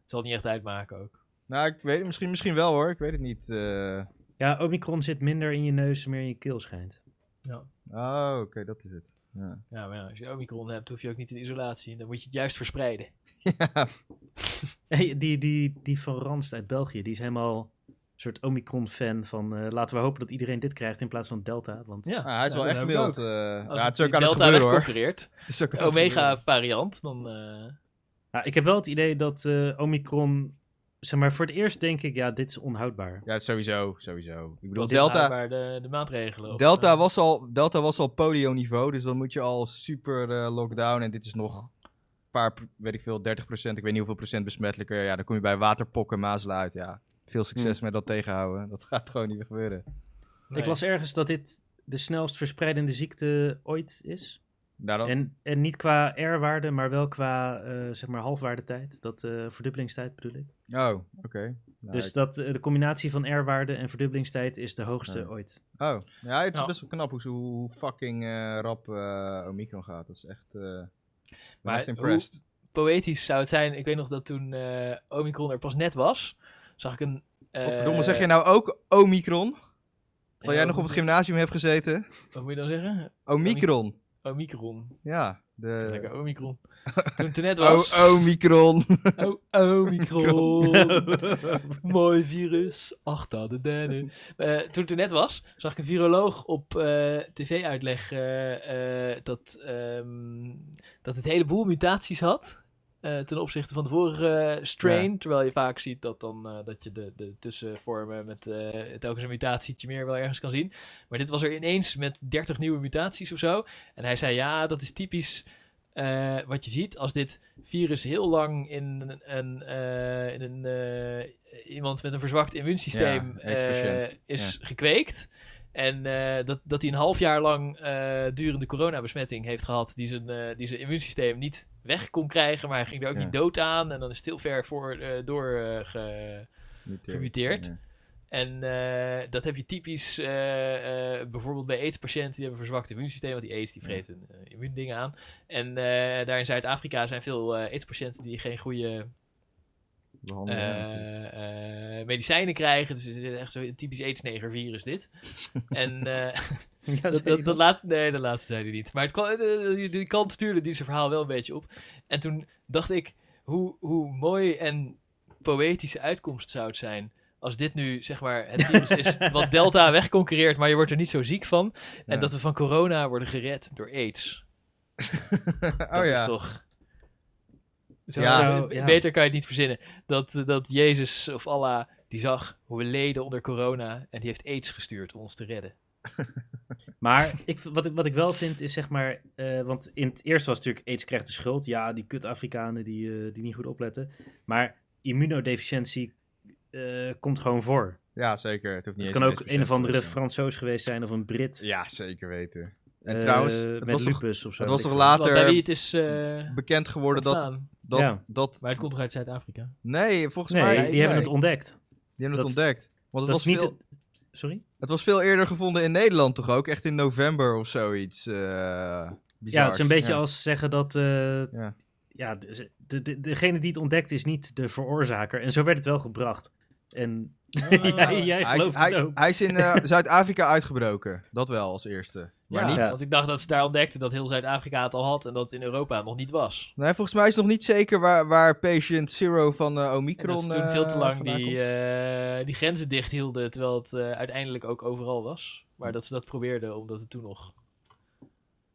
Het zal niet echt uitmaken ook. Nou, ik weet het misschien, misschien wel hoor. Ik weet het niet. eh. Ja, Omicron zit minder in je neus, meer in je keel schijnt. Ja. Oh, oké, dat is het. Ja. Ja, maar ja, als je Omicron hebt, hoef je ook niet in isolatie. Dan moet je het juist verspreiden. ja. Hey, die, die, die van Ranst uit België, die is helemaal een soort Omicron-fan van eh, laten we hopen dat iedereen dit krijgt in plaats van Delta. Want Ja, Ah, hij is ja, wel echt mild. eh. Als ja, het is ook aan het Delta gebeuren hoor. Het is ook de aan het gebeuren. Omega-variant, dan... eh, ja, ik heb wel het idee dat eh, Omicron, zeg maar, voor het eerst denk ik, ja, dit is onhoudbaar. Ja, sowieso, sowieso. Ik bedoel, Delta, Maar de, de maatregelen. of, Delta, was al, Delta was al polio-niveau, dus dan moet je al super eh, lockdown. En dit is nog paar, weet ik veel, 30 procent, ik weet niet hoeveel procent besmettelijker. Ja, dan kom je bij waterpokken, mazelen uit. Ja, veel succes met dat tegenhouden. Dat gaat gewoon niet meer gebeuren. nee. Ik las ergens dat dit de snelst verspreidende ziekte ooit is. En, en niet qua R-waarde, maar wel qua, eh, zeg maar, halfwaardetijd. Dat eh, verdubbelingstijd bedoel ik. Oh, oké. Nou, dus ik- dat, eh, de combinatie van R-waarde en verdubbelingstijd is de hoogste Ja. ooit. Oh, ja, het is best wel knap hoe, hoe fucking eh, rap eh, Omicron gaat. Dat is echt, eh Maar impressed. Poëtisch zou het zijn. Ik weet nog dat toen eh, Omicron er pas net was, zag ik een... eh, Wat verdomme, zeg je nou ook Omicron? Terwijl jij nog op het gymnasium hebt gezeten? Wat moet je dan zeggen? Omicron. Omicron. Ja, Lekker de... Omicron. toen het net was... Oh, Omicron. Oh, Omicron. Mooi virus, achter de derde. Eh, toen het net was, zag ik een viroloog op eh, tv uitleggen eh, dat, ehm, dat het een heleboel mutaties had. Eh, ten opzichte van de vorige strain. Terwijl je vaak ziet dat, dan, eh, dat je de, de tussenvormen met eh, telkens een mutatietje meer wel ergens kan zien. Maar dit was er ineens met 30 nieuwe mutaties of zo. En hij zei ja, dat is typisch eh, wat je ziet als dit virus heel lang in een, eh, in een eh, iemand met een verzwakt immuunsysteem Ja, eh, is gekweekt. En eh, dat, dat hij een half jaar lang eh, durende coronabesmetting heeft gehad, die zijn, eh, die zijn immuunsysteem niet weg kon krijgen, maar hij ging er ook Ja. niet dood aan. En dan is het heel ver voor, door ge- Gemuteerd. Ja. en dat heb je typisch bijvoorbeeld bij AIDS-patiënten die hebben een verzwakt immuunsysteem, want die AIDS die vreet hun immuundingen aan. En daar in Zuid-Afrika zijn veel AIDS-patiënten die geen goede Eh, eh, medicijnen krijgen. Dus het is echt zo'n typisch AIDS-neger-virus dit. en eh, Ja, dat, laatste, nee, dat laatste zei hij niet. Maar het, kwam- die, die kant stuurde die zijn verhaal wel een beetje op. En toen dacht ik, hoe, hoe mooi en poëtische uitkomst zou het zijn als dit nu, zeg maar, het virus is wat Delta wegconcurreert, maar je wordt er niet zo ziek van. En Ja. dat we van corona worden gered door AIDS. Dat oh is ja. toch... Zo, Ja. Zo, ja. Beter kan je het niet verzinnen. Dat, dat Jezus of Allah, die zag hoe we leden onder corona en die heeft AIDS gestuurd om ons te redden. Maar ik, wat, ik, wat ik wel vind is zeg maar, eh, want in het eerste was natuurlijk AIDS krijgt de schuld. Ja, die kut Afrikanen die, eh, die niet goed opletten. Maar immunodeficiëntie eh, komt gewoon voor. Ja, zeker. Het hoeft niet Het kan ook een of andere Fransoos geweest zijn of een Brit. Ja, zeker weten. En eh, trouwens, het met was, toch, lupus of zo. het was toch later het is eh, bekend geworden dat. Dat, Ja. dat... Maar het komt toch uit Zuid-Afrika? Nee, volgens Nee, mij... die hebben nee. het ontdekt. Die hebben het ontdekt. Want het Dat was, is niet veel, het- Sorry? het was veel eerder gevonden in Nederland toch ook? Echt in november of zoiets. eh Ja, het is een beetje Ja. als zeggen dat... eh, Ja. ja, de, de, de- degene die het ontdekt is niet de veroorzaker. En zo werd het wel gebracht. En jij, jij Hij, gelooft het hij, ook. hij is in eh, Zuid-Afrika uitgebroken. Dat wel als eerste. Maar ja, niet... Ja. want ik dacht dat ze daar ontdekten dat heel Zuid-Afrika het al had en dat het in Europa nog niet was. Nee, volgens mij is nog niet zeker waar, waar patient zero van eh, En Omicron dat ze toen veel te eh, lang die, eh, die grenzen dicht hielden, terwijl het eh, uiteindelijk ook overal was. Maar dat ze dat probeerden omdat het toen nog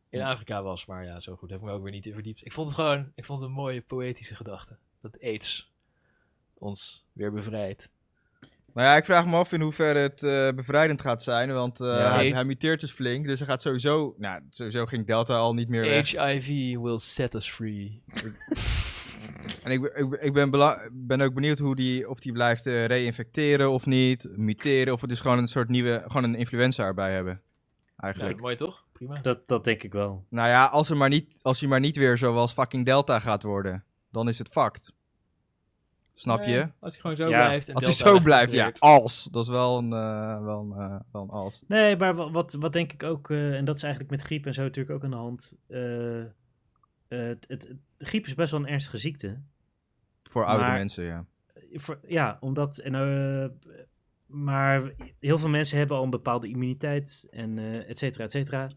in Afrika was. Maar ja, zo goed heb ik me ook weer niet in verdiept. Ik vond het gewoon, ik vond het een mooie poëtische gedachte. Dat AIDS ons weer bevrijdt. Nou ja, ik vraag me af in hoeverre het eh, bevrijdend gaat zijn. Want eh, Ja. hij, muteert dus flink. Dus hij gaat sowieso... Nou, sowieso ging Delta al niet meer weg. HIV will set us free. En ik, ik, ik ben, ben ook benieuwd hoe die, of die blijft eh, re-infecteren of niet. Muteren. Of we dus gewoon een soort nieuwe... Gewoon een influenza erbij hebben. Eigenlijk. mooi toch? Prima. Dat, dat denk ik wel. Nou ja, als, er maar niet, als hij maar niet weer zoals fucking Delta gaat worden. Dan is het fucked. Snap je? Nee, als hij gewoon zo Ja, blijft. En Als hij zo blijft, ja. Als. Dat is wel een, eh, wel een, eh, wel een als. Nee, maar wa- wat, wat denk ik ook, eh, en dat is eigenlijk met griep en zo natuurlijk ook aan de hand. het, het, griep is best wel een ernstige ziekte. Voor oude Maar- mensen, ja. Voor, ja, omdat, en, eh, maar heel veel mensen hebben al een bepaalde immuniteit en eh et cetera, et cetera.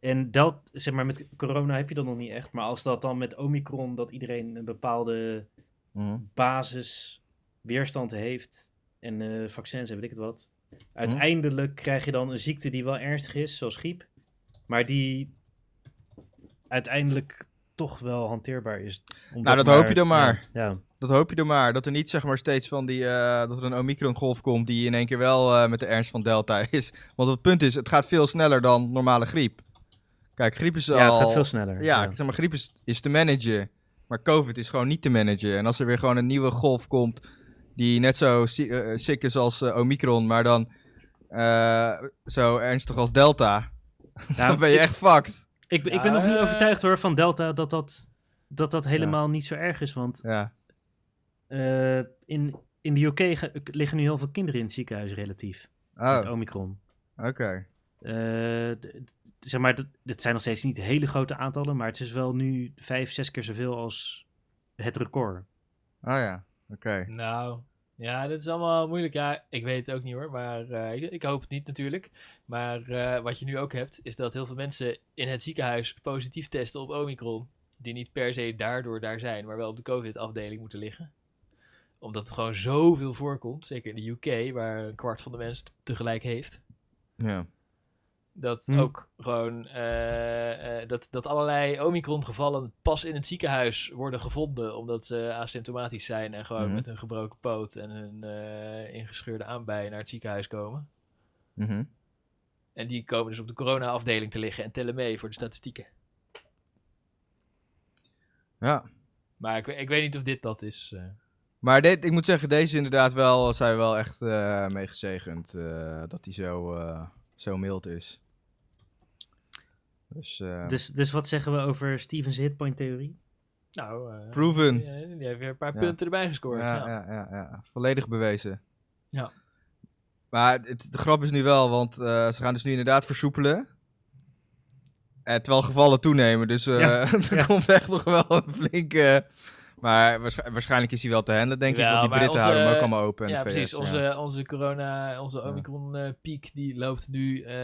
En dat, zeg maar, met corona heb je dat nog niet echt. Maar als dat dan met Omicron, dat iedereen een bepaalde Mhm. basis weerstand heeft en eh, vaccins en weet ik het wat. Uiteindelijk krijg je dan een ziekte die wel ernstig is, zoals griep. Maar die uiteindelijk toch wel hanteerbaar is. Nou, dat hoop je dan maar. Ja, ja. Dat hoop je er maar. Dat er niet zeg maar steeds van die. eh, dat er een Omicron-golf komt die in één keer wel eh, met de ernst van Delta is. Want het punt is, het gaat veel sneller dan normale griep. Kijk, griep is al. Ja, het gaat veel sneller. Ja, zeg maar, griep is, is te managen. Maar COVID is gewoon niet te managen. En als er weer gewoon een nieuwe golf komt. die net zo zi- eh, sick is als eh, Omicron. maar dan eh, zo ernstig als Delta. Ja, dan ben je ik- echt fucked. Ik, ben- ik ben nog niet Eh. overtuigd hoor van Delta dat dat, dat, dat helemaal niet zo erg is. Want Ja. eh, in, in de UK ge- liggen nu heel veel kinderen in het ziekenhuis relatief. Met Oh, Omicron. oké. Eh, zeg maar, dat- dit zijn nog steeds niet hele grote aantallen, maar het is wel nu vijf, zes keer zoveel als het record. Oh ja, oké. Nou, ja, dit is allemaal moeilijk. Ja, ik weet het ook niet hoor, maar eh, ik, ik hoop het niet natuurlijk. Maar eh, wat je nu ook hebt, is dat heel veel mensen in het ziekenhuis positief testen op Omicron. Die niet per se daardoor daar zijn, maar wel op de COVID-afdeling moeten liggen. Omdat het gewoon zoveel voorkomt, zeker in de UK, waar een kwart van de mensen het tegelijk heeft. Ja. Dat Hm. ook gewoon eh, eh, dat, dat allerlei Omicron-gevallen pas in het ziekenhuis worden gevonden. Omdat ze asymptomatisch zijn en gewoon Mhm. met hun gebroken poot en hun eh, ingescheurde aanbij naar het ziekenhuis komen. Mhm. En die komen dus op de corona-afdeling te liggen en tellen mee voor de statistieken. Ja. Maar ik, ik weet niet of dit dat is. Maar dit, ik moet zeggen, deze inderdaad wel, zijn we wel echt mee gezegend. eh, dat hij zo, zo mild is. Dus, eh, Dus, dus wat zeggen we over Stevens hitpoint theorie? Nou, eh, Proven. Die, die heeft weer een paar Ja. punten erbij gescoord. ja, Ja, ja. Ja, ja, volledig bewezen. Ja. Maar het, de grap is nu wel, want eh, ze gaan dus nu inderdaad versoepelen. Eh, terwijl gevallen toenemen, dus eh, Ja, er ja. komt echt nog wel een flinke... Maar waarsch- waarschijnlijk is hij wel te handelen, denk ik. Want die Britten onze- houden hem ook allemaal open. en Ja, VS, precies. ja. Onze, onze corona, onze Omicron-piek, die loopt nu eh,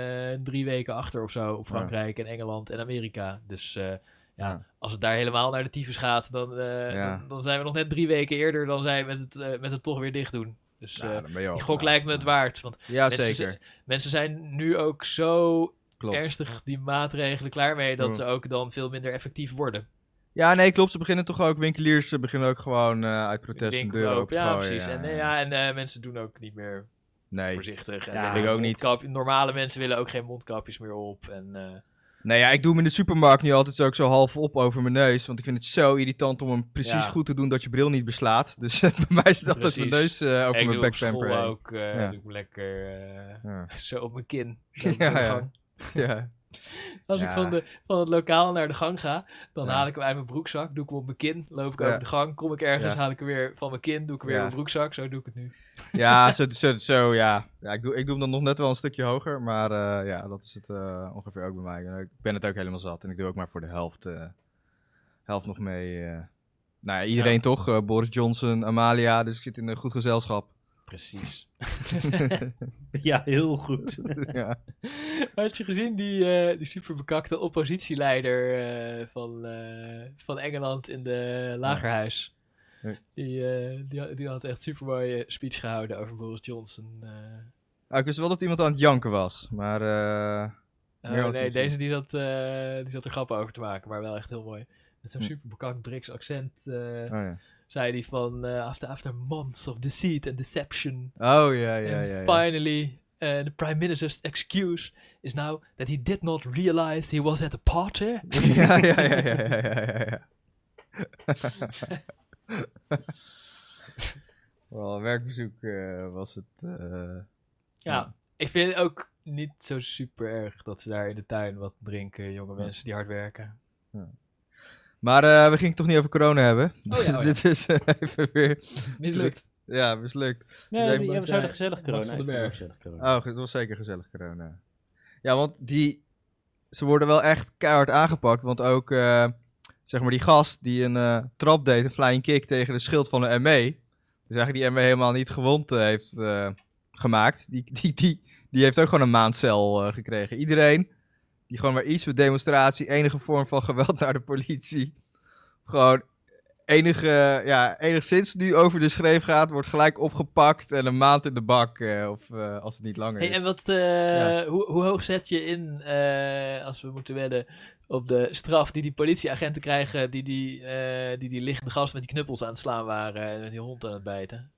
drie weken achter of zo op Frankrijk en Engeland en Amerika. Dus eh, ja, als het daar helemaal naar de tyfus gaat, dan, eh, dan, dan zijn we nog net drie weken eerder dan zij met het, eh, met het toch weer dicht doen. Dus eh, die gok lijkt me het waard. Want Ja, mensen, zeker. mensen zijn nu ook zo Klopt. ernstig die maatregelen klaar mee dat ze ook dan veel minder effectief worden. Ja, nee, klopt. Ze beginnen toch ook, winkeliers eh, beginnen ook gewoon eh, uit protest een deur open, ja, gooien, precies. En, eh, ja, en eh, mensen doen ook niet meer Nee. voorzichtig. En Ja, ik ook niet. Normale mensen willen ook geen mondkapjes meer op. En, eh, Nee, ja, ik doe hem in de supermarkt nu altijd zo, ook zo half op over mijn neus. Want ik vind het zo irritant om hem precies Ja. goed te doen dat je bril niet beslaat. Dus bij mij is het altijd mijn neus eh, over mijn backpamper heen. ook. eh doe ik lekker eh, Ja. zo op mijn kin. Ja, Zo ja. Ja. Als ik van, de, van het lokaal naar de gang ga, dan Ja. haal ik hem uit mijn broekzak, doe ik hem op mijn kin, loop ik Ja. over de gang, kom ik ergens, haal ik hem weer van mijn kin, doe ik hem weer in mijn broekzak, zo doe ik het nu. Ja, zo, zo, zo ja. ja ik, doe, ik doe hem dan nog net wel een stukje hoger, maar eh, ja, dat is het eh, ongeveer ook bij mij. Ik ben het ook helemaal zat en ik doe ook maar voor de helft, eh, helft nog mee. Nou ja, iedereen toch? Boris Johnson, Amalia, dus ik zit in een goed gezelschap. Precies. Ja, heel goed. ja. Had je gezien die, eh, die super bekakte oppositieleider eh, van, eh, van Engeland in de lagerhuis? Die, eh, die, had- die had echt super mooie speech gehouden over Boris Johnson. Ah, ik wist wel dat iemand aan het janken was, maar... eh, Oh, nee, deze die zat, eh, die zat er grappen over te maken, maar wel echt heel mooi. Met zo'n Hm. super bekakt Brits accent eh, oh ja. Zei hij van eh, after, after months of deceit and deception. Oh ja, ja, ja. ja. finally, uh, the prime minister's excuse is now that he did not realize he was at a party. ja, ja, ja, ja, ja, ja, ja, ja. Wel, werkbezoek eh, was het. eh, Ja, ik vind het ook niet zo super erg dat ze daar in de tuin wat drinken, jonge Ja. mensen die hard werken. Maar eh, we gingen het toch niet over corona hebben. Oh ja, dus oh ja. dit is eh, even weer. Mislukt. Ja, mislukt. Nee, Zijn we, we zouden gezellig corona. Ik het gezellig corona. Oh, het was zeker gezellig corona. Ja, want die. Ze worden wel echt keihard aangepakt. Want ook. eh, zeg maar die gast die een eh, trap deed, een flying kick tegen de schild van de ME. Dus eigenlijk die ME helemaal niet gewond heeft eh, gemaakt. Die, die, die, die heeft ook gewoon een maand cel eh, gekregen. Iedereen die gewoon maar iets voor demonstratie, enige vorm van geweld naar de politie. Gewoon enige, ja, enigszins nu over de schreef gaat, wordt gelijk opgepakt en een maand in de bak. eh, of eh, als het niet langer Hey, is. en wat, eh, hoe, hoe hoog zet je in, als we moeten wedden, op de straf die die politieagenten krijgen, die die, die, die liggende gast met die knuppels aan het slaan waren en met die hond aan het bijten?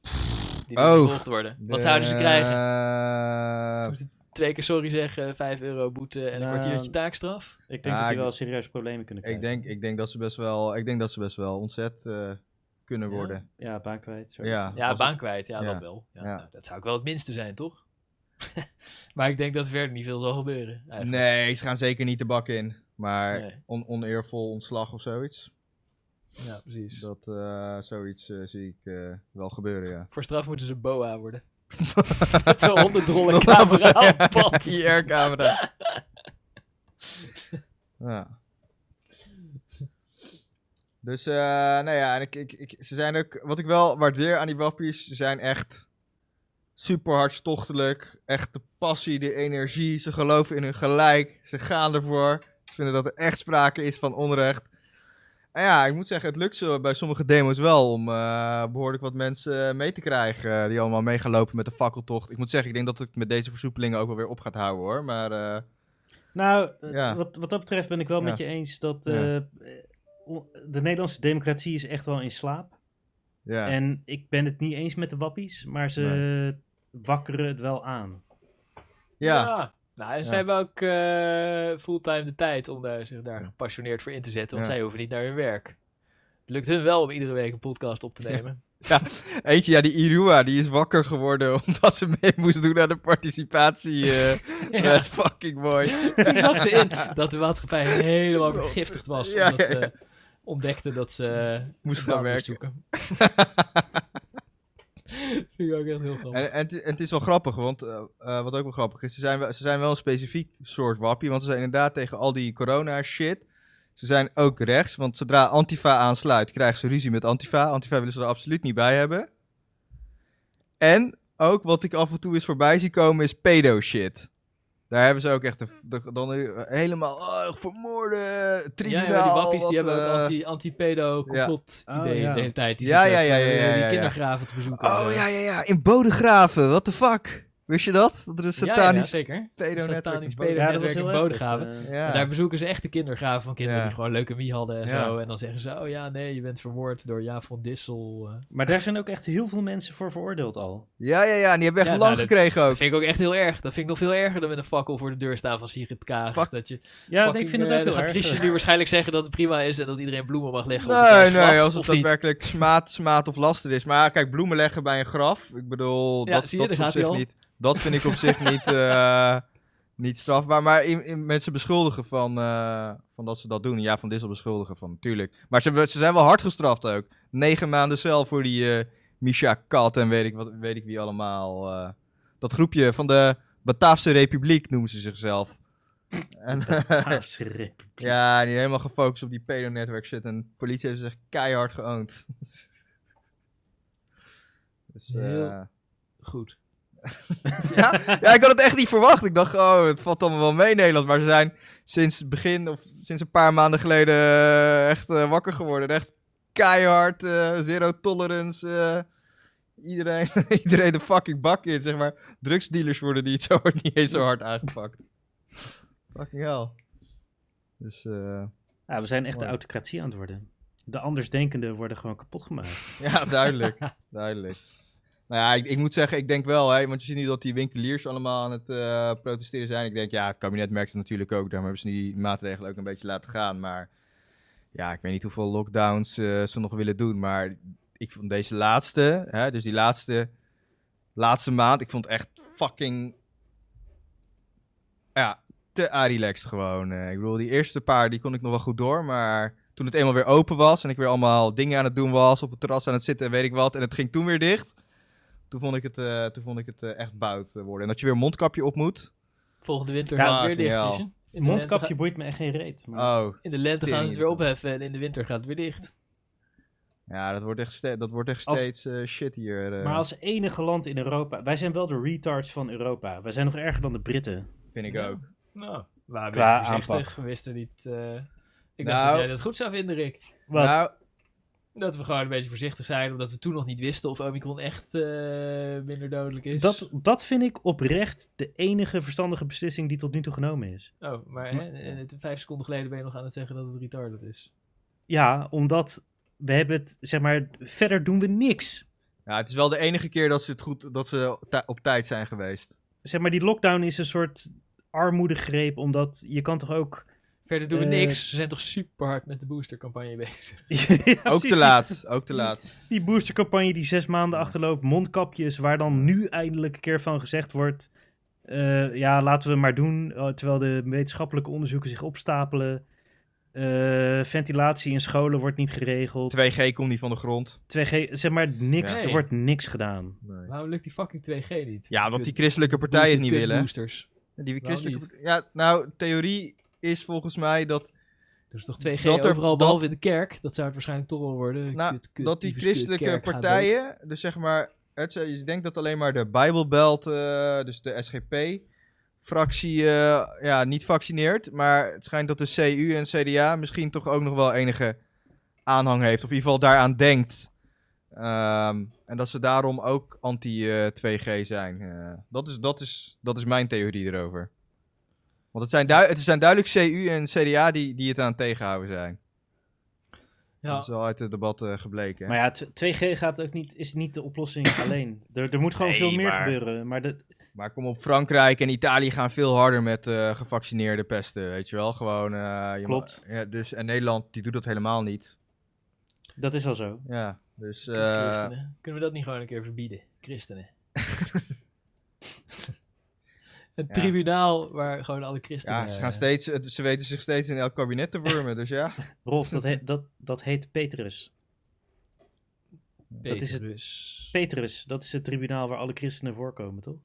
Die moeten Oh. vervolgd worden. Wat zouden ze krijgen? Ze moeten twee keer sorry zeggen, 5 euro boete en een Nou, kwartiertje taakstraf? Ik denk dat die ik- wel serieus problemen kunnen ik, krijgen. denk, ik, denk dat ze best wel, ik denk dat ze best wel ontzet eh, kunnen Ja? worden. Ja, baan kwijt. zo. Ja. Ja, baan het- kwijt, ja, ja. dat wel. Ja, Ja. nou, dat zou ook wel het minste zijn, toch? maar ik denk dat verder niet veel zal gebeuren. Eigenlijk. Nee, ze gaan zeker niet de bak in. Maar Nee. on- oneervol ontslag of zoiets. Ja, precies. Dat, eh, zoiets eh, zie ik eh, wel gebeuren, ja. Voor straf moeten ze boa worden. Met een honderdrollen camera op pad. IR-camera. ja. Dus, eh nou ja, en ik, ik, ik, ze zijn ook, wat ik wel waardeer aan die wappies, ze zijn echt super hartstochtelijk. Echt de passie, de energie, ze geloven in hun gelijk, ze gaan ervoor. Ze vinden dat er echt sprake is van onrecht. Ja, ik moet zeggen, het lukt zo bij sommige demos wel om eh, behoorlijk wat mensen mee te krijgen. eh, die allemaal mee gaan lopen met de fakkeltocht. Ik moet zeggen, ik denk dat het met deze versoepelingen ook wel weer op gaat houden hoor. Maar eh, Nou, eh, Ja. wat, wat dat betreft ben ik wel Ja. met je eens dat Ja. eh, de Nederlandse democratie is echt wel in slaap. ja. En ik ben het niet eens met de wappies, maar ze wakkeren het wel aan. ja. Nou, Ja. zij hebben ook eh, fulltime de tijd om daar, zich daar gepassioneerd voor in te zetten. Want Ja. zij hoeven niet naar hun werk. Het lukt hun wel om iedere week een podcast op te nemen. Eentje, ja, die Irua, die is wakker geworden omdat ze mee moest doen aan de participatie Ja. met fucking mooi. Toen zag ze in dat de maatschappij helemaal vergiftigd was. Ja, omdat ja, ja. ze ontdekte dat ze Moest gaan moest werken. zoeken. Heel grappig. En, en, het, is wel grappig, want eh, eh, wat ook wel grappig is, ze zijn, wel- ze zijn wel een specifiek soort wappie, want ze zijn inderdaad tegen al die corona shit. Ze zijn ook rechts, want zodra Antifa aansluit, krijgen ze ruzie met Antifa. Antifa willen ze er absoluut niet bij hebben. En ook wat ik af en toe eens voorbij zie komen is pedo shit. Daar hebben ze ook echt de, de- dan eh, helemaal oh, vermoorden, tribunaal. ja, die wappies die hebben ook eh, anti- anti-pedo complot Oh, idee ja. de hele tijd. Die Ja, zitten ja, ja, ja, ja, die kindergraven te bezoeken. Oh ja, ja, ja, in Bodegraven, what the fuck? Wist je dat? Dat er een Ja, ja, satanisch zeker. pedo-netwerk Satanisch in Bodegraven- Ja, dat was pedonetwerk in Bodegraven. eh. Ja. Daar bezoeken ze echt de kindergraven van kinderen Ja. die gewoon leukemie hadden en Ja. zo. En dan zeggen ze, oh ja, nee, je bent vermoord door Jaap van Dissel. eh. Maar daar zijn ook echt heel veel mensen voor veroordeeld al. Ja, ja, ja, en die hebben echt Ja, lang nou, dat- gekregen ook. Dat vind ik ook echt heel erg. Dat vind ik nog veel erger dan met een fakkel voor de deur staan van Sigrid Kaag. Fuck. Dat je Ja, fucking, ik vind het eh, ook dan heel gaat erg. Christian nu waarschijnlijk zeggen dat het prima is en dat iedereen bloemen mag leggen op Nee, nee, als het daadwerkelijk smaad, smaad of laster is. Maar kijk, bloemen leggen bij een graf, ik bedoel, Ja, dat, dat, is op zich niet, dat vind ik op zich niet, eh, niet strafbaar. Maar in, in, mensen beschuldigen van, eh, van dat ze dat doen. Ja, van Dissel beschuldigen van, natuurlijk. Maar ze, ze zijn wel hard gestraft ook. Negen maanden cel voor die eh Misha Kat en weet ik, wat, weet ik wie allemaal. dat groepje van de Bataafse Republiek noemen ze zichzelf. En. Ja, die helemaal gefocust op die pedo-netwerk shit. En de politie heeft ze echt keihard geoond. dus, Heel- Goed. ja, ja, ik had het echt niet verwacht. Ik dacht, oh, het valt allemaal wel mee in Nederland. Maar ze zijn sinds het begin, of sinds een paar maanden geleden, eh, echt eh, wakker geworden. Echt keihard, eh, zero tolerance. iedereen, iedereen de fucking bak in, zeg maar. Drugsdealers worden niet zo hard, niet eens zo hard aangepakt. fucking hell. Dus. Ja, we zijn echt de Mooi. autocratie aan het worden. De andersdenkenden worden gewoon kapot gemaakt. Ja, duidelijk. duidelijk. Nou ja, ik, moet zeggen, ik denk wel, hè, want je ziet nu dat die winkeliers allemaal aan het eh, protesteren zijn. Ik denk, ja, het kabinet merkt het natuurlijk ook. Daarom hebben ze die maatregelen ook een beetje laten gaan. Maar ja, ik weet niet hoeveel lockdowns eh, ze nog willen doen. Maar ik vond deze laatste, hè, dus die laatste, laatste maand, ik vond echt fucking, ja, te relaxed gewoon. eh. ik bedoel, die eerste paar, die kon ik nog wel goed door, maar toen het eenmaal weer open was en ik weer allemaal dingen aan het doen was, op het terras aan het zitten en weet ik wat, en het ging toen weer dicht. Toen vond ik het, eh, toen vond ik het eh, echt bout eh, worden. En dat je weer een mondkapje op moet. Volgende winter Ja, gaat het weer dicht. In de Mondkapje boeit me echt geen reet. Maar... Oh, In de lente gaan ze het weer opheffen en in de winter gaat het weer dicht. Ja, dat wordt echt, ste- dat wordt echt Als- steeds eh, shit hier. eh, Maar als enige land in Europa... Wij zijn wel de retards van Europa. Wij zijn nog erger dan de Britten. Vind ik Ja. ook. Nou, we waren een Qua beetje voorzichtig. aanpak. We wisten niet... eh, ik Nou. dacht dat jij dat goed zou vinden, Rick. Wat? Nou, Dat we gewoon een beetje voorzichtig zijn, omdat we toen nog niet wisten of Omicron echt eh, minder dodelijk is. dat, dat vind ik oprecht de enige verstandige beslissing die tot nu toe genomen is. Oh, maar hè, eh, vijf seconden geleden ben je nog aan het zeggen dat het retarded is. Ja, omdat we hebben het, zeg maar, verder doen we niks. ja, het is wel de enige keer dat ze, het goed, dat ze op tijd zijn geweest. Zeg maar, die lockdown is een soort armoedegreep, omdat je kan toch ook... Verder doen we Eh, niks. Ze zijn toch super hard met de boostercampagne bezig. Ja, Ook te laat, ook te laat. Die boostercampagne die zes maanden achterloopt, mondkapjes, waar dan nu eindelijk een keer van gezegd wordt... eh, ja, laten we het maar doen, eh, terwijl de wetenschappelijke onderzoeken zich opstapelen. Eh, ventilatie in scholen wordt niet geregeld. 2G komt niet van de grond. 2G, zeg maar niks, er wordt niks gedaan. Nee. Waarom lukt die fucking 2G niet? Ja, want die christelijke partijen het niet willen. boosters. Die christelijke Ja, nou, theorie is volgens mij dat, Dus toch 2G Dat er- overal, dat- behalve in de kerk. Dat zou het waarschijnlijk toch wel worden. nou, Kut, kut, dat die kut, christelijke partijen, dus zeg maar, het, je denkt dat alleen maar de Bijbelbelt, eh, dus de SGP-fractie, eh, ja, niet vaccineert. Maar het schijnt dat de CU en CDA misschien toch ook nog wel enige aanhang heeft. Of in ieder geval daaraan denkt. Ehm, en dat ze daarom ook anti-2G zijn. Eh, dat, is, dat, is, dat is mijn theorie erover. Want het zijn, het zijn duidelijk CU en CDA die, die het aan het tegenhouden zijn. Ja, Dat is wel uit het debat eh, gebleken. Maar ja, t- 2G gaat ook niet, is niet de oplossing alleen. Er, er moet gewoon Nee, veel meer maar- gebeuren. Maar de, Maar kom op, Frankrijk en Italië gaan veel harder met eh gevaccineerde pesten, weet je wel. Gewoon, eh, je Klopt. ja, dus, en Nederland, die doet dat helemaal niet. dat is wel zo. Ja, dus... eh. Kunnen we dat niet gewoon een keer verbieden? Christenen. een Ja. tribunaal waar gewoon alle christenen... ja, ze, gaan steeds, ze weten zich steeds in elk kabinet te wormen, dus ja. Rolf, dat, heet dat, dat heet Petrus. beter is het-. Petrus, dat is het tribunaal waar alle christenen voorkomen, toch?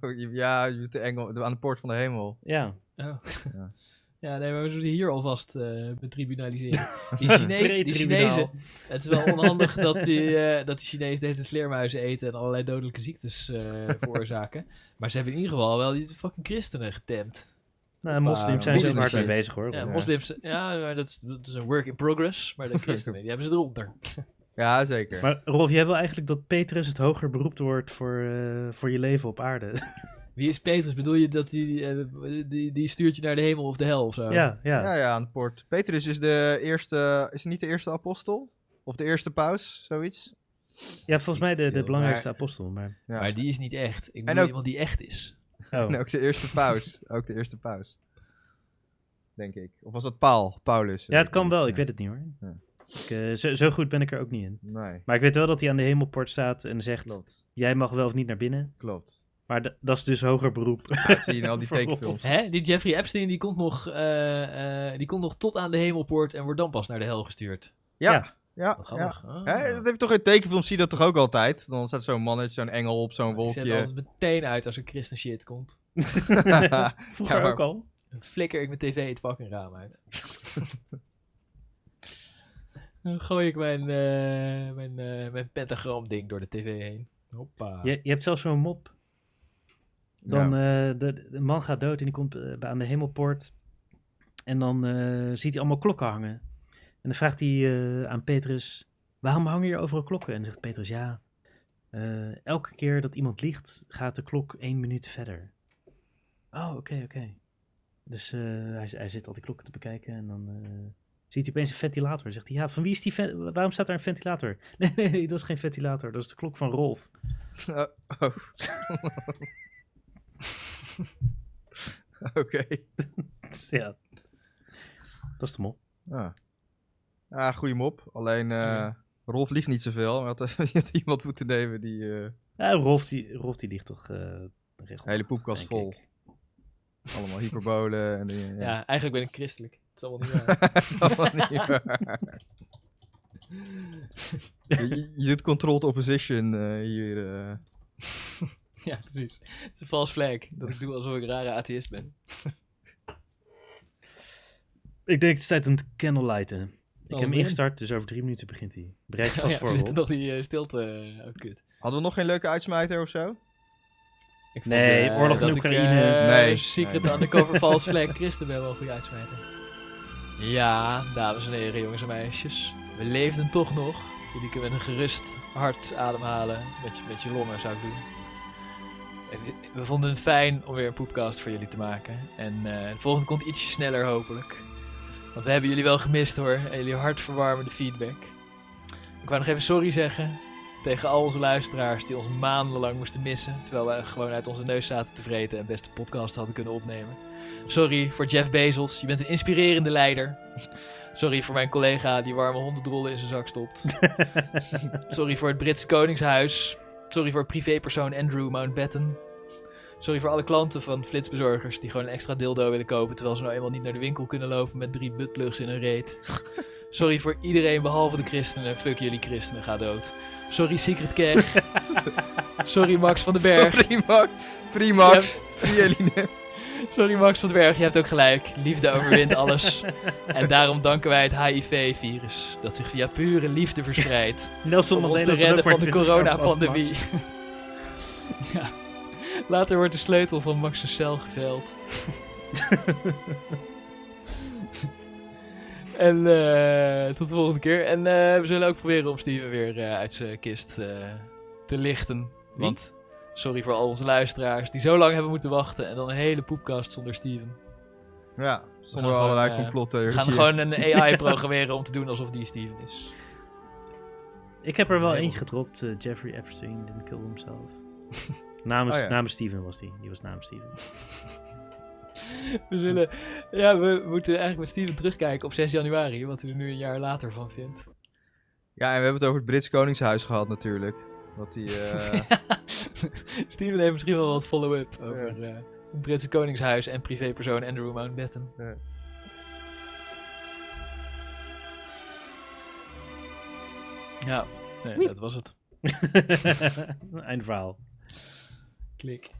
ja, je de engel, de- aan de poort van de hemel. Ja. Oh. Ja. Ja, nee, maar we zullen hier alvast eh betribunaliseren. Die, Chine die. Chinezen, het is wel onhandig dat die, eh, dat die Chinezen de hele tijd vleermuizen eten en allerlei dodelijke ziektes eh, veroorzaken. Maar ze hebben in ieder geval wel die fucking christenen getemd. Nou, moslims zijn business zo hard mee bezig, hoor. Ja, Ja. moslims, ja, maar dat is, dat is een work in progress, maar de christenen, die hebben ze eronder. Ja, zeker. Maar Rolf, jij wil eigenlijk dat Petrus het hoger beroept wordt voor, eh, voor je leven op aarde. Wie is Petrus? Bedoel je dat die, eh, die, die stuurt je naar de hemel of de hel of zo? ja, ja. Ja, ja, aan de poort. Petrus is de eerste, is hij niet de eerste apostel? Of de eerste paus, zoiets? Ja, volgens mij de, de belangrijkste maar- apostel. Maar, Ja. Maar die is niet echt. Ik bedoel ook- iemand die echt is. oh. En ook de eerste paus. ook de eerste paus. Denk ik. Of was dat Paul? Paulus? Ja, het kan wel. Ik Ja. weet het niet, hoor. Ja. Ik, eh, zo, zo goed ben ik er ook niet in. Nee, Maar ik weet wel dat hij aan de hemelpoort staat en zegt... klopt. Jij mag wel of niet naar binnen. Klopt. Maar dat is dus hoger beroep. Dat zie je in al die tekenfilms. Hè? Die Jeffrey Epstein die komt, nog, eh, eh, die komt nog tot aan de hemelpoort en wordt dan pas naar de hel gestuurd. Ja, Ja. ja. Ah. Hè, dat heb je toch in tekenfilms, zie je dat toch ook altijd? Dan staat zo'n mannetje, zo'n engel op zo'n Ik zet wolkje. altijd meteen uit als er christen shit komt. Vroeger Ja, maar- ook al. Dan flikker ik mijn tv het fucking raam uit. dan gooi ik mijn, eh, mijn, eh, mijn pentagram ding door de tv heen. Hoppa. Je, je hebt zelfs zo'n mop. Dan, eh, de, de man gaat dood en die komt eh, aan de hemelpoort. En dan eh, ziet hij allemaal klokken hangen. En dan vraagt hij aan Petrus, waarom hangen hier overal klokken? En dan zegt Petrus, ja, elke keer dat iemand liegt, gaat de klok één minuut verder. Oh, oké, oké. Dus hij, hij zit al die klokken te bekijken en dan ziet hij opeens een ventilator. Zegt hij, ja, van wie is die, waarom staat daar een ventilator? Nee, nee, nee, dat is geen ventilator, dat is de klok van Rolf. Oh. Oké. Dus ja, dat is de mop. Ah. Ah, goeie mop. Alleen, eh Ja. Rolf liegt niet zoveel. Had, je had iemand moeten nemen die eh Ja, Rolf die, Rolf die ligt toch eh regelmatig, hele poepkast vol. ik. Allemaal hyperbolen en die, Ja, ja. eigenlijk ben ik christelijk. Het is allemaal niet waar. Dat is allemaal niet waar. je, je doet controlled opposition eh, hier. ja, precies. Het is een false flag. Dat ik doe alsof ik een rare atheïst ben. Ik denk het is tijd om te candlelighten. Ik heb hem ingestart, dus over drie minuten begint hij. Bereid je Oh vast ja, voor, Rob. zitten nog die eh, stilte. Oh, kut. Hadden we nog geen leuke uitsmijter of zo? Ik Nee, eh, oorlog in Oekraïne. eh, Nee. Secret Nee. Undercover False Flag Christen wel een goede uitsmijter. Ja, dames en heren, jongens en meisjes. We leefden toch nog. Jullie kunnen met een gerust hart ademhalen. Met je, met je longen zou ik doen. We- vonden het fijn om weer een poepcast voor jullie te maken. En eh, de volgende komt ietsje sneller hopelijk. Want we hebben jullie wel gemist hoor. En jullie hartverwarmende feedback. Ik wou nog even sorry zeggen tegen al onze luisteraars die ons maandenlang moesten missen. Terwijl we gewoon uit onze neus zaten te vreten en best een podcast hadden kunnen opnemen. Sorry voor Jeff Bezos, je bent een inspirerende leider. Sorry voor mijn collega die warme hondendrollen in zijn zak stopt. Sorry voor het Britse Koningshuis. Sorry voor privépersoon Andrew Mountbatten. Sorry voor alle klanten van flitsbezorgers die gewoon een extra dildo willen kopen terwijl ze nou eenmaal niet naar de winkel kunnen lopen met drie buttplugs in hun reet. Sorry voor iedereen behalve de christenen. Fuck jullie christenen, ga dood. Sorry Secret Keg. Sorry Max van den Berg. Free Max, Free Max, Free Eline. Sorry Max van Berg, je hebt ook gelijk. Liefde overwint alles. En daarom danken wij het HIV-virus, dat zich via pure liefde verspreidt. Nelson om ons Mandela te redden van de 20 jaar vast, coronapandemie. Ja. Later wordt de sleutel van Max' cel geveld. en eh, tot de volgende keer. En eh, we zullen ook proberen om Steven weer eh, uit zijn kist te lichten. Want sorry voor al onze luisteraars die zo lang hebben moeten wachten. En dan een hele poepkast zonder Steven. Ja, zonder allerlei eh, complottheorieën. We gaan gewoon een AI programmeren om te doen alsof die Steven is. Ik heb er wel eentje gedropt. eh, Jeffrey Epstein didn't kill himself. namens, Oh ja. namens Steven was die. Die was namens Steven. We zullen, ja, we moeten eigenlijk met Steven terugkijken op 6 januari, wat hij er nu een jaar later van vindt. Ja, en we hebben het over het Brits Koningshuis gehad natuurlijk. Wat die, eh, Steven heeft misschien wel wat follow-up over eh, het Britse Koningshuis en privépersoon Andrew Mountbatten. Ja. Ja, nee, dat was het. Einde verhaal. Klik.